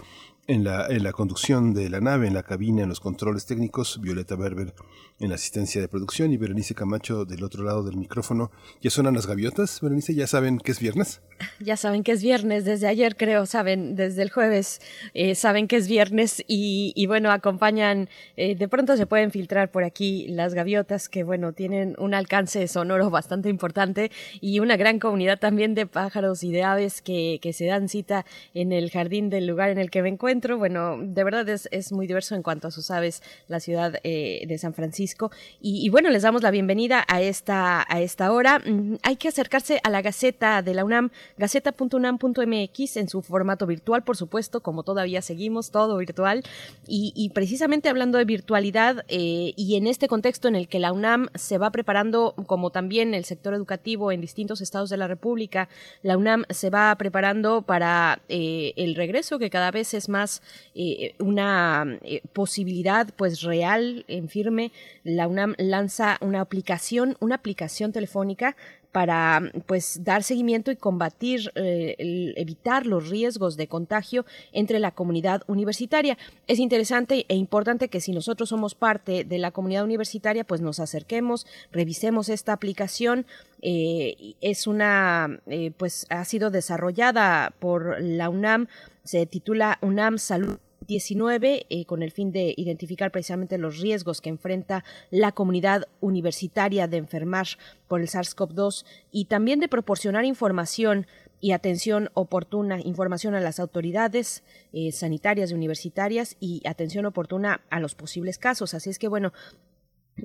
en la, en la conducción de la nave, en la cabina, en los controles técnicos, Violeta Berber en la asistencia de producción y Berenice Camacho del otro lado del micrófono. ¿Ya suenan las gaviotas? Berenice, ¿ya saben que es viernes? Ya saben que es viernes, desde ayer creo, saben, desde el jueves eh, saben que es viernes y, bueno, acompañan, eh, de pronto se pueden filtrar por aquí las gaviotas que bueno, tienen un alcance sonoro bastante importante y una gran comunidad también de pájaros y de aves que, que se dan cita en el jardín del lugar en el que me encuentro. Bueno, de verdad es, es muy diverso en cuanto a sus aves, la ciudad eh, de San Francisco y, bueno, les damos la bienvenida a esta, a esta hora. Mm, hay que acercarse a la Gaceta de la UNAM, gaceta.unam.mx en su formato virtual, por supuesto, como todavía seguimos, todo virtual. Y, precisamente hablando de virtualidad eh, y en este contexto en el que la UNAM se va preparando, como también el sector educativo en distintos estados de la República, la UNAM se va preparando para eh, el regreso, que cada vez es más eh, una posibilidad pues real, en firme, la UNAM lanza una aplicación, una aplicación telefónica para pues dar seguimiento y combatir, eh, evitar los riesgos de contagio entre la comunidad universitaria. Es interesante e importante que si nosotros somos parte de la comunidad universitaria, pues nos acerquemos, revisemos esta aplicación. Eh, es una, eh, pues ha sido desarrollada por la UNAM, se titula UNAM Salud 19 eh, con el fin de identificar precisamente los riesgos que enfrenta la comunidad universitaria de enfermar por el SARS-CoV-2 y también de proporcionar información y atención oportuna, información a las autoridades eh, sanitarias y universitarias y atención oportuna a los posibles casos. Así es que, bueno,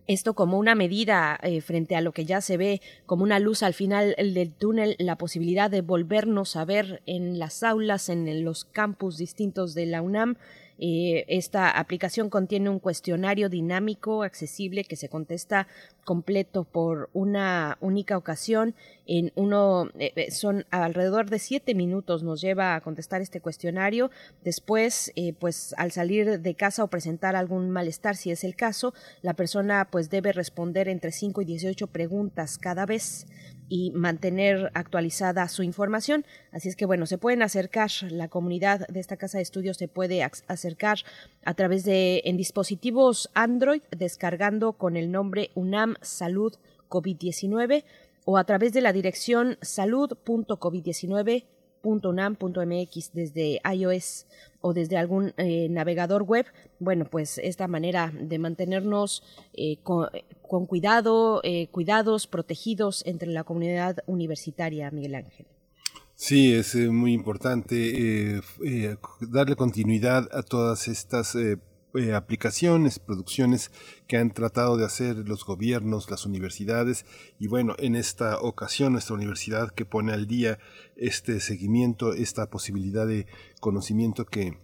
esto como una medida eh, frente a lo que ya se ve como una luz al final del túnel, la posibilidad de volvernos a ver en las aulas, en los campus distintos de la UNAM, eh, esta aplicación contiene un cuestionario dinámico, accesible, que se contesta completo por una única ocasión. En uno eh, eh, son alrededor de siete minutos nos lleva a contestar este cuestionario. Después, pues al salir de casa o presentar algún malestar, si es el caso, la persona pues debe responder entre 5 y 18 preguntas cada vez y mantener actualizada su información. Así es que bueno, se pueden acercar, la comunidad de esta casa de estudios se puede acercar a través de en dispositivos Android descargando con el nombre UNAM Salud COVID-19 o a través de la dirección salud.covid19 .unam.mx desde iOS o desde algún eh, navegador web, bueno, pues esta manera de mantenernos eh, con, cuidado, eh, cuidados, protegidos entre la comunidad universitaria, Miguel Ángel. Sí, es muy importante darle continuidad a todas estas eh, aplicaciones, producciones que han tratado de hacer los gobiernos, las universidades y bueno, en esta ocasión nuestra universidad que pone al día este seguimiento, esta posibilidad de conocimiento que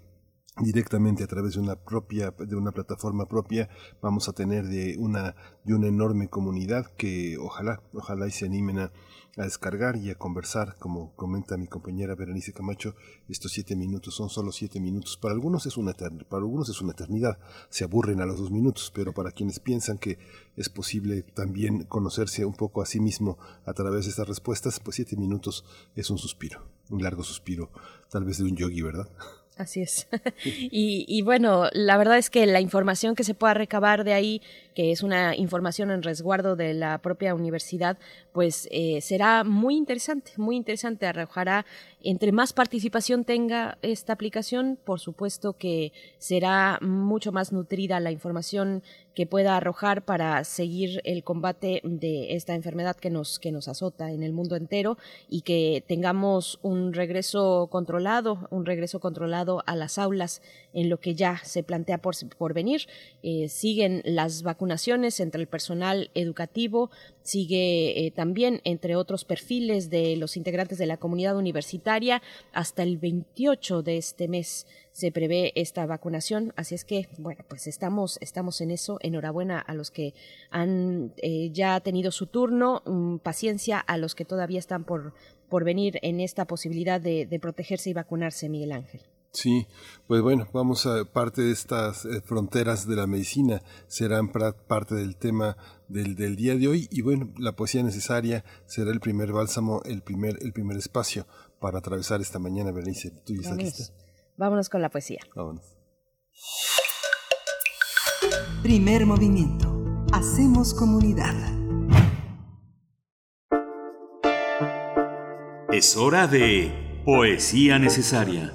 directamente a través de una propia de una plataforma propia vamos a tener de una de una enorme comunidad que ojalá ojalá y se animen a a descargar y a conversar, como comenta mi compañera Berenice Camacho, estos siete minutos son solo siete minutos. Para algunos es una eternidad, para algunos es una eternidad, se aburren a los dos minutos, pero para quienes piensan que es posible también conocerse un poco a sí mismo a través de estas respuestas, pues siete minutos es un suspiro, un largo suspiro, tal vez de un yogi, ¿verdad? Así es. y, y, bueno, la verdad es que la información que se pueda recabar de ahí, que es una información en resguardo de la propia universidad, pues eh, será muy interesante, muy interesante. Arrojará, entre más participación tenga esta aplicación, por supuesto que será mucho más nutrida la información que pueda arrojar para seguir el combate de esta enfermedad que nos, que nos azota en el mundo entero y que tengamos un regreso controlado, un regreso controlado a las aulas en lo que ya se plantea por, por venir. Eh, siguen las vacunaciones entre el personal educativo, sigue eh, también entre otros perfiles de los integrantes de la comunidad universitaria hasta el 28 de este mes se prevé esta vacunación. Así es que, bueno, pues estamos, estamos en eso. Enhorabuena a los que han eh, ya tenido su turno. Mm, paciencia a los que todavía están por, por venir en esta posibilidad de, protegerse y vacunarse, Miguel Ángel. Sí, pues bueno, vamos a parte de estas eh, fronteras de la medicina serán parte del tema del, del, día de hoy y bueno, la poesía necesaria será el primer bálsamo, el primer, el primer espacio para atravesar esta mañana, Berenice. ¿Tú ya estás Vámonos con la poesía. Vámonos. Primer movimiento. Hacemos comunidad. Es hora de poesía necesaria.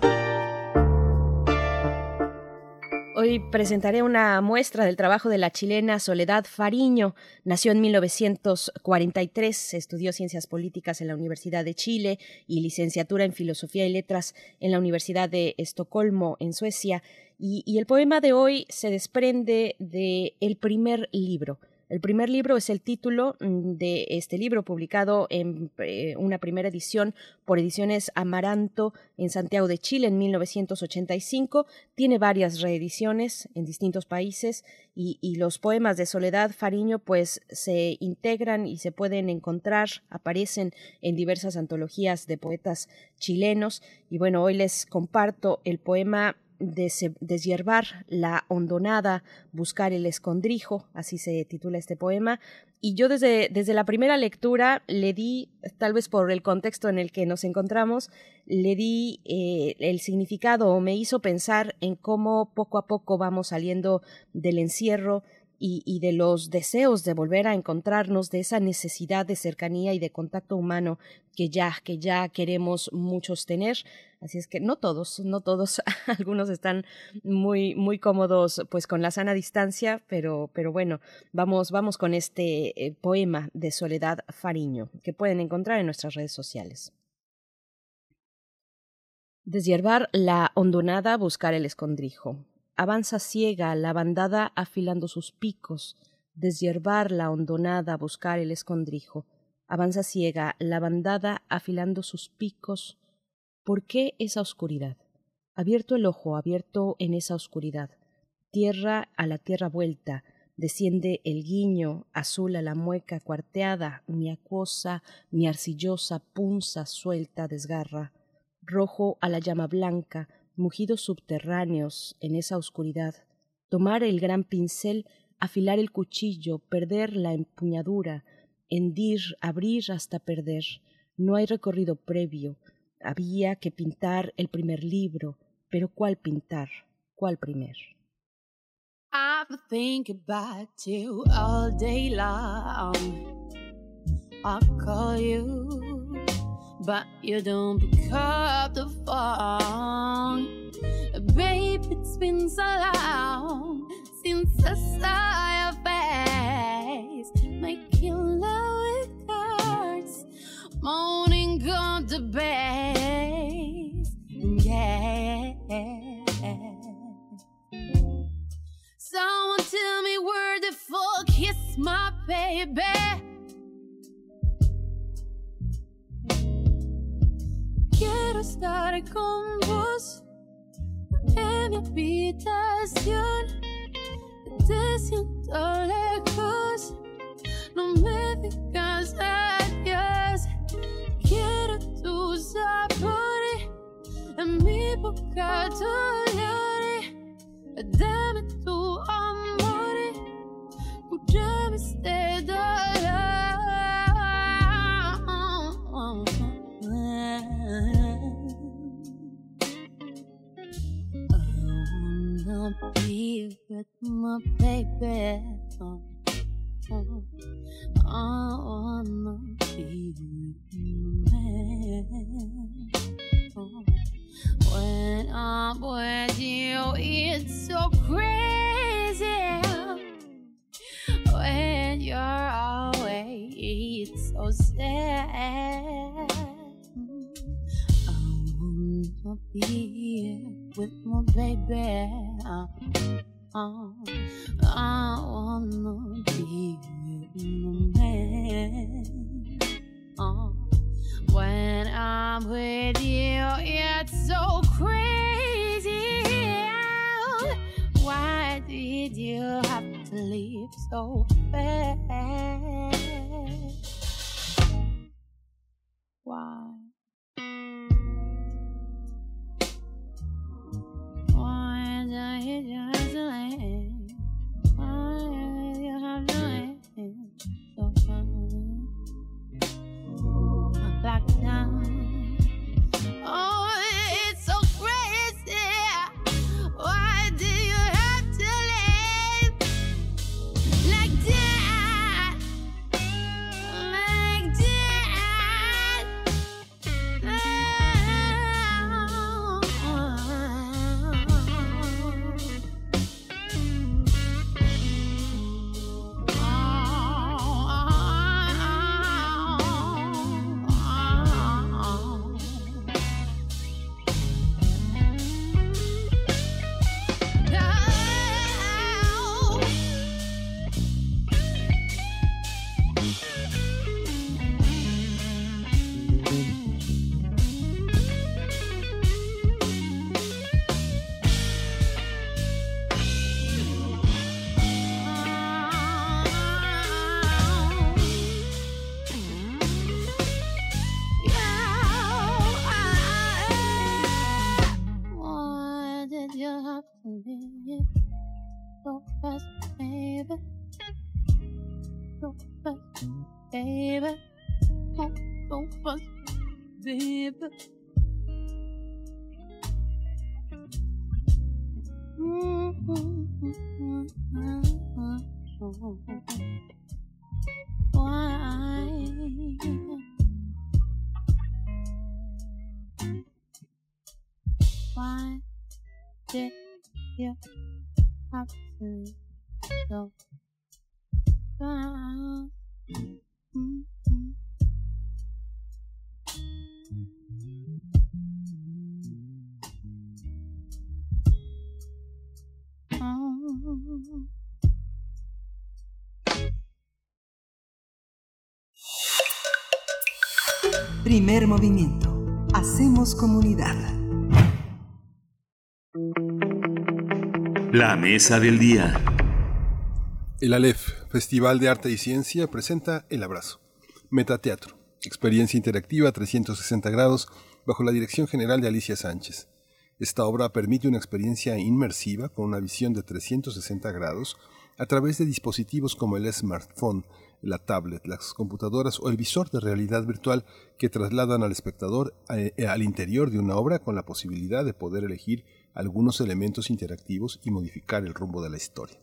Hoy presentaré una muestra del trabajo de la chilena Soledad Fariño. Nació en 1943, estudió ciencias políticas en la Universidad de Chile y licenciatura en filosofía y letras en la Universidad de Estocolmo, en Suecia. Y, el poema de hoy se desprende de el primer libro, el primer libro es el título mm, de este libro publicado en eh, una primera edición por Ediciones Amaranto en Santiago de Chile en 1985. Tiene varias reediciones en distintos países y, los poemas de Soledad Fariño pues se integran y se pueden encontrar, aparecen en diversas antologías de poetas chilenos. Y bueno, hoy les comparto el poema deshiervar la hondonada, buscar el escondrijo, así se titula este poema. Y yo desde, desde la primera lectura le di, tal vez por el contexto en el que nos encontramos, le di eh, el significado o me hizo pensar en cómo poco a poco vamos saliendo del encierro, y, de los deseos de volver a encontrarnos, de esa necesidad de cercanía y de contacto humano que ya, que ya queremos muchos tener. Así es que no todos, no todos, algunos están muy, muy cómodos pues con la sana distancia, pero, pero bueno, vamos, vamos con este eh, poema de Soledad Fariño que pueden encontrar en nuestras redes sociales. Deshiervar la hondonada, buscar el escondrijo avanza ciega la bandada afilando sus picos, deshiervar la hondonada, buscar el escondrijo. Avanza ciega la bandada afilando sus picos. ¿Por qué esa oscuridad? Abierto el ojo, abierto en esa oscuridad. Tierra a la tierra vuelta, desciende el guiño, azul a la mueca cuarteada, mi acuosa, mi arcillosa punza suelta desgarra. Rojo a la llama blanca, mugidos subterráneos en esa oscuridad, tomar el gran pincel, afilar el cuchillo, perder la empuñadura, hendir, abrir hasta perder. No hay recorrido previo. Había que pintar el primer libro, pero ¿cuál pintar? ¿Cuál primer? all day long. call you. But you don't pick up the phone. Babe, it's been so long since I your Primer movimiento. Hacemos comunidad. La mesa del día. El ALEF, Festival de Arte y Ciencia, presenta El Abrazo. Metateatro, experiencia interactiva 360 grados bajo la dirección general de Alicia Sánchez. Esta obra permite una experiencia inmersiva con una visión de 360 grados a través de dispositivos como el smartphone, la tablet, las computadoras o el visor de realidad virtual que trasladan al espectador eh, al interior de una obra con la posibilidad de poder elegir algunos elementos interactivos y modificar el rumbo de la historia.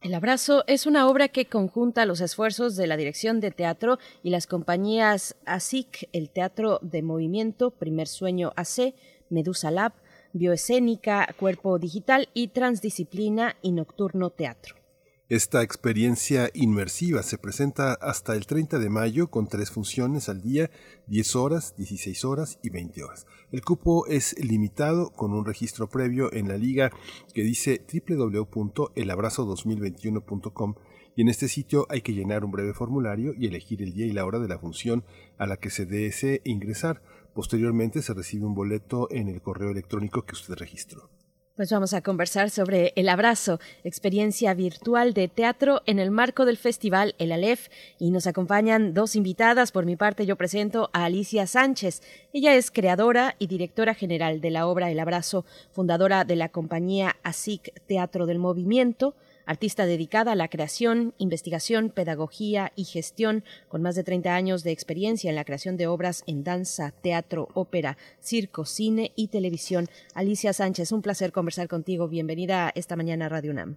El abrazo es una obra que conjunta los esfuerzos de la dirección de teatro y las compañías ASIC, el Teatro de Movimiento, Primer Sueño AC, Medusa Lab, Bioescénica, Cuerpo Digital y Transdisciplina y Nocturno Teatro. Esta experiencia inmersiva se presenta hasta el 30 de mayo con tres funciones al día, 10 horas, 16 horas y 20 horas. El cupo es limitado con un registro previo en la liga que dice www.elabrazo2021.com y en este sitio hay que llenar un breve formulario y elegir el día y la hora de la función a la que se desee ingresar. Posteriormente se recibe un boleto en el correo electrónico que usted registró. Pues vamos a conversar sobre El Abrazo, experiencia virtual de teatro en el marco del festival El Alef. Y nos acompañan dos invitadas. Por mi parte, yo presento a Alicia Sánchez. Ella es creadora y directora general de la obra El Abrazo, fundadora de la compañía ASIC Teatro del Movimiento artista dedicada a la creación, investigación, pedagogía y gestión, con más de 30 años de experiencia en la creación de obras en danza, teatro, ópera, circo, cine y televisión. Alicia Sánchez, un placer conversar contigo. Bienvenida esta mañana a Radio UNAM.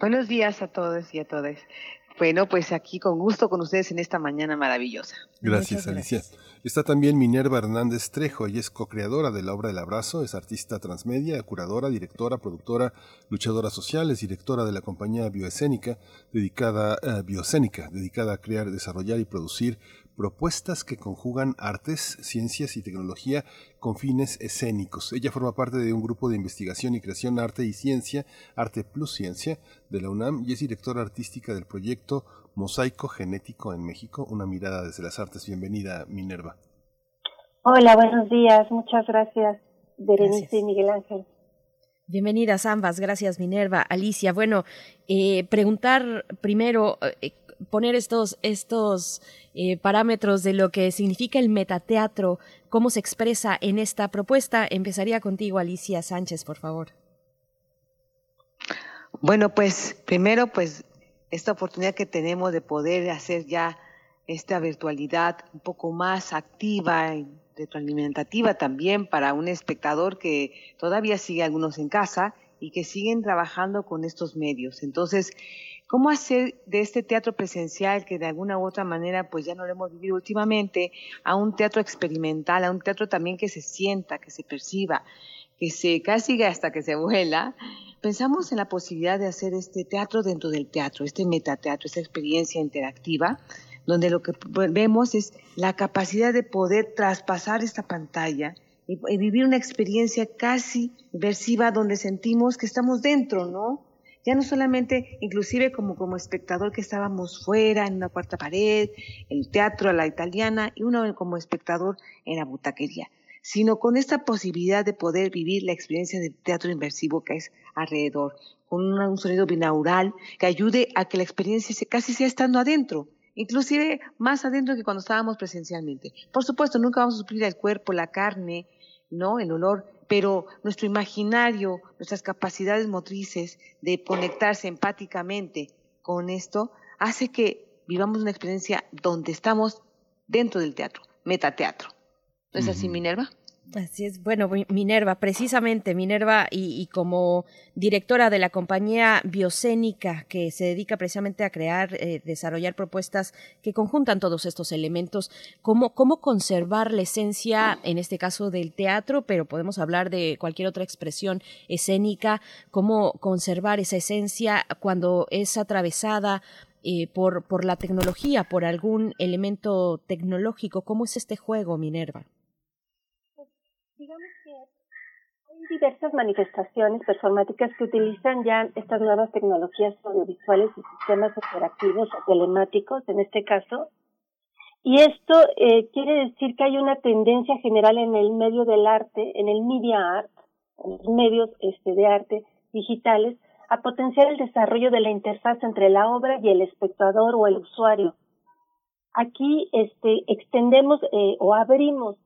Buenos días a todos y a todas. Bueno, pues aquí con gusto con ustedes en esta mañana maravillosa. Gracias, Alicia. Está también Minerva Hernández Trejo, ella es co-creadora de la obra El Abrazo, es artista transmedia, curadora, directora, productora, luchadora social, es directora de la compañía bioescénica, dedicada, eh, bioescénica, dedicada a crear, desarrollar y producir propuestas que conjugan artes, ciencias y tecnología con fines escénicos. Ella forma parte de un grupo de investigación y creación Arte y Ciencia, Arte Plus Ciencia, de la UNAM y es directora artística del proyecto Mosaico Genético en México, una mirada desde las artes. Bienvenida, Minerva. Hola, buenos días. Muchas gracias, Berenice y Miguel Ángel. Bienvenidas ambas, gracias Minerva, Alicia. Bueno, eh, preguntar primero, eh, poner estos, estos eh, parámetros de lo que significa el metateatro, cómo se expresa en esta propuesta. Empezaría contigo, Alicia Sánchez, por favor. Bueno, pues primero, pues esta oportunidad que tenemos de poder hacer ya esta virtualidad un poco más activa y retroalimentativa también para un espectador que todavía sigue algunos en casa y que siguen trabajando con estos medios. Entonces, ¿Cómo hacer de este teatro presencial, que de alguna u otra manera pues ya no lo hemos vivido últimamente, a un teatro experimental, a un teatro también que se sienta, que se perciba, que se casi hasta que se vuela? Pensamos en la posibilidad de hacer este teatro dentro del teatro, este metateatro, esta experiencia interactiva, donde lo que vemos es la capacidad de poder traspasar esta pantalla y, vivir una experiencia casi inversiva donde sentimos que estamos dentro, ¿no? Ya no solamente inclusive como, como espectador que estábamos fuera en una cuarta pared, el teatro a la italiana y uno como espectador en la butaquería, sino con esta posibilidad de poder vivir la experiencia del teatro inversivo que es alrededor, con un, sonido binaural que ayude a que la experiencia se, casi sea estando adentro, inclusive más adentro que cuando estábamos presencialmente. Por supuesto, nunca vamos a suplir el cuerpo, la carne, ¿no? El olor, pero nuestro imaginario, nuestras capacidades motrices de conectarse empáticamente con esto, hace que vivamos una experiencia donde estamos dentro del teatro, metateatro. ¿No es así, Minerva? Así es, bueno, Minerva, precisamente Minerva y, como directora de la compañía Biocénica que se dedica precisamente a crear, eh, desarrollar propuestas que conjuntan todos estos elementos, ¿cómo, ¿cómo conservar la esencia, en este caso del teatro, pero podemos hablar de cualquier otra expresión escénica, cómo conservar esa esencia cuando es atravesada eh, por, por la tecnología, por algún elemento tecnológico? ¿Cómo es este juego, Minerva? Digamos que hay diversas manifestaciones performáticas que utilizan ya estas nuevas tecnologías audiovisuales y sistemas operativos o telemáticos, en este caso. Y esto eh, quiere decir que hay una tendencia general en el medio del arte, en el media art, en los medios este, de arte digitales, a potenciar el desarrollo de la interfaz entre la obra y el espectador o el usuario. Aquí este, extendemos eh, o abrimos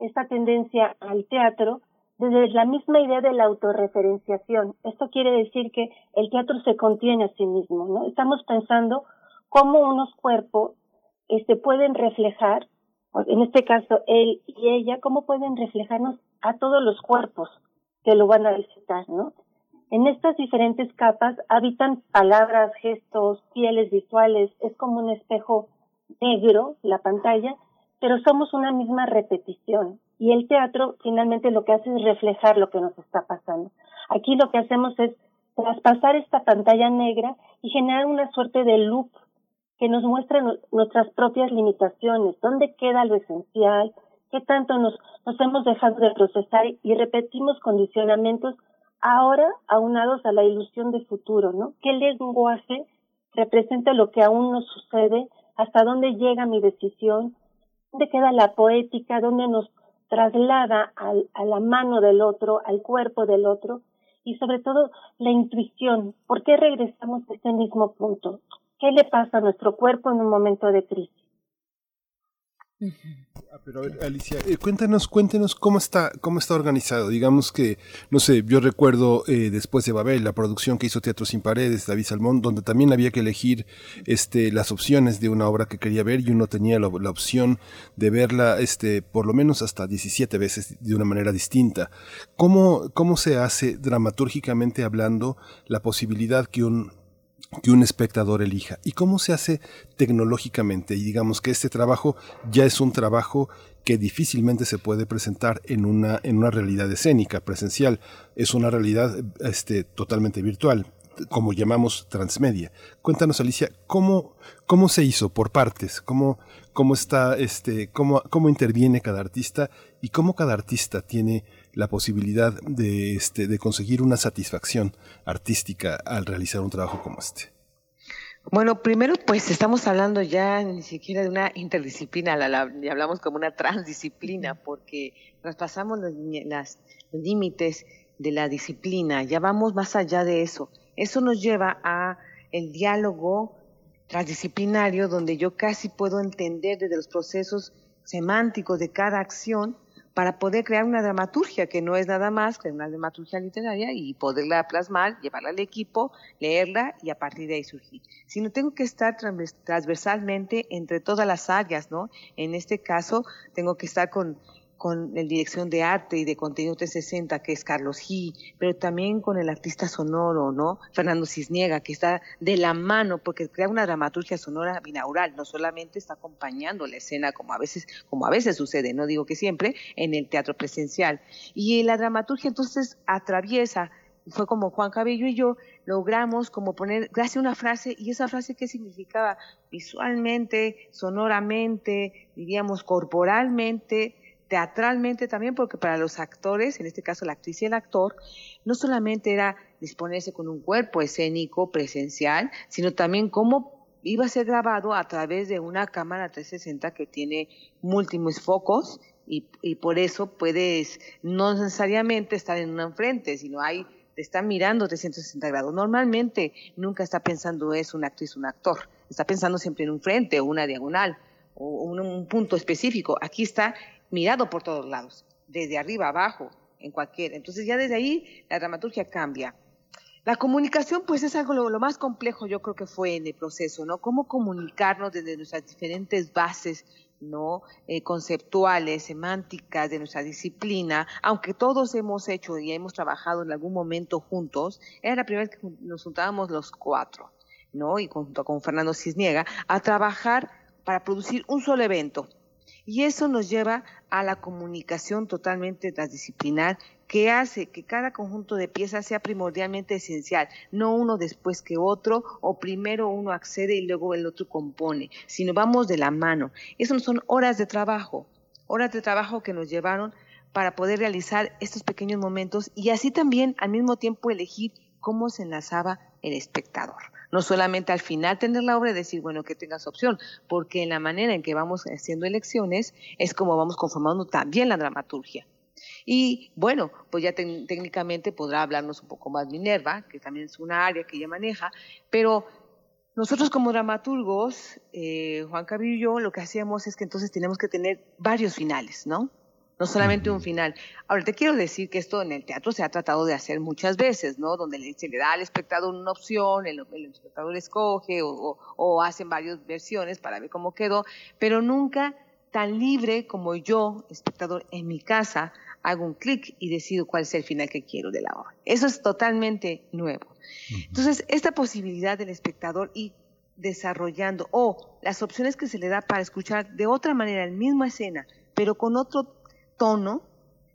esta tendencia al teatro desde la misma idea de la autorreferenciación. Esto quiere decir que el teatro se contiene a sí mismo, ¿no? Estamos pensando cómo unos cuerpos este, pueden reflejar, en este caso él y ella, cómo pueden reflejarnos a todos los cuerpos que lo van a visitar, ¿no? En estas diferentes capas habitan palabras, gestos, pieles visuales, es como un espejo negro, la pantalla, pero somos una misma repetición. Y el teatro finalmente lo que hace es reflejar lo que nos está pasando. Aquí lo que hacemos es traspasar esta pantalla negra y generar una suerte de loop que nos muestra nuestras propias limitaciones, dónde queda lo esencial, qué tanto nos, hemos dejado de procesar y repetimos condicionamientos ahora aunados a la ilusión de futuro, ¿no? ¿Qué lenguaje representa lo que aún no sucede? ¿Hasta dónde llega mi decisión? Dónde queda la poética, dónde nos traslada al, a la mano del otro, al cuerpo del otro, y sobre todo la intuición. ¿Por qué regresamos a este mismo punto? ¿Qué le pasa a nuestro cuerpo en un momento de crisis? Ah, pero Alicia, eh, cuéntanos, cuéntenos cómo está, cómo está organizado. Digamos que, no sé, yo recuerdo eh, después de Babel, la producción que hizo Teatro sin Paredes, David Salmón, donde también había que elegir este, las opciones de una obra que quería ver y uno tenía la, opción de verla este, por lo menos hasta 17 veces de una manera distinta. ¿Cómo, cómo se hace dramatúrgicamente hablando la posibilidad que un que un espectador elija. ¿Y cómo se hace tecnológicamente? Y digamos que este trabajo ya es un trabajo que difícilmente se puede presentar en una, en una realidad escénica, presencial. Es una realidad este, totalmente virtual como llamamos transmedia. Cuéntanos, Alicia, ¿cómo, cómo se hizo por partes? ¿Cómo, cómo está, este, cómo, cómo interviene cada artista y cómo cada artista tiene la posibilidad de, este, de conseguir una satisfacción artística al realizar un trabajo como este? Bueno, primero pues estamos hablando ya ni siquiera de una interdisciplina, la, la, hablamos como una transdisciplina, porque traspasamos los, los límites de la disciplina, ya vamos más allá de eso. Eso nos lleva a el diálogo transdisciplinario, donde yo casi puedo entender desde los procesos semánticos de cada acción para poder crear una dramaturgia que no es nada más que una dramaturgia literaria y poderla plasmar, llevarla al equipo, leerla y a partir de ahí surgir. Sino tengo que estar transversalmente entre todas las áreas, ¿no? En este caso, tengo que estar con con el dirección de arte y de contenido 360, que es Carlos G, pero también con el artista sonoro, ¿no? Fernando Cisniega, que está de la mano, porque crea una dramaturgia sonora binaural, no solamente está acompañando la escena, como a veces, como a veces sucede, no digo que siempre, en el teatro presencial. Y la dramaturgia entonces atraviesa fue como Juan Cabello y yo logramos como poner, gracias a una frase, y esa frase qué significaba visualmente, sonoramente, diríamos corporalmente, teatralmente también, porque para los actores, en este caso la actriz y el actor, no solamente era disponerse con un cuerpo escénico presencial, sino también cómo iba a ser grabado a través de una cámara 360 que tiene múltiples focos y, y por eso puedes no necesariamente estar en una enfrente, sino hay te está mirando 360 grados. Normalmente nunca está pensando es una actriz, un actor, está pensando siempre en un frente o una diagonal o un, un punto específico. Aquí está mirado por todos lados. desde arriba abajo, en cualquier. Entonces ya desde ahí la dramaturgia cambia. La comunicación, pues es algo lo, más complejo, yo creo que fue en el proceso, ¿no? Cómo comunicarnos desde nuestras diferentes bases, ¿no? Eh, conceptuales, semánticas de nuestra disciplina, aunque todos hemos hecho y hemos trabajado en algún momento juntos, era la primera vez que nos juntábamos los cuatro, ¿no? Y junto con Fernando Cisniega, a trabajar para producir un solo evento. Y eso nos lleva a la comunicación totalmente transdisciplinar que hace que cada conjunto de piezas sea primordialmente esencial, no uno después que otro, o primero uno accede y luego el otro compone, sino vamos de la mano. Eso son horas de trabajo, horas de trabajo que nos llevaron para poder realizar estos pequeños momentos y así también al mismo tiempo elegir cómo se enlazaba el espectador. No solamente al final tener la obra y decir, bueno, que tengas opción, porque en la manera en que vamos haciendo elecciones es como vamos conformando también la dramaturgia. Y bueno, pues ya técnicamente podrá hablarnos un poco más Minerva, que también es una área que ella maneja, pero nosotros como dramaturgos, eh, Juan Cabillo y yo, lo que hacíamos es que entonces tenemos que tener varios finales, ¿no? No solamente un final. Ahora, te quiero decir que esto en el teatro se ha tratado de hacer muchas veces, ¿no? Donde se le da al espectador una opción, el, espectador escoge o, o hacen varias versiones para ver cómo quedó, pero nunca tan libre como yo, espectador, en mi casa, hago un clic y decido cuál es el final que quiero de la obra. Eso es totalmente nuevo. Entonces, esta posibilidad del espectador ir desarrollando o las opciones que se le da para escuchar de otra manera la misma escena, pero con otro tono,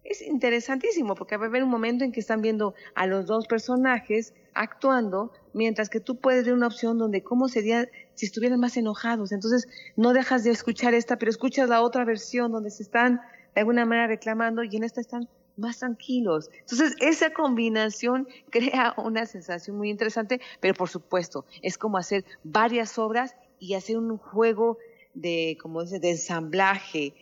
es interesantísimo porque va a haber un momento en que están viendo a los dos personajes actuando, mientras que tú puedes ver una opción donde cómo sería si estuvieran más enojados. Entonces no dejas de escuchar esta, pero escuchas la otra versión donde se están de alguna manera reclamando y en esta están más tranquilos. Entonces, esa combinación crea una sensación muy interesante, pero por supuesto, es como hacer varias obras y hacer un juego de, como dice, de ensamblaje,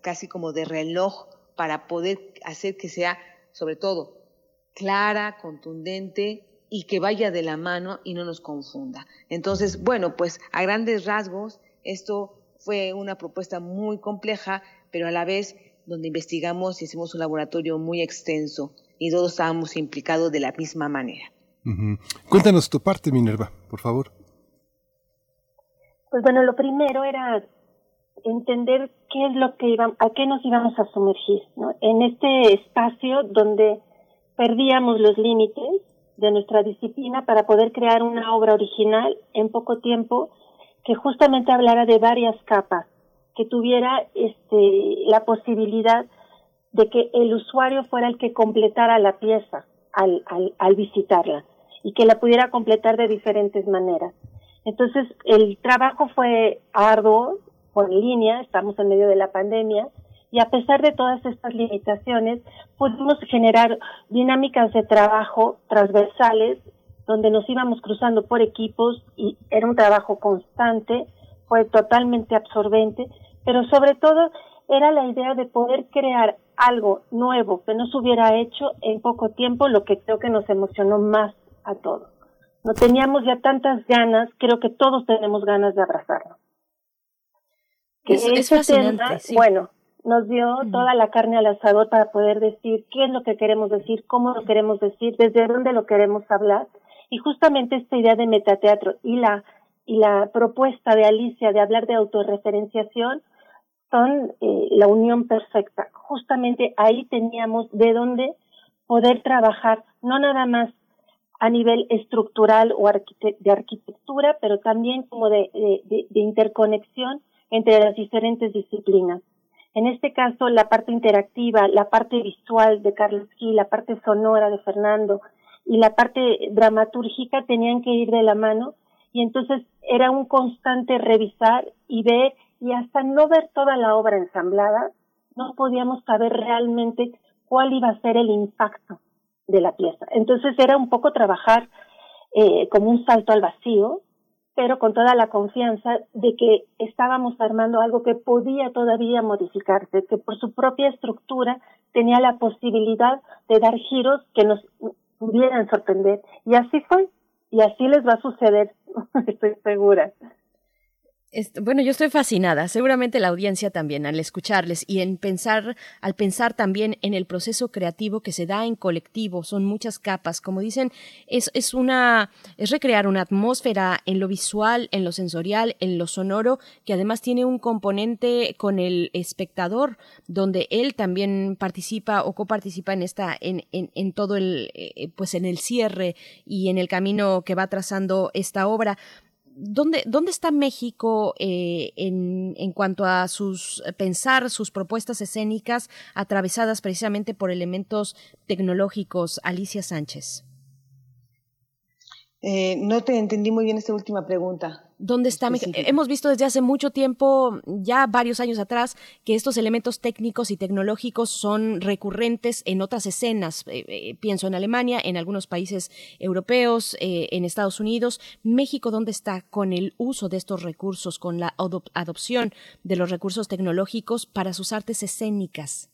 casi como de reloj, para poder hacer que sea, sobre todo, clara, contundente y que vaya de la mano y no nos confunda. Entonces, bueno, pues a grandes rasgos, esto fue una propuesta muy compleja, pero a la vez donde investigamos y hicimos un laboratorio muy extenso y todos estábamos implicados de la misma manera. Cuéntanos tu parte, Minerva, por favor. Pues bueno, lo primero era entender qué es lo que íbamos, a qué nos íbamos a sumergir, ¿no? En este espacio donde perdíamos los límites de nuestra disciplina para poder crear una obra original en poco tiempo que justamente hablara de varias capas que tuviera este, la posibilidad de que el usuario fuera el que completara la pieza al, al visitarla y que la pudiera completar de diferentes maneras. Entonces, el trabajo fue arduo, por línea, estamos en medio de la pandemia, y a pesar de todas estas limitaciones, pudimos generar dinámicas de trabajo transversales, donde nos íbamos cruzando por equipos y era un trabajo constante, fue totalmente absorbente, pero sobre todo era la idea de poder crear algo nuevo que no se hubiera hecho en poco tiempo, lo que creo que nos emocionó más a todos. No teníamos ya tantas ganas, creo que todos tenemos ganas de abrazarnos. Que es, fascinante, bueno, nos dio toda la carne al asador para poder decir qué es lo que queremos decir, cómo lo queremos decir, desde dónde lo queremos hablar. Y justamente esta idea de metateatro y la, y la propuesta de Alicia de hablar de autorreferenciación son eh, la unión perfecta. Justamente ahí teníamos de dónde poder trabajar, no nada más a nivel estructural o de arquitectura, pero también como de, de, de, interconexión entre las diferentes disciplinas. En este caso, la parte interactiva, la parte visual de Carlos Gil, la parte sonora de Fernando y la parte dramatúrgica tenían que ir de la mano y entonces era un constante revisar y ver y hasta no ver toda la obra ensamblada, no podíamos saber realmente cuál iba a ser el impacto de la pieza. Entonces era un poco trabajar eh, como un salto al vacío, pero con toda la confianza de que estábamos armando algo que podía todavía modificarse, que por su propia estructura tenía la posibilidad de dar giros que nos pudieran sorprender. Y así fue, y así les va a suceder, estoy segura. Bueno, yo estoy fascinada, seguramente la audiencia también, al escucharles y en pensar, al pensar también en el proceso creativo que se da en colectivo, son muchas capas, como dicen, es, es una, es recrear una atmósfera en lo visual, en lo sensorial, en lo sonoro, que además tiene un componente con el espectador, donde él también participa o coparticipa en esta, en, en, en todo el, eh, pues en el cierre y en el camino que va trazando esta obra. ¿Dónde, ¿dónde está México eh, en, en, cuanto a sus eh, pensar, sus propuestas escénicas atravesadas precisamente por elementos tecnológicos? Alicia Sánchez. Eh, no te entendí muy bien esta última pregunta. ¿Dónde está Hemos visto desde hace mucho tiempo, ya varios años atrás, que estos elementos técnicos y tecnológicos son recurrentes en otras escenas. Eh, eh, pienso en Alemania, en algunos países europeos, en Estados Unidos. México, ¿dónde está con el uso de estos recursos, con la adopción de los recursos tecnológicos para sus artes escénicas?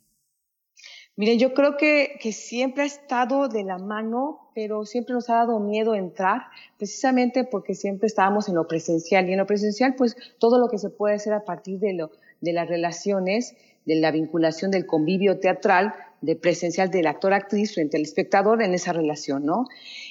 Miren, yo creo que, que, siempre ha estado de la mano, pero siempre nos ha dado miedo entrar, precisamente porque siempre estábamos en lo presencial. Y en lo presencial, pues todo lo que se puede hacer a partir de, lo, de las relaciones, de la vinculación del convivio teatral, de presencial del actor-actriz frente al espectador en esa relación, ¿no?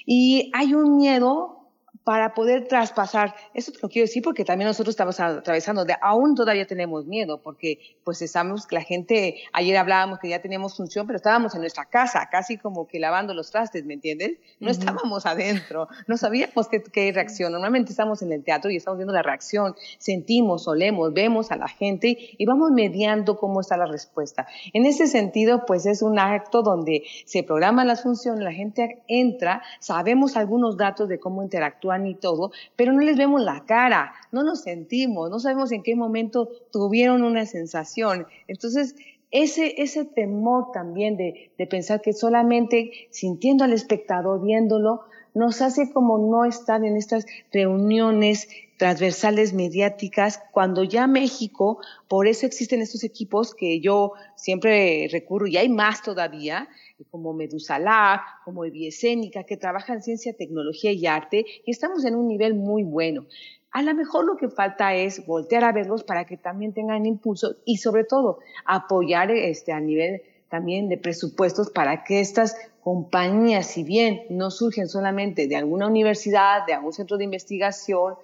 Y hay un miedo para poder traspasar, eso te lo quiero decir porque también nosotros estamos atravesando, de, aún todavía tenemos miedo, porque pues estamos, la gente, ayer hablábamos que ya teníamos función, pero estábamos en nuestra casa, casi como que lavando los trastes, ¿me entiendes? No estábamos adentro, no sabíamos qué, qué, reacción, normalmente estamos en el teatro y estamos viendo la reacción, sentimos, olemos, vemos a la gente y vamos mediando cómo está la respuesta. En ese sentido, pues es un acto donde se programan las funciones, la gente entra, sabemos algunos datos de cómo interactúan y todo, pero no les vemos la cara, no nos sentimos, no sabemos en qué momento tuvieron una sensación. Entonces, ese, ese temor también de, de pensar que solamente sintiendo al espectador, viéndolo, nos hace como no estar en estas reuniones transversales mediáticas, cuando ya México, por eso existen estos equipos que yo siempre recurro, y hay más todavía, como Medusa Lab, como Eviescénica, que trabajan ciencia, tecnología y arte, y estamos en un nivel muy bueno. A lo mejor lo que falta es voltear a verlos para que también tengan impulso y sobre todo apoyar este, a nivel también de presupuestos para que estas compañías, si bien no surgen solamente de alguna universidad, de algún centro de investigación,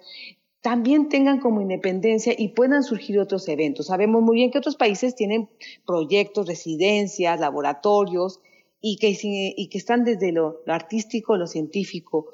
también tengan como independencia y puedan surgir otros eventos. Sabemos muy bien que otros países tienen proyectos, residencias, laboratorios y que, y que están desde lo, artístico, lo científico,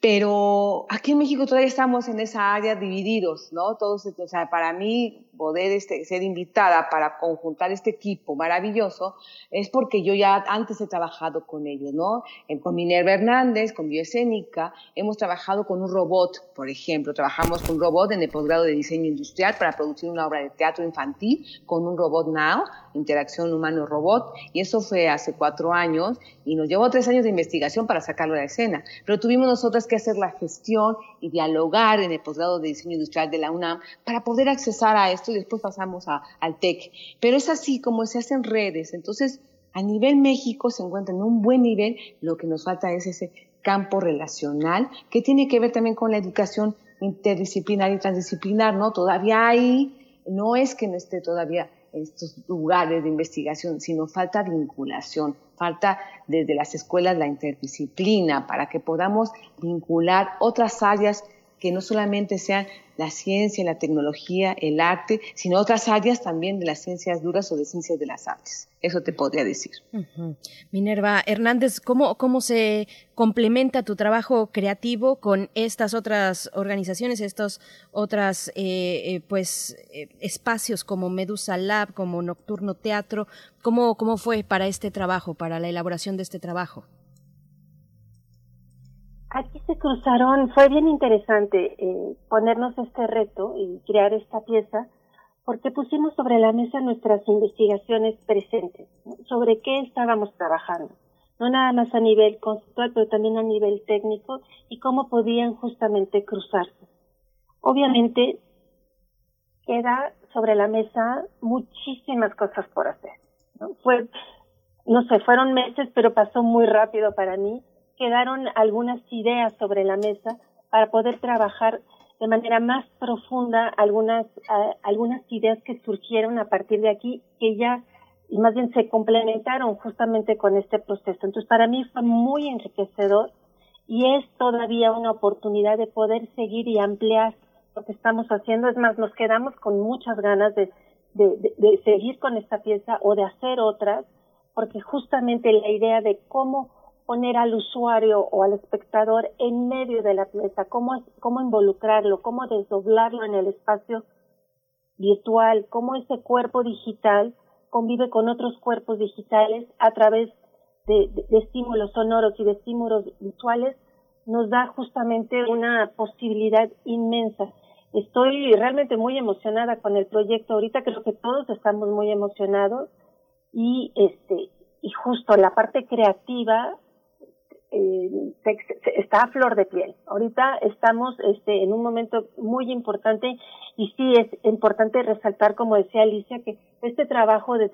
pero aquí en México todavía estamos en esa área divididos, ¿no? Todos, o sea, para mí poder este, ser invitada para conjuntar este equipo maravilloso es porque yo ya antes he trabajado con ellos, ¿no? Con Minerva Hernández, con Bioescénica, hemos trabajado con un robot, por ejemplo, trabajamos con un robot en el posgrado de diseño industrial para producir una obra de teatro infantil con un robot Now, interacción humano-robot, y eso fue hace cuatro años y nos llevó tres años de investigación para sacarlo a la escena, pero tuvimos nosotras que hacer la gestión y dialogar en el posgrado de diseño industrial de la UNAM para poder accesar a esto y después pasamos al TEC. Pero es así como se hacen redes. Entonces, a nivel México se encuentra en un buen nivel, lo que nos falta es ese campo relacional que tiene que ver también con la educación interdisciplinar y transdisciplinar, ¿no? Todavía hay, no es que no esté todavía estos lugares de investigación, sino falta vinculación, falta desde las escuelas la interdisciplina para que podamos vincular otras áreas que no solamente sean la ciencia, la tecnología, el arte, sino otras áreas también de las ciencias duras o de ciencias de las artes. Eso te podría decir. Minerva Hernández, ¿cómo, ¿cómo se complementa tu trabajo creativo con estas otras organizaciones, estos otros eh, eh, pues, eh, espacios como Medusa Lab, como Nocturno Teatro? ¿Cómo, ¿Cómo fue para este trabajo, para la elaboración de este trabajo? Aquí se cruzaron, fue bien interesante eh, ponernos este reto y crear esta pieza, porque pusimos sobre la mesa nuestras investigaciones presentes, sobre qué estábamos trabajando, no nada más a nivel conceptual, pero también a nivel técnico y cómo podían justamente cruzarse. Obviamente, queda sobre la mesa muchísimas cosas por hacer. Fue, no sé, fueron meses, pero pasó muy rápido para mí quedaron algunas ideas sobre la mesa para poder trabajar de manera más profunda algunas, algunas ideas que surgieron a partir de aquí, que ya y más bien se complementaron justamente con este proceso. Entonces, para mí fue muy enriquecedor y es todavía una oportunidad de poder seguir y ampliar lo que estamos haciendo. Es más, nos quedamos con muchas ganas de, de, de seguir con esta pieza o de hacer otras, porque justamente la idea de cómo poner al usuario o al espectador en medio de la pieza, cómo, cómo involucrarlo, cómo desdoblarlo en el espacio virtual, cómo ese cuerpo digital convive con otros cuerpos digitales a través de, estímulos sonoros y de estímulos visuales, nos da justamente una posibilidad inmensa. Estoy realmente muy emocionada con el proyecto ahorita, creo que todos estamos muy emocionados y este y justo la parte creativa eh, está a flor de piel. Ahorita estamos este, en un momento muy importante y sí es importante resaltar, como decía Alicia, que este trabajo de,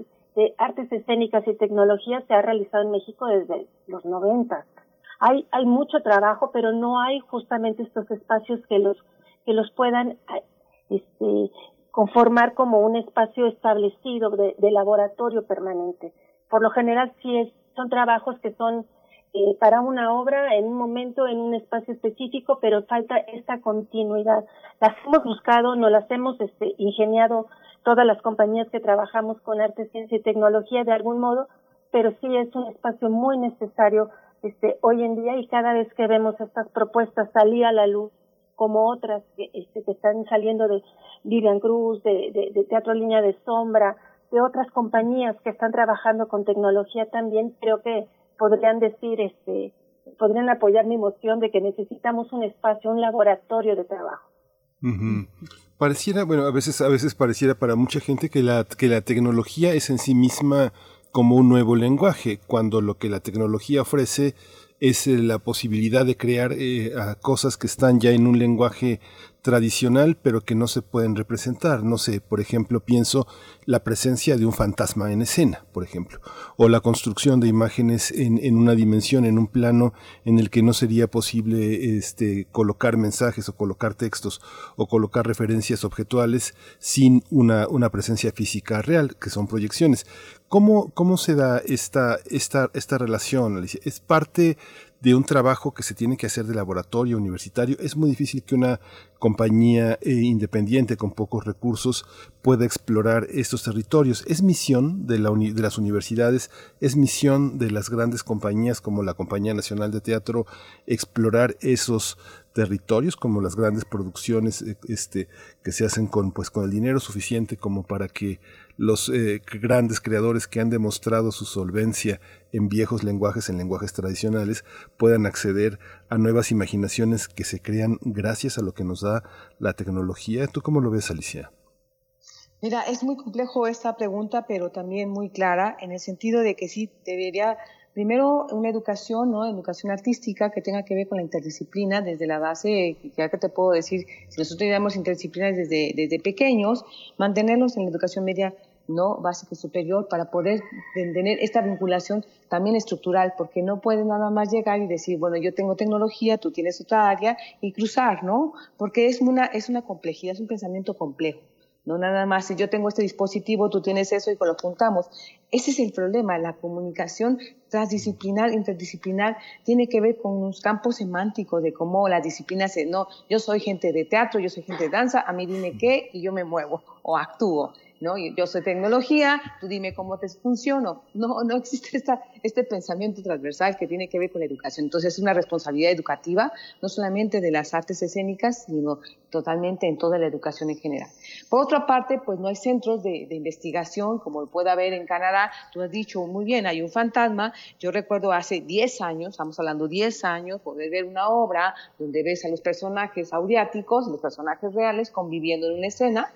artes escénicas y tecnología se ha realizado en México desde los 90. Hay, hay mucho trabajo, pero no hay justamente estos espacios que los, que los puedan este, conformar como un espacio establecido de, de laboratorio permanente. Por lo general sí es, son trabajos que son eh, para una obra en un momento, en un espacio específico, pero falta esta continuidad. Las hemos buscado, no las hemos este, ingeniado todas las compañías que trabajamos con arte, ciencia y tecnología de algún modo, pero sí es un espacio muy necesario este, hoy en día y cada vez que vemos estas propuestas salir a la luz, como otras que, este, que están saliendo de Vivian Cruz, de Teatro Línea de Sombra, de otras compañías que están trabajando con tecnología también, creo que podrían decir, este, podrían apoyar mi moción de que necesitamos un espacio, un laboratorio de trabajo. Pareciera, bueno, a veces, a veces pareciera para mucha gente que la, que la tecnología es en sí misma como un nuevo lenguaje, cuando lo que la tecnología ofrece es eh, la posibilidad de crear eh, cosas que están ya en un lenguaje tradicional, pero que no se pueden representar. No sé, por ejemplo, pienso la presencia de un fantasma en escena, por ejemplo, o la construcción de imágenes en, en una dimensión, en un plano en el que no sería posible este, colocar mensajes o colocar textos o colocar referencias objetuales sin una, una presencia física real, que son proyecciones. ¿Cómo, cómo se da esta, esta, esta relación, Alicia? ¿Es parte de un trabajo que se tiene que hacer de laboratorio universitario, es muy difícil que una compañía eh, independiente con pocos recursos pueda explorar estos territorios. Es misión de, la de las universidades, es misión de las grandes compañías como la Compañía Nacional de Teatro explorar esos territorios como las grandes producciones eh, este, que se hacen con, pues, con el dinero suficiente como para que los eh, grandes creadores que han demostrado su solvencia en viejos lenguajes, en lenguajes tradicionales, puedan acceder a nuevas imaginaciones que se crean gracias a lo que nos da la tecnología. ¿Tú cómo lo ves, Alicia? Mira, es muy complejo esta pregunta, pero también muy clara, en el sentido de que sí debería, primero, una educación, ¿no? Educación artística que tenga que ver con la interdisciplina desde la base, ya que te puedo decir, si nosotros tenemos interdisciplinas desde, desde pequeños, mantenerlos en la educación media no básica y superior para poder tener esta vinculación también estructural, porque no puede nada más llegar y decir, bueno, yo tengo tecnología, tú tienes otra área y cruzar, ¿no? Porque es una, es una complejidad, es un pensamiento complejo. No nada más, si yo tengo este dispositivo, tú tienes eso y lo juntamos. Ese es el problema, la comunicación transdisciplinar, interdisciplinar, tiene que ver con unos campos semánticos de cómo las disciplinas se, no, yo soy gente de teatro, yo soy gente de danza, a mí dime qué y yo me muevo o actúo. ¿No? Yo soy tecnología, tú dime cómo te funciono. No, no existe esta, este pensamiento transversal que tiene que ver con la educación. Entonces es una responsabilidad educativa, no solamente de las artes escénicas, sino totalmente en toda la educación en general. Por otra parte, pues no hay centros de, investigación como puede haber en Canadá. Tú has dicho muy bien, hay un fantasma. Yo recuerdo hace 10 años, estamos hablando 10 años, poder ver una obra donde ves a los personajes audiáticos, los personajes reales conviviendo en una escena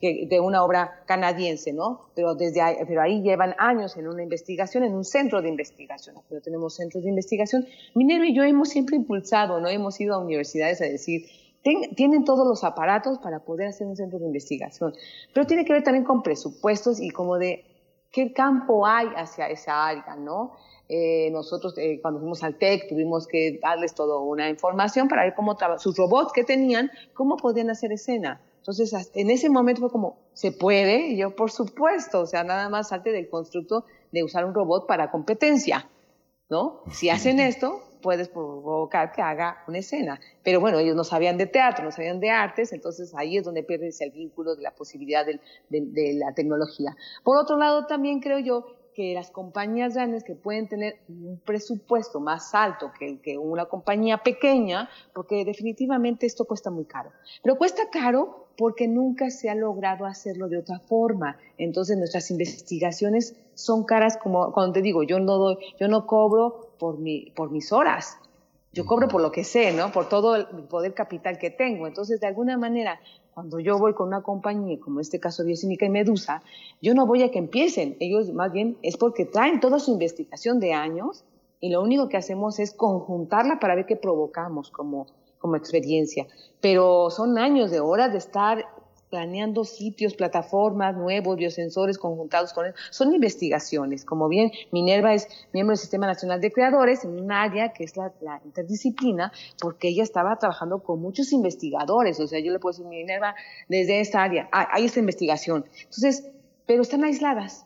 de una obra canadiense, ¿no? Pero desde ahí, pero ahí llevan años en una investigación, en un centro de investigación. Pero tenemos centros de investigación. Minero y yo hemos siempre impulsado, ¿no? Hemos ido a universidades a decir, tienen todos los aparatos para poder hacer un centro de investigación. Pero tiene que ver también con presupuestos y como de qué campo hay hacia esa área, ¿no? Eh, nosotros eh, cuando fuimos al TEC tuvimos que darles toda una información para ver cómo sus robots que tenían, cómo podían hacer escena. Entonces, en ese momento fue como, ¿se puede? Y yo, por supuesto, o sea, nada más salte del constructo de usar un robot para competencia, ¿no? Si hacen esto, puedes provocar que haga una escena. Pero bueno, ellos no sabían de teatro, no sabían de artes, entonces ahí es donde pierdes el vínculo de la posibilidad de, de la tecnología. Por otro lado, también creo yo que las compañías grandes que pueden tener un presupuesto más alto que, que una compañía pequeña, porque definitivamente esto cuesta muy caro. Pero cuesta caro porque nunca se ha logrado hacerlo de otra forma. Entonces nuestras investigaciones son caras como cuando te digo, yo no doy, yo no cobro por mi, por mis horas. Yo cobro por lo que sé, ¿no? Por todo el poder capital que tengo. Entonces, de alguna manera, cuando yo voy con una compañía, como este caso Biocínica y Medusa, yo no voy a que empiecen, ellos más bien es porque traen toda su investigación de años y lo único que hacemos es conjuntarla para ver qué provocamos como, como experiencia. Pero son años de horas de estar planeando sitios, plataformas nuevos, biosensores conjuntados con él. Son investigaciones. Como bien, Minerva es miembro del Sistema Nacional de Creadores en un área que es la, interdisciplina, porque ella estaba trabajando con muchos investigadores. O sea, yo le puedo decir, Minerva, desde esta área, hay, esta investigación. Entonces, pero están aisladas.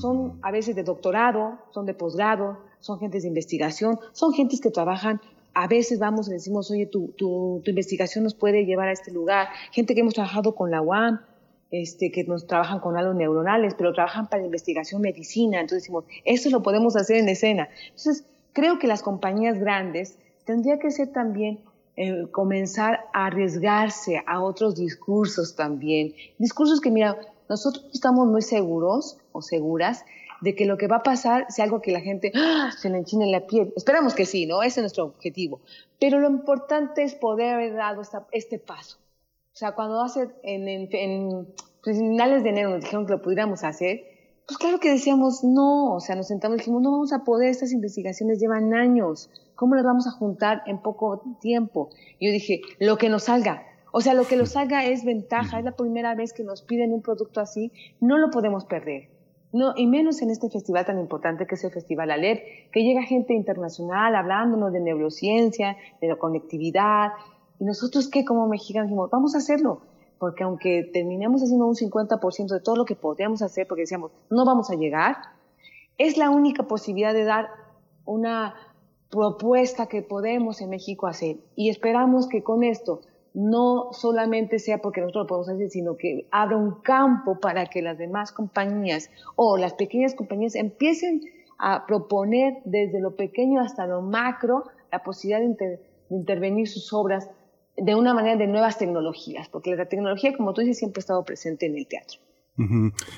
Son a veces de doctorado, son de posgrado, son gentes de investigación, son gentes que trabajan a veces vamos y decimos, oye, tu, tu, investigación nos puede llevar a este lugar. Gente que hemos trabajado con la UAM, este, que nos trabajan con algo neuronales, pero trabajan para investigación medicina. Entonces decimos, eso lo podemos hacer en escena. Entonces, creo que las compañías grandes tendría que ser también eh, comenzar a arriesgarse a otros discursos también. Discursos que, mira, nosotros estamos muy seguros o seguras de que lo que va a pasar sea algo que la gente ¡ah! se le enchine la piel. Esperamos que sí, ¿no? Ese es nuestro objetivo. Pero lo importante es poder haber dado este paso. O sea, cuando hace en, en, en pues, finales de enero nos dijeron que lo pudiéramos hacer, pues claro que decíamos no, o sea, nos sentamos y dijimos, no vamos a poder, estas investigaciones llevan años, ¿cómo las vamos a juntar en poco tiempo? Y yo dije, lo que nos salga, o sea, lo que nos salga es ventaja, es la primera vez que nos piden un producto así, no lo podemos perder. No, y menos en este festival tan importante que es el Festival Alep, que llega gente internacional hablándonos de neurociencia, de la conectividad, y nosotros que como mexicanos dijimos, vamos a hacerlo, porque aunque terminemos haciendo un 50% de todo lo que podríamos hacer, porque decíamos, no vamos a llegar, es la única posibilidad de dar una propuesta que podemos en México hacer. Y esperamos que con esto no solamente sea porque nosotros lo podemos hacer, sino que abra un campo para que las demás compañías o las pequeñas compañías empiecen a proponer desde lo pequeño hasta lo macro la posibilidad de, intervenir sus obras de una manera de nuevas tecnologías, porque la tecnología, como tú dices, siempre ha estado presente en el teatro.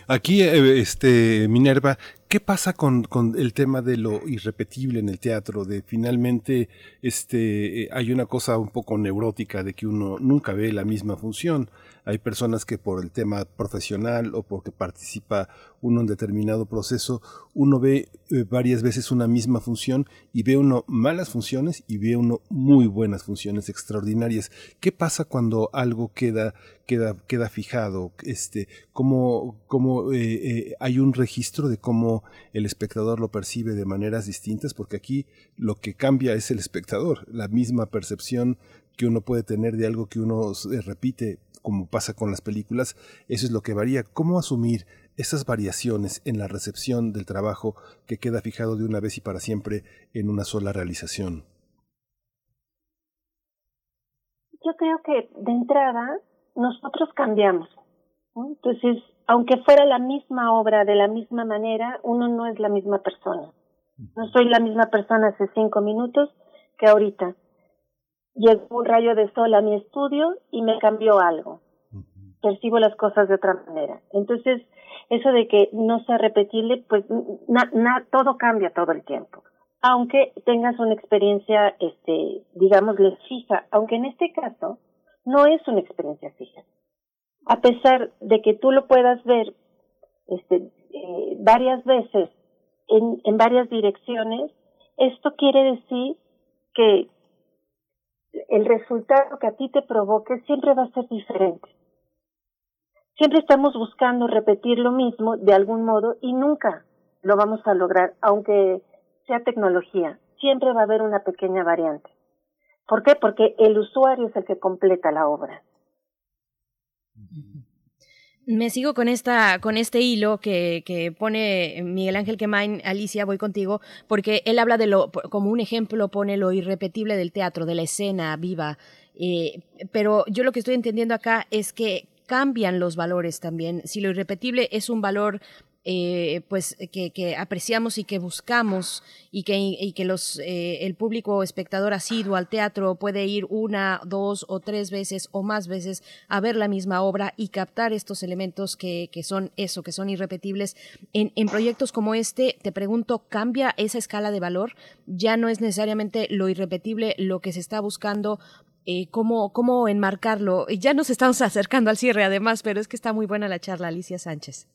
Aquí, eh, este, Minerva, ¿qué pasa con, el tema de lo irrepetible en el teatro? De finalmente, este, eh, hay una cosa un poco neurótica de que uno nunca ve la misma función. Hay personas que por el tema profesional o porque participa uno en determinado proceso, uno ve eh, varias veces una misma función y ve uno malas funciones y ve uno muy buenas funciones extraordinarias. ¿Qué pasa cuando algo queda, queda, queda fijado? Este, ¿Cómo, cómo eh, hay un registro de cómo el espectador lo percibe de maneras distintas? Porque aquí lo que cambia es el espectador, la misma percepción que uno puede tener de algo que uno repite como pasa con las películas, eso es lo que varía. ¿Cómo asumir esas variaciones en la recepción del trabajo que queda fijado de una vez y para siempre en una sola realización? Yo creo que de entrada nosotros cambiamos. Entonces, aunque fuera la misma obra de la misma manera, uno no es la misma persona. No soy la misma persona hace cinco minutos que ahorita llegó un rayo de sol a mi estudio y me cambió algo. Percibo las cosas de otra manera. Entonces, eso de que no sea repetible, pues na, todo cambia todo el tiempo. Aunque tengas una experiencia, este, digámosle, fija, aunque en este caso no es una experiencia fija. A pesar de que tú lo puedas ver este, eh, varias veces en, en varias direcciones, esto quiere decir que el resultado que a ti te provoque siempre va a ser diferente. siempre estamos buscando repetir lo mismo de algún modo y nunca lo vamos a lograr, aunque sea tecnología. Siempre va a haber una pequeña variante. ¿Por qué? Porque el usuario es el que completa la obra. Me sigo con esta, con este hilo que, que pone Miguel Ángel Quemain, Alicia, voy contigo, porque él habla de lo, como un ejemplo, pone lo irrepetible del teatro, de la escena viva. Eh, pero yo lo que estoy entendiendo acá es que cambian los valores también. Si lo irrepetible es un valor eh, pues que, que, apreciamos y que buscamos y que, y que los, eh, el público espectador asiduo al teatro puede ir una, dos o tres veces o más veces a ver la misma obra y captar estos elementos que, que son eso, que son irrepetibles. En, en proyectos como este, te pregunto, ¿cambia esa escala de valor? Ya no es necesariamente lo irrepetible lo que se está buscando eh, cómo, cómo enmarcarlo. Ya nos estamos acercando al cierre además, pero es que está muy buena la charla, Alicia Sánchez.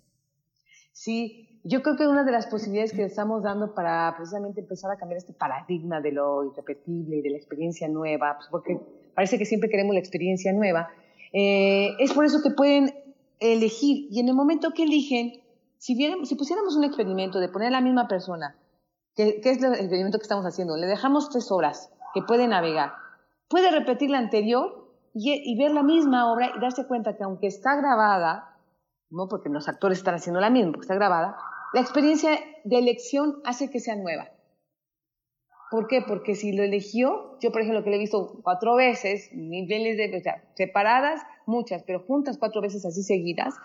Sí, yo creo que una de las posibilidades que estamos dando para precisamente empezar a cambiar este paradigma de lo irrepetible y de la experiencia nueva, pues porque parece que siempre queremos la experiencia nueva, eh, es por eso que pueden elegir. Y en el momento que eligen, si, si pusiéramos un experimento de poner a la misma persona, que, es el experimento que estamos haciendo, le dejamos tres horas que puede navegar, puede repetir la anterior y, y ver la misma obra y darse cuenta que aunque está grabada, ¿no? porque los actores están haciendo la misma, porque está grabada, la experiencia de elección hace que sea nueva. ¿Por qué? Porque si lo eligió, yo por ejemplo que lo he visto cuatro veces, niveles de, o sea, separadas, muchas, pero juntas cuatro veces así seguidas,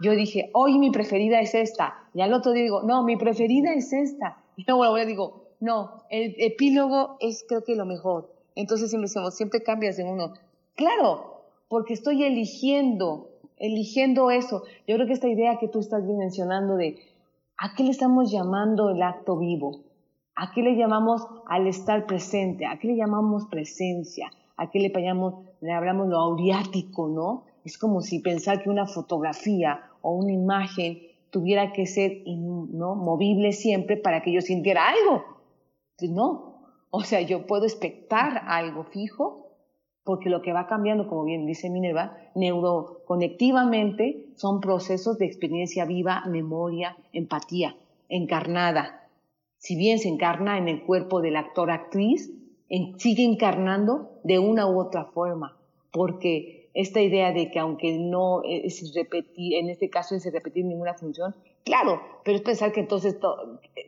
yo dije, hoy mi preferida es esta. Y al otro día digo, no, mi preferida es esta. Y luego digo, no, el epílogo es creo que lo mejor. Entonces siempre decimos, siempre cambias en uno. Claro, porque estoy eligiendo eligiendo eso. Yo creo que esta idea que tú estás mencionando de ¿a qué le estamos llamando el acto vivo? ¿A qué le llamamos al estar presente? ¿A qué le llamamos presencia? ¿A qué le llamamos, le hablamos lo auriático, no? Es como si pensar que una fotografía o una imagen tuviera que ser ¿no? movible siempre para que yo sintiera algo. Pues no. O sea, yo puedo expectar algo fijo, porque lo que va cambiando, como bien dice Minerva, neuroconectivamente son procesos de experiencia viva, memoria, empatía, encarnada. Si bien se encarna en el cuerpo del actor-actriz, sigue encarnando de una u otra forma, porque esta idea de que aunque no es repetir, en este caso es repetir ninguna función, claro, pero es pensar que entonces,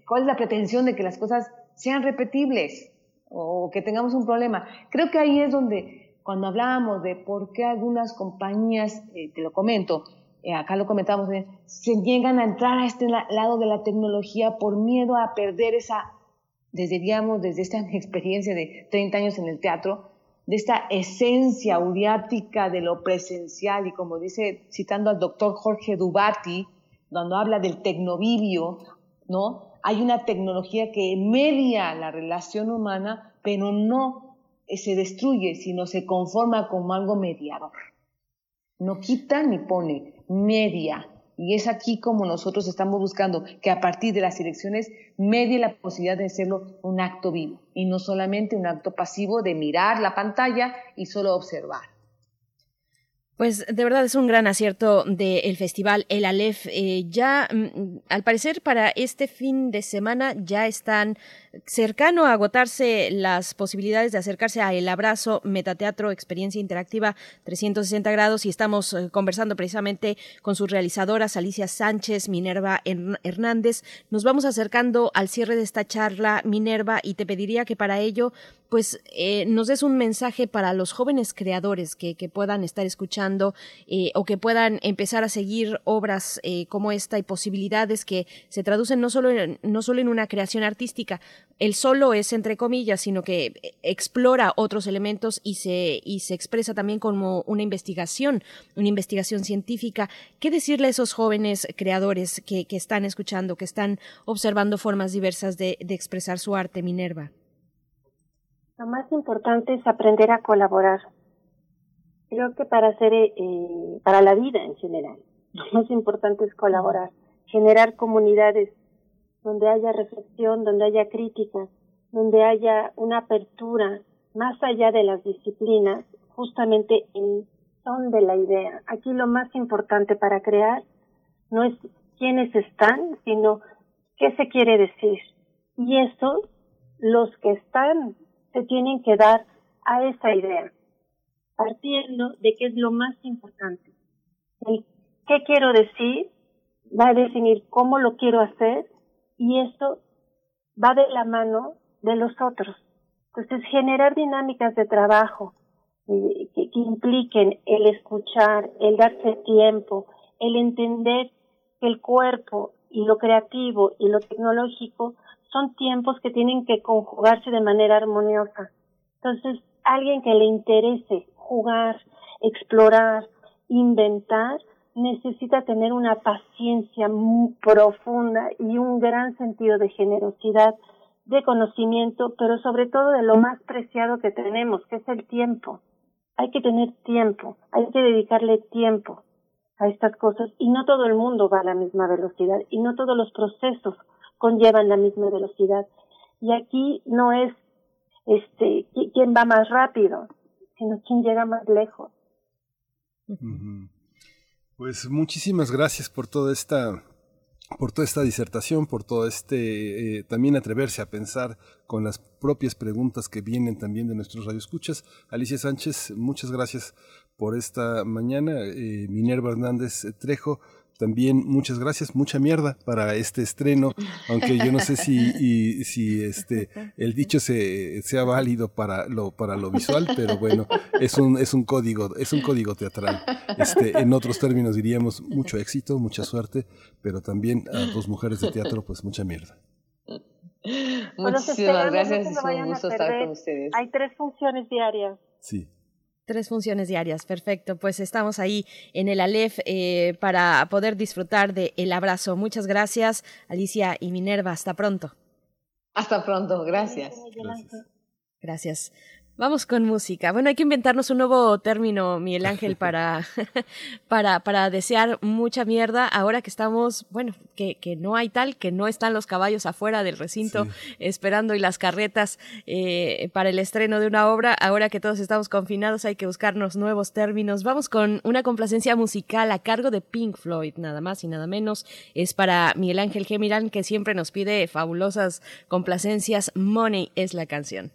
¿cuál es la pretensión de que las cosas sean repetibles o que tengamos un problema? Creo que ahí es donde cuando hablábamos de por qué algunas compañías, eh, te lo comento, eh, acá lo comentamos, eh, se niegan a entrar a este lado de la tecnología por miedo a perder esa, desde, digamos, desde esta experiencia de 30 años en el teatro, de esta esencia audiática de lo presencial y como dice, citando al doctor Jorge Dubati, cuando habla del tecnovivio, ¿no? Hay una tecnología que media la relación humana, pero no se destruye, sino se conforma como algo mediador. No quita ni pone, media. Y es aquí como nosotros estamos buscando que a partir de las elecciones medie la posibilidad de hacerlo un acto vivo y no solamente un acto pasivo de mirar la pantalla y solo observar. Pues de verdad es un gran acierto del festival El Aleph. Eh, ya, mm, al parecer, para este fin de semana ya están cercano a agotarse las posibilidades de acercarse a El Abrazo Metateatro Experiencia Interactiva 360 grados y estamos eh, conversando precisamente con sus realizadoras Alicia Sánchez, Minerva Hernández. Nos vamos acercando al cierre de esta charla, Minerva, y te pediría que para ello pues eh, nos des un mensaje para los jóvenes creadores que, que puedan estar escuchando eh, o que puedan empezar a seguir obras como esta y posibilidades que se traducen no solo no solo en una creación artística, el solo es entre comillas, sino que explora otros elementos y se, y se expresa también como una investigación, una investigación científica. ¿Qué decirle a esos jóvenes creadores que, que están escuchando, que están observando formas diversas de, de expresar su arte, Minerva? Lo más importante es aprender a colaborar. Creo que para hacer, eh, para la vida en general, lo más importante es colaborar, generar comunidades donde haya reflexión, donde haya crítica, donde haya una apertura más allá de las disciplinas, justamente en son de la idea. Aquí lo más importante para crear no es quiénes están, sino qué se quiere decir. Y eso, los que están, se tienen que dar a esa idea, partiendo de qué es lo más importante. El qué quiero decir va a definir cómo lo quiero hacer y eso va de la mano de los otros. Entonces, generar dinámicas de trabajo eh, que, que impliquen el escuchar, el darse tiempo, el entender que el cuerpo y lo creativo y lo tecnológico son tiempos que tienen que conjugarse de manera armoniosa. Entonces, alguien que le interese jugar, explorar, inventar, necesita tener una paciencia muy profunda y un gran sentido de generosidad, de conocimiento, pero sobre todo de lo más preciado que tenemos, que es el tiempo. Hay que tener tiempo, hay que dedicarle tiempo a estas cosas y no todo el mundo va a la misma velocidad y no todos los procesos conllevan la misma velocidad. Y aquí no es este quién va más rápido, sino quién llega más lejos. Pues muchísimas gracias por toda esta por toda esta disertación, por todo este, eh, también atreverse a pensar con las propias preguntas que vienen también de nuestros radioescuchas. Alicia Sánchez, muchas gracias por esta mañana. Eh, Minerva Hernández Trejo, también muchas gracias, mucha mierda para este estreno, aunque yo no sé si, si este, el dicho se, sea válido para lo, para lo visual, pero bueno, es un, es un código, es un código teatral. Este, en otros términos diríamos mucho éxito, mucha suerte, pero también a dos mujeres de teatro, pues mucha mierda. Muchísimas gracias, es un gusto estar con ustedes. Hay tres funciones diarias. Sí. Tres funciones diarias, perfecto. Pues estamos ahí en el Aleph eh, para poder disfrutar de el abrazo. Muchas gracias, Alicia y Minerva. Hasta pronto. Hasta pronto, gracias. Gracias. Gracias. Vamos con música. Bueno, hay que inventarnos un nuevo término, Miguel Ángel, para, para, para desear mucha mierda ahora que estamos, bueno, que, que no hay tal, que no están los caballos afuera del recinto esperando y las carretas eh, para el estreno de una obra. Ahora que todos estamos confinados hay que buscarnos nuevos términos. Vamos con una complacencia musical a cargo de Pink Floyd, nada más y nada menos. Es para Miguel Ángel Gemirán, que siempre nos pide fabulosas complacencias. Money es la canción.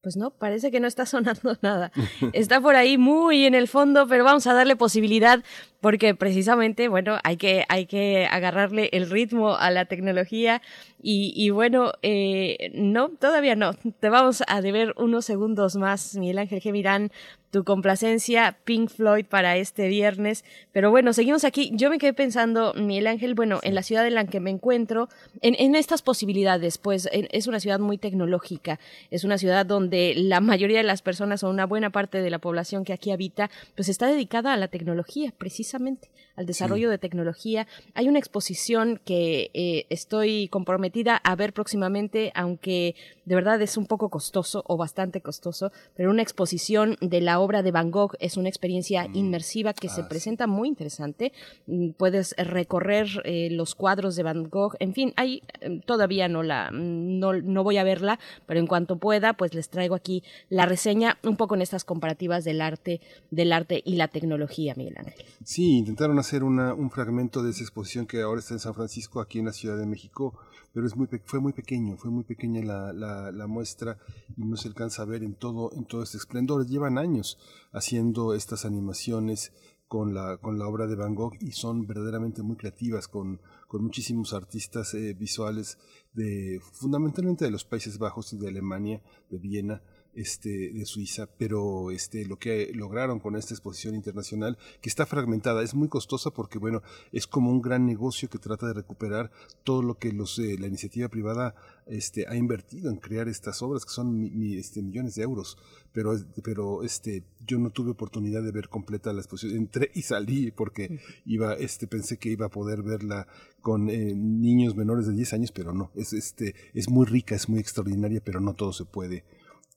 Pues no, parece que no está sonando nada. Está por ahí muy en el fondo, pero vamos a darle posibilidad porque precisamente, bueno, hay que, hay que agarrarle el ritmo a la tecnología y, y bueno, eh, no, todavía no. Te vamos a deber unos segundos más, Miguel Ángel Gemirán, tu complacencia Pink Floyd para este viernes. Pero bueno, seguimos aquí. Yo me quedé pensando, Miguel Ángel, bueno, en la ciudad en la que me encuentro, en, en estas posibilidades, pues en, es una ciudad muy tecnológica, es una ciudad donde la mayoría de las personas o una buena parte de la población que aquí habita, pues está dedicada a la tecnología, precisamente precisamente al desarrollo de tecnología. Hay una exposición que eh, estoy comprometida a ver próximamente, aunque de verdad es un poco costoso o bastante costoso, pero una exposición de la obra de Van Gogh es una experiencia inmersiva que se presenta muy interesante. Mm, Puedes recorrer eh, los cuadros de Van Gogh, en fin, hay eh, todavía no la no, no voy a verla, pero en cuanto pueda, pues les traigo aquí la reseña un poco en estas comparativas del arte, del arte y la tecnología, Miguel Ángel. Sí, intentaron hacer una, un fragmento de esa exposición que ahora está en San Francisco, aquí en la Ciudad de México, pero es muy, fue muy pequeño, fue muy pequeña la, la, la muestra y no se alcanza a ver en todo, en todo este esplendor. Llevan años haciendo estas animaciones con la, con la obra de Van Gogh y son verdaderamente muy creativas, con, con muchísimos artistas eh, visuales de fundamentalmente de los Países Bajos y de Alemania, de Viena, este, de Suiza, pero este, lo que lograron con esta exposición internacional, que está fragmentada, es muy costosa porque, bueno, es como un gran negocio que trata de recuperar todo lo que los, eh, la iniciativa privada este, ha invertido en crear estas obras, que son mi- mi- este, millones de euros, pero, pero este, yo no tuve oportunidad de ver completa la exposición, entré y salí porque iba, este, pensé que iba a poder verla con eh, niños menores de 10 años, pero no, es, este, es muy rica, es muy extraordinaria, pero no todo se puede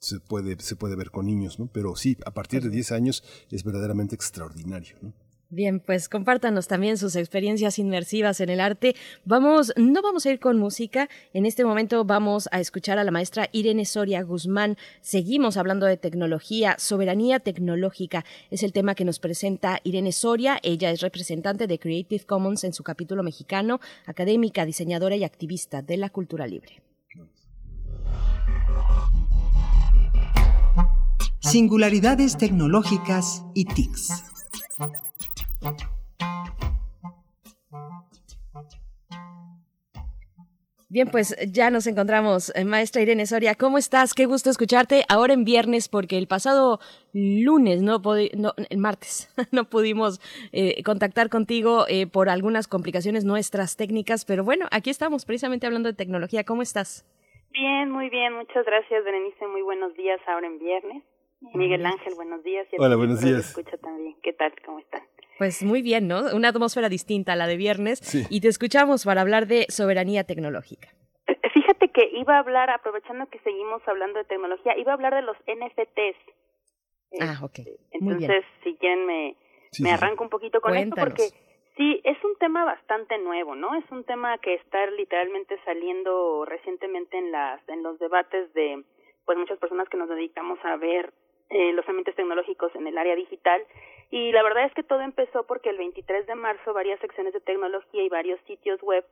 se puede, se puede ver con niños, ¿no? Pero sí, a partir de 10 años es verdaderamente extraordinario, ¿no? Bien, pues compártanos también sus experiencias inmersivas en el arte. Vamos, no vamos a ir con música. En este momento vamos a escuchar a la maestra Irene Soria Guzmán. Seguimos hablando de tecnología, soberanía tecnológica. Es el tema que nos presenta Irene Soria. Ella es representante de Creative Commons en su capítulo mexicano, académica, diseñadora y activista de la cultura libre. Singularidades tecnológicas y TICs. Bien, pues ya nos encontramos, eh, maestra Irene Soria. ¿Cómo estás? Qué gusto escucharte ahora en viernes, porque el pasado lunes, no, no el martes, no pudimos eh, contactar contigo eh, por algunas complicaciones nuestras técnicas, pero bueno, aquí estamos precisamente hablando de tecnología. ¿Cómo estás? Bien, muy bien. Muchas gracias, Berenice. Muy buenos días ahora en viernes. Miguel Ángel, buenos días. Hola, buenos días. escucha también. ¿Qué tal? ¿Cómo están? Pues muy bien, ¿no? Una atmósfera distinta a la de viernes. Y te escuchamos para hablar de soberanía tecnológica. Fíjate que iba a hablar, aprovechando que seguimos hablando de tecnología, iba a hablar de los NFTs. Ah, ok. Entonces, si quieren, me, me arranco un poquito con esto porque sí, es un tema bastante nuevo, ¿no? Es un tema que está literalmente saliendo recientemente en, las, en los debates de pues muchas personas que nos dedicamos a ver eh, los ambientes tecnológicos en el área digital. Y la verdad es que todo empezó porque el 23 de marzo varias secciones de tecnología y varios sitios web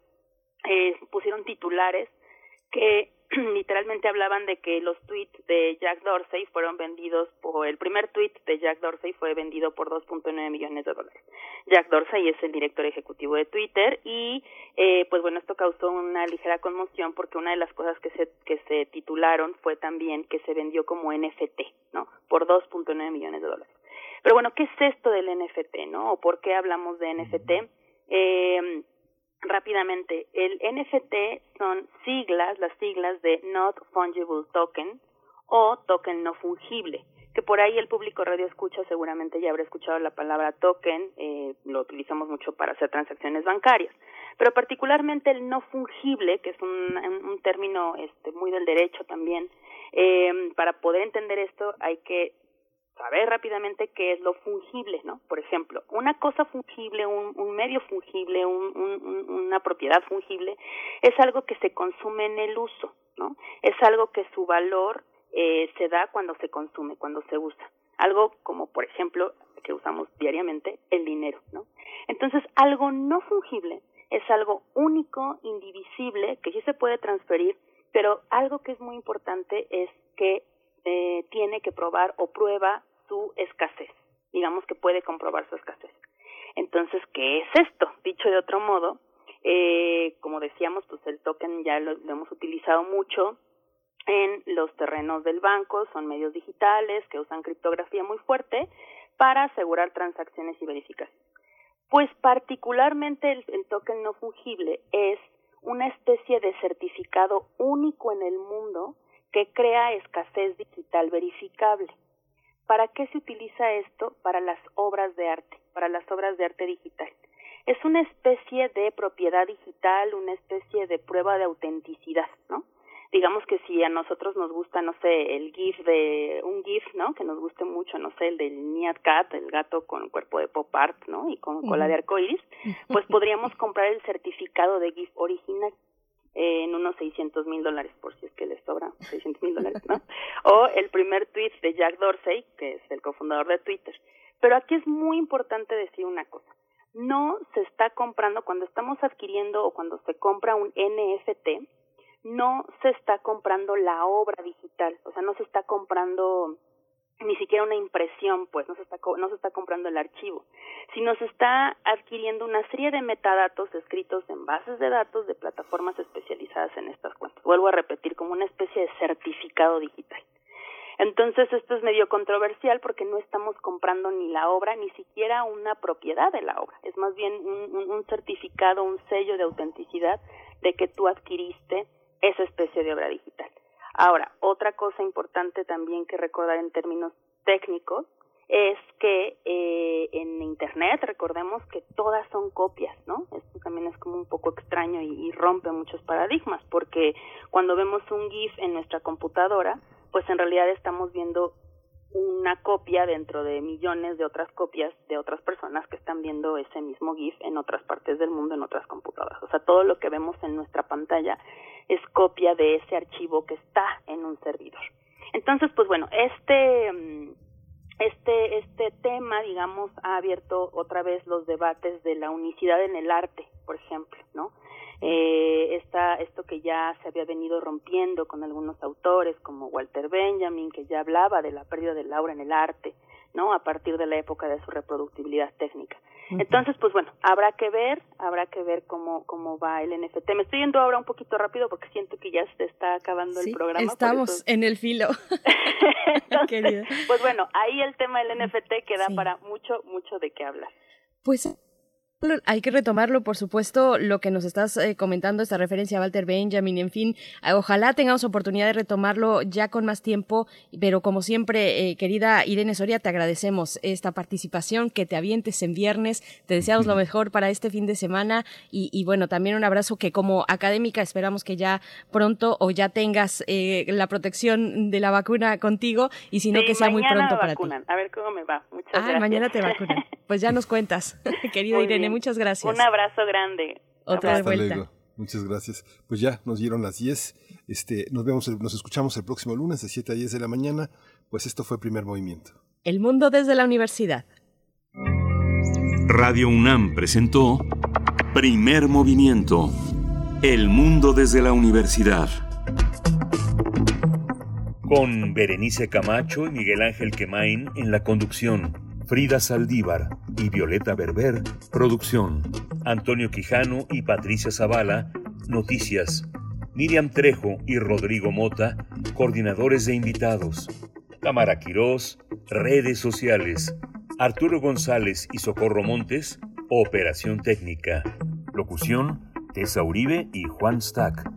eh, pusieron titulares que literalmente hablaban de que los tweets de Jack Dorsey fueron vendidos por el primer tweet de Jack Dorsey fue vendido por 2.9 millones de dólares. Jack Dorsey es el director ejecutivo de Twitter y eh, pues bueno esto causó una ligera conmoción porque una de las cosas que se que se titularon fue también que se vendió como NFT, ¿no? Por 2.9 millones de dólares. Pero bueno, ¿qué es esto del NFT, no? ¿O por qué hablamos de NFT? Eh, rápidamente, el NFT son siglas, las siglas de Not Fungible Token o token no fungible, que por ahí el público radio escucha seguramente ya habrá escuchado la palabra token, eh, lo utilizamos mucho para hacer transacciones bancarias, pero particularmente el no fungible, que es un, término este, muy del derecho también, eh, para poder entender esto hay que saber rápidamente qué es lo fungible, ¿no? Por ejemplo, una cosa fungible, un, medio fungible, un, un, una propiedad fungible, es algo que se consume en el uso, ¿no? Es algo que su valor eh, se da cuando se consume, cuando se usa. Algo como, por ejemplo, que usamos diariamente, el dinero, ¿no? Entonces, algo no fungible es algo único, indivisible, que sí se puede transferir, pero algo que es muy importante es que eh, tiene que probar o prueba su escasez. Digamos que puede comprobar su escasez. Entonces, ¿qué es esto? Dicho de otro modo, eh, como decíamos, pues el token ya lo, hemos utilizado mucho en los terrenos del banco, son medios digitales que usan criptografía muy fuerte para asegurar transacciones y verificación. Pues particularmente el, el token no fungible es una especie de certificado único en el mundo que crea escasez digital verificable. ¿Para qué se utiliza esto? Para las obras de arte, para las obras de arte digital. Es una especie de propiedad digital, una especie de prueba de autenticidad, ¿no? Digamos que si a nosotros nos gusta, no sé, el GIF de un GIF, ¿no? Que nos guste mucho, no sé, el del Niat Cat, el gato con cuerpo de pop art, ¿no? Y con cola de arcoíris, pues podríamos comprar el certificado de GIF original en unos 600 mil dólares, por si es que les sobra 600 mil dólares, ¿no? O el primer tweet de Jack Dorsey, que es el cofundador de Twitter. Pero aquí es muy importante decir una cosa. No se está comprando, cuando estamos adquiriendo o cuando se compra un NFT, no se está comprando la obra digital, o sea, no se está comprando ni siquiera una impresión, pues no se está no se está comprando el archivo, sino se está adquiriendo una serie de metadatos escritos en bases de datos de plataformas especializadas en estas cuentas. Vuelvo a repetir como una especie de certificado digital. Entonces esto es medio controversial porque no estamos comprando ni la obra ni siquiera una propiedad de la obra, es más bien un, un certificado, un sello de autenticidad de que tú adquiriste esa especie de obra digital. Ahora, otra cosa importante también que recordar en términos técnicos es que eh, en Internet recordemos que todas son copias, ¿no? Esto también es como un poco extraño y, y, rompe muchos paradigmas, porque cuando vemos un GIF en nuestra computadora, pues en realidad estamos viendo una copia dentro de millones de otras copias de otras personas que están viendo ese mismo GIF en otras partes del mundo, en otras computadoras. O sea, todo lo que vemos en nuestra pantalla es copia de ese archivo que está en un servidor. Entonces, pues bueno, este mm, este este tema, digamos, ha abierto otra vez los debates de la unicidad en el arte, por ejemplo, ¿no? eh, esto que ya se había venido rompiendo con algunos autores como Walter Benjamin, que ya hablaba de la pérdida del aura en el arte, ¿no? A partir de la época de su reproductibilidad técnica. Entonces, pues bueno, habrá que ver, habrá que ver cómo, cómo va el NFT. Me estoy yendo ahora un poquito rápido porque siento que ya se está acabando el programa. Estamos en el filo. pues bueno, ahí el tema del NFT queda para mucho, mucho de qué hablar. Pues hay que retomarlo, por supuesto, lo que nos estás eh, comentando, esta referencia a Walter Benjamin, en fin, eh, ojalá tengamos oportunidad de retomarlo ya con más tiempo, pero como siempre, eh, querida Irene Soria, te agradecemos esta participación, que te avientes en viernes, te deseamos lo mejor para este fin de semana y, bueno, también un abrazo que como académica esperamos que ya pronto o ya tengas la protección de la vacuna contigo y si no que sea muy pronto para ti. A ver cómo me va. Muchas ah, mañana te vacunan. Pues ya nos cuentas, querida Irene muchas gracias. Un abrazo grande. Otra vuelta. Muchas gracias. Pues ya nos dieron las 10. Este, nos vemos, nos escuchamos el próximo lunes de 7 a 10 de la mañana. Pues esto fue Primer Movimiento. El mundo desde la universidad. Radio UNAM presentó Primer Movimiento. El mundo desde la universidad. Con Berenice Camacho y Miguel Ángel Quemain en la conducción. Frida Saldívar y Violeta Berber, producción. Antonio Quijano y Patricia Zavala, noticias. Miriam Trejo y Rodrigo Mota, coordinadores de invitados. Tamara Quirós, redes sociales. Arturo González y Socorro Montes, operación técnica. Locución, Tessa Uribe y Juan Stack.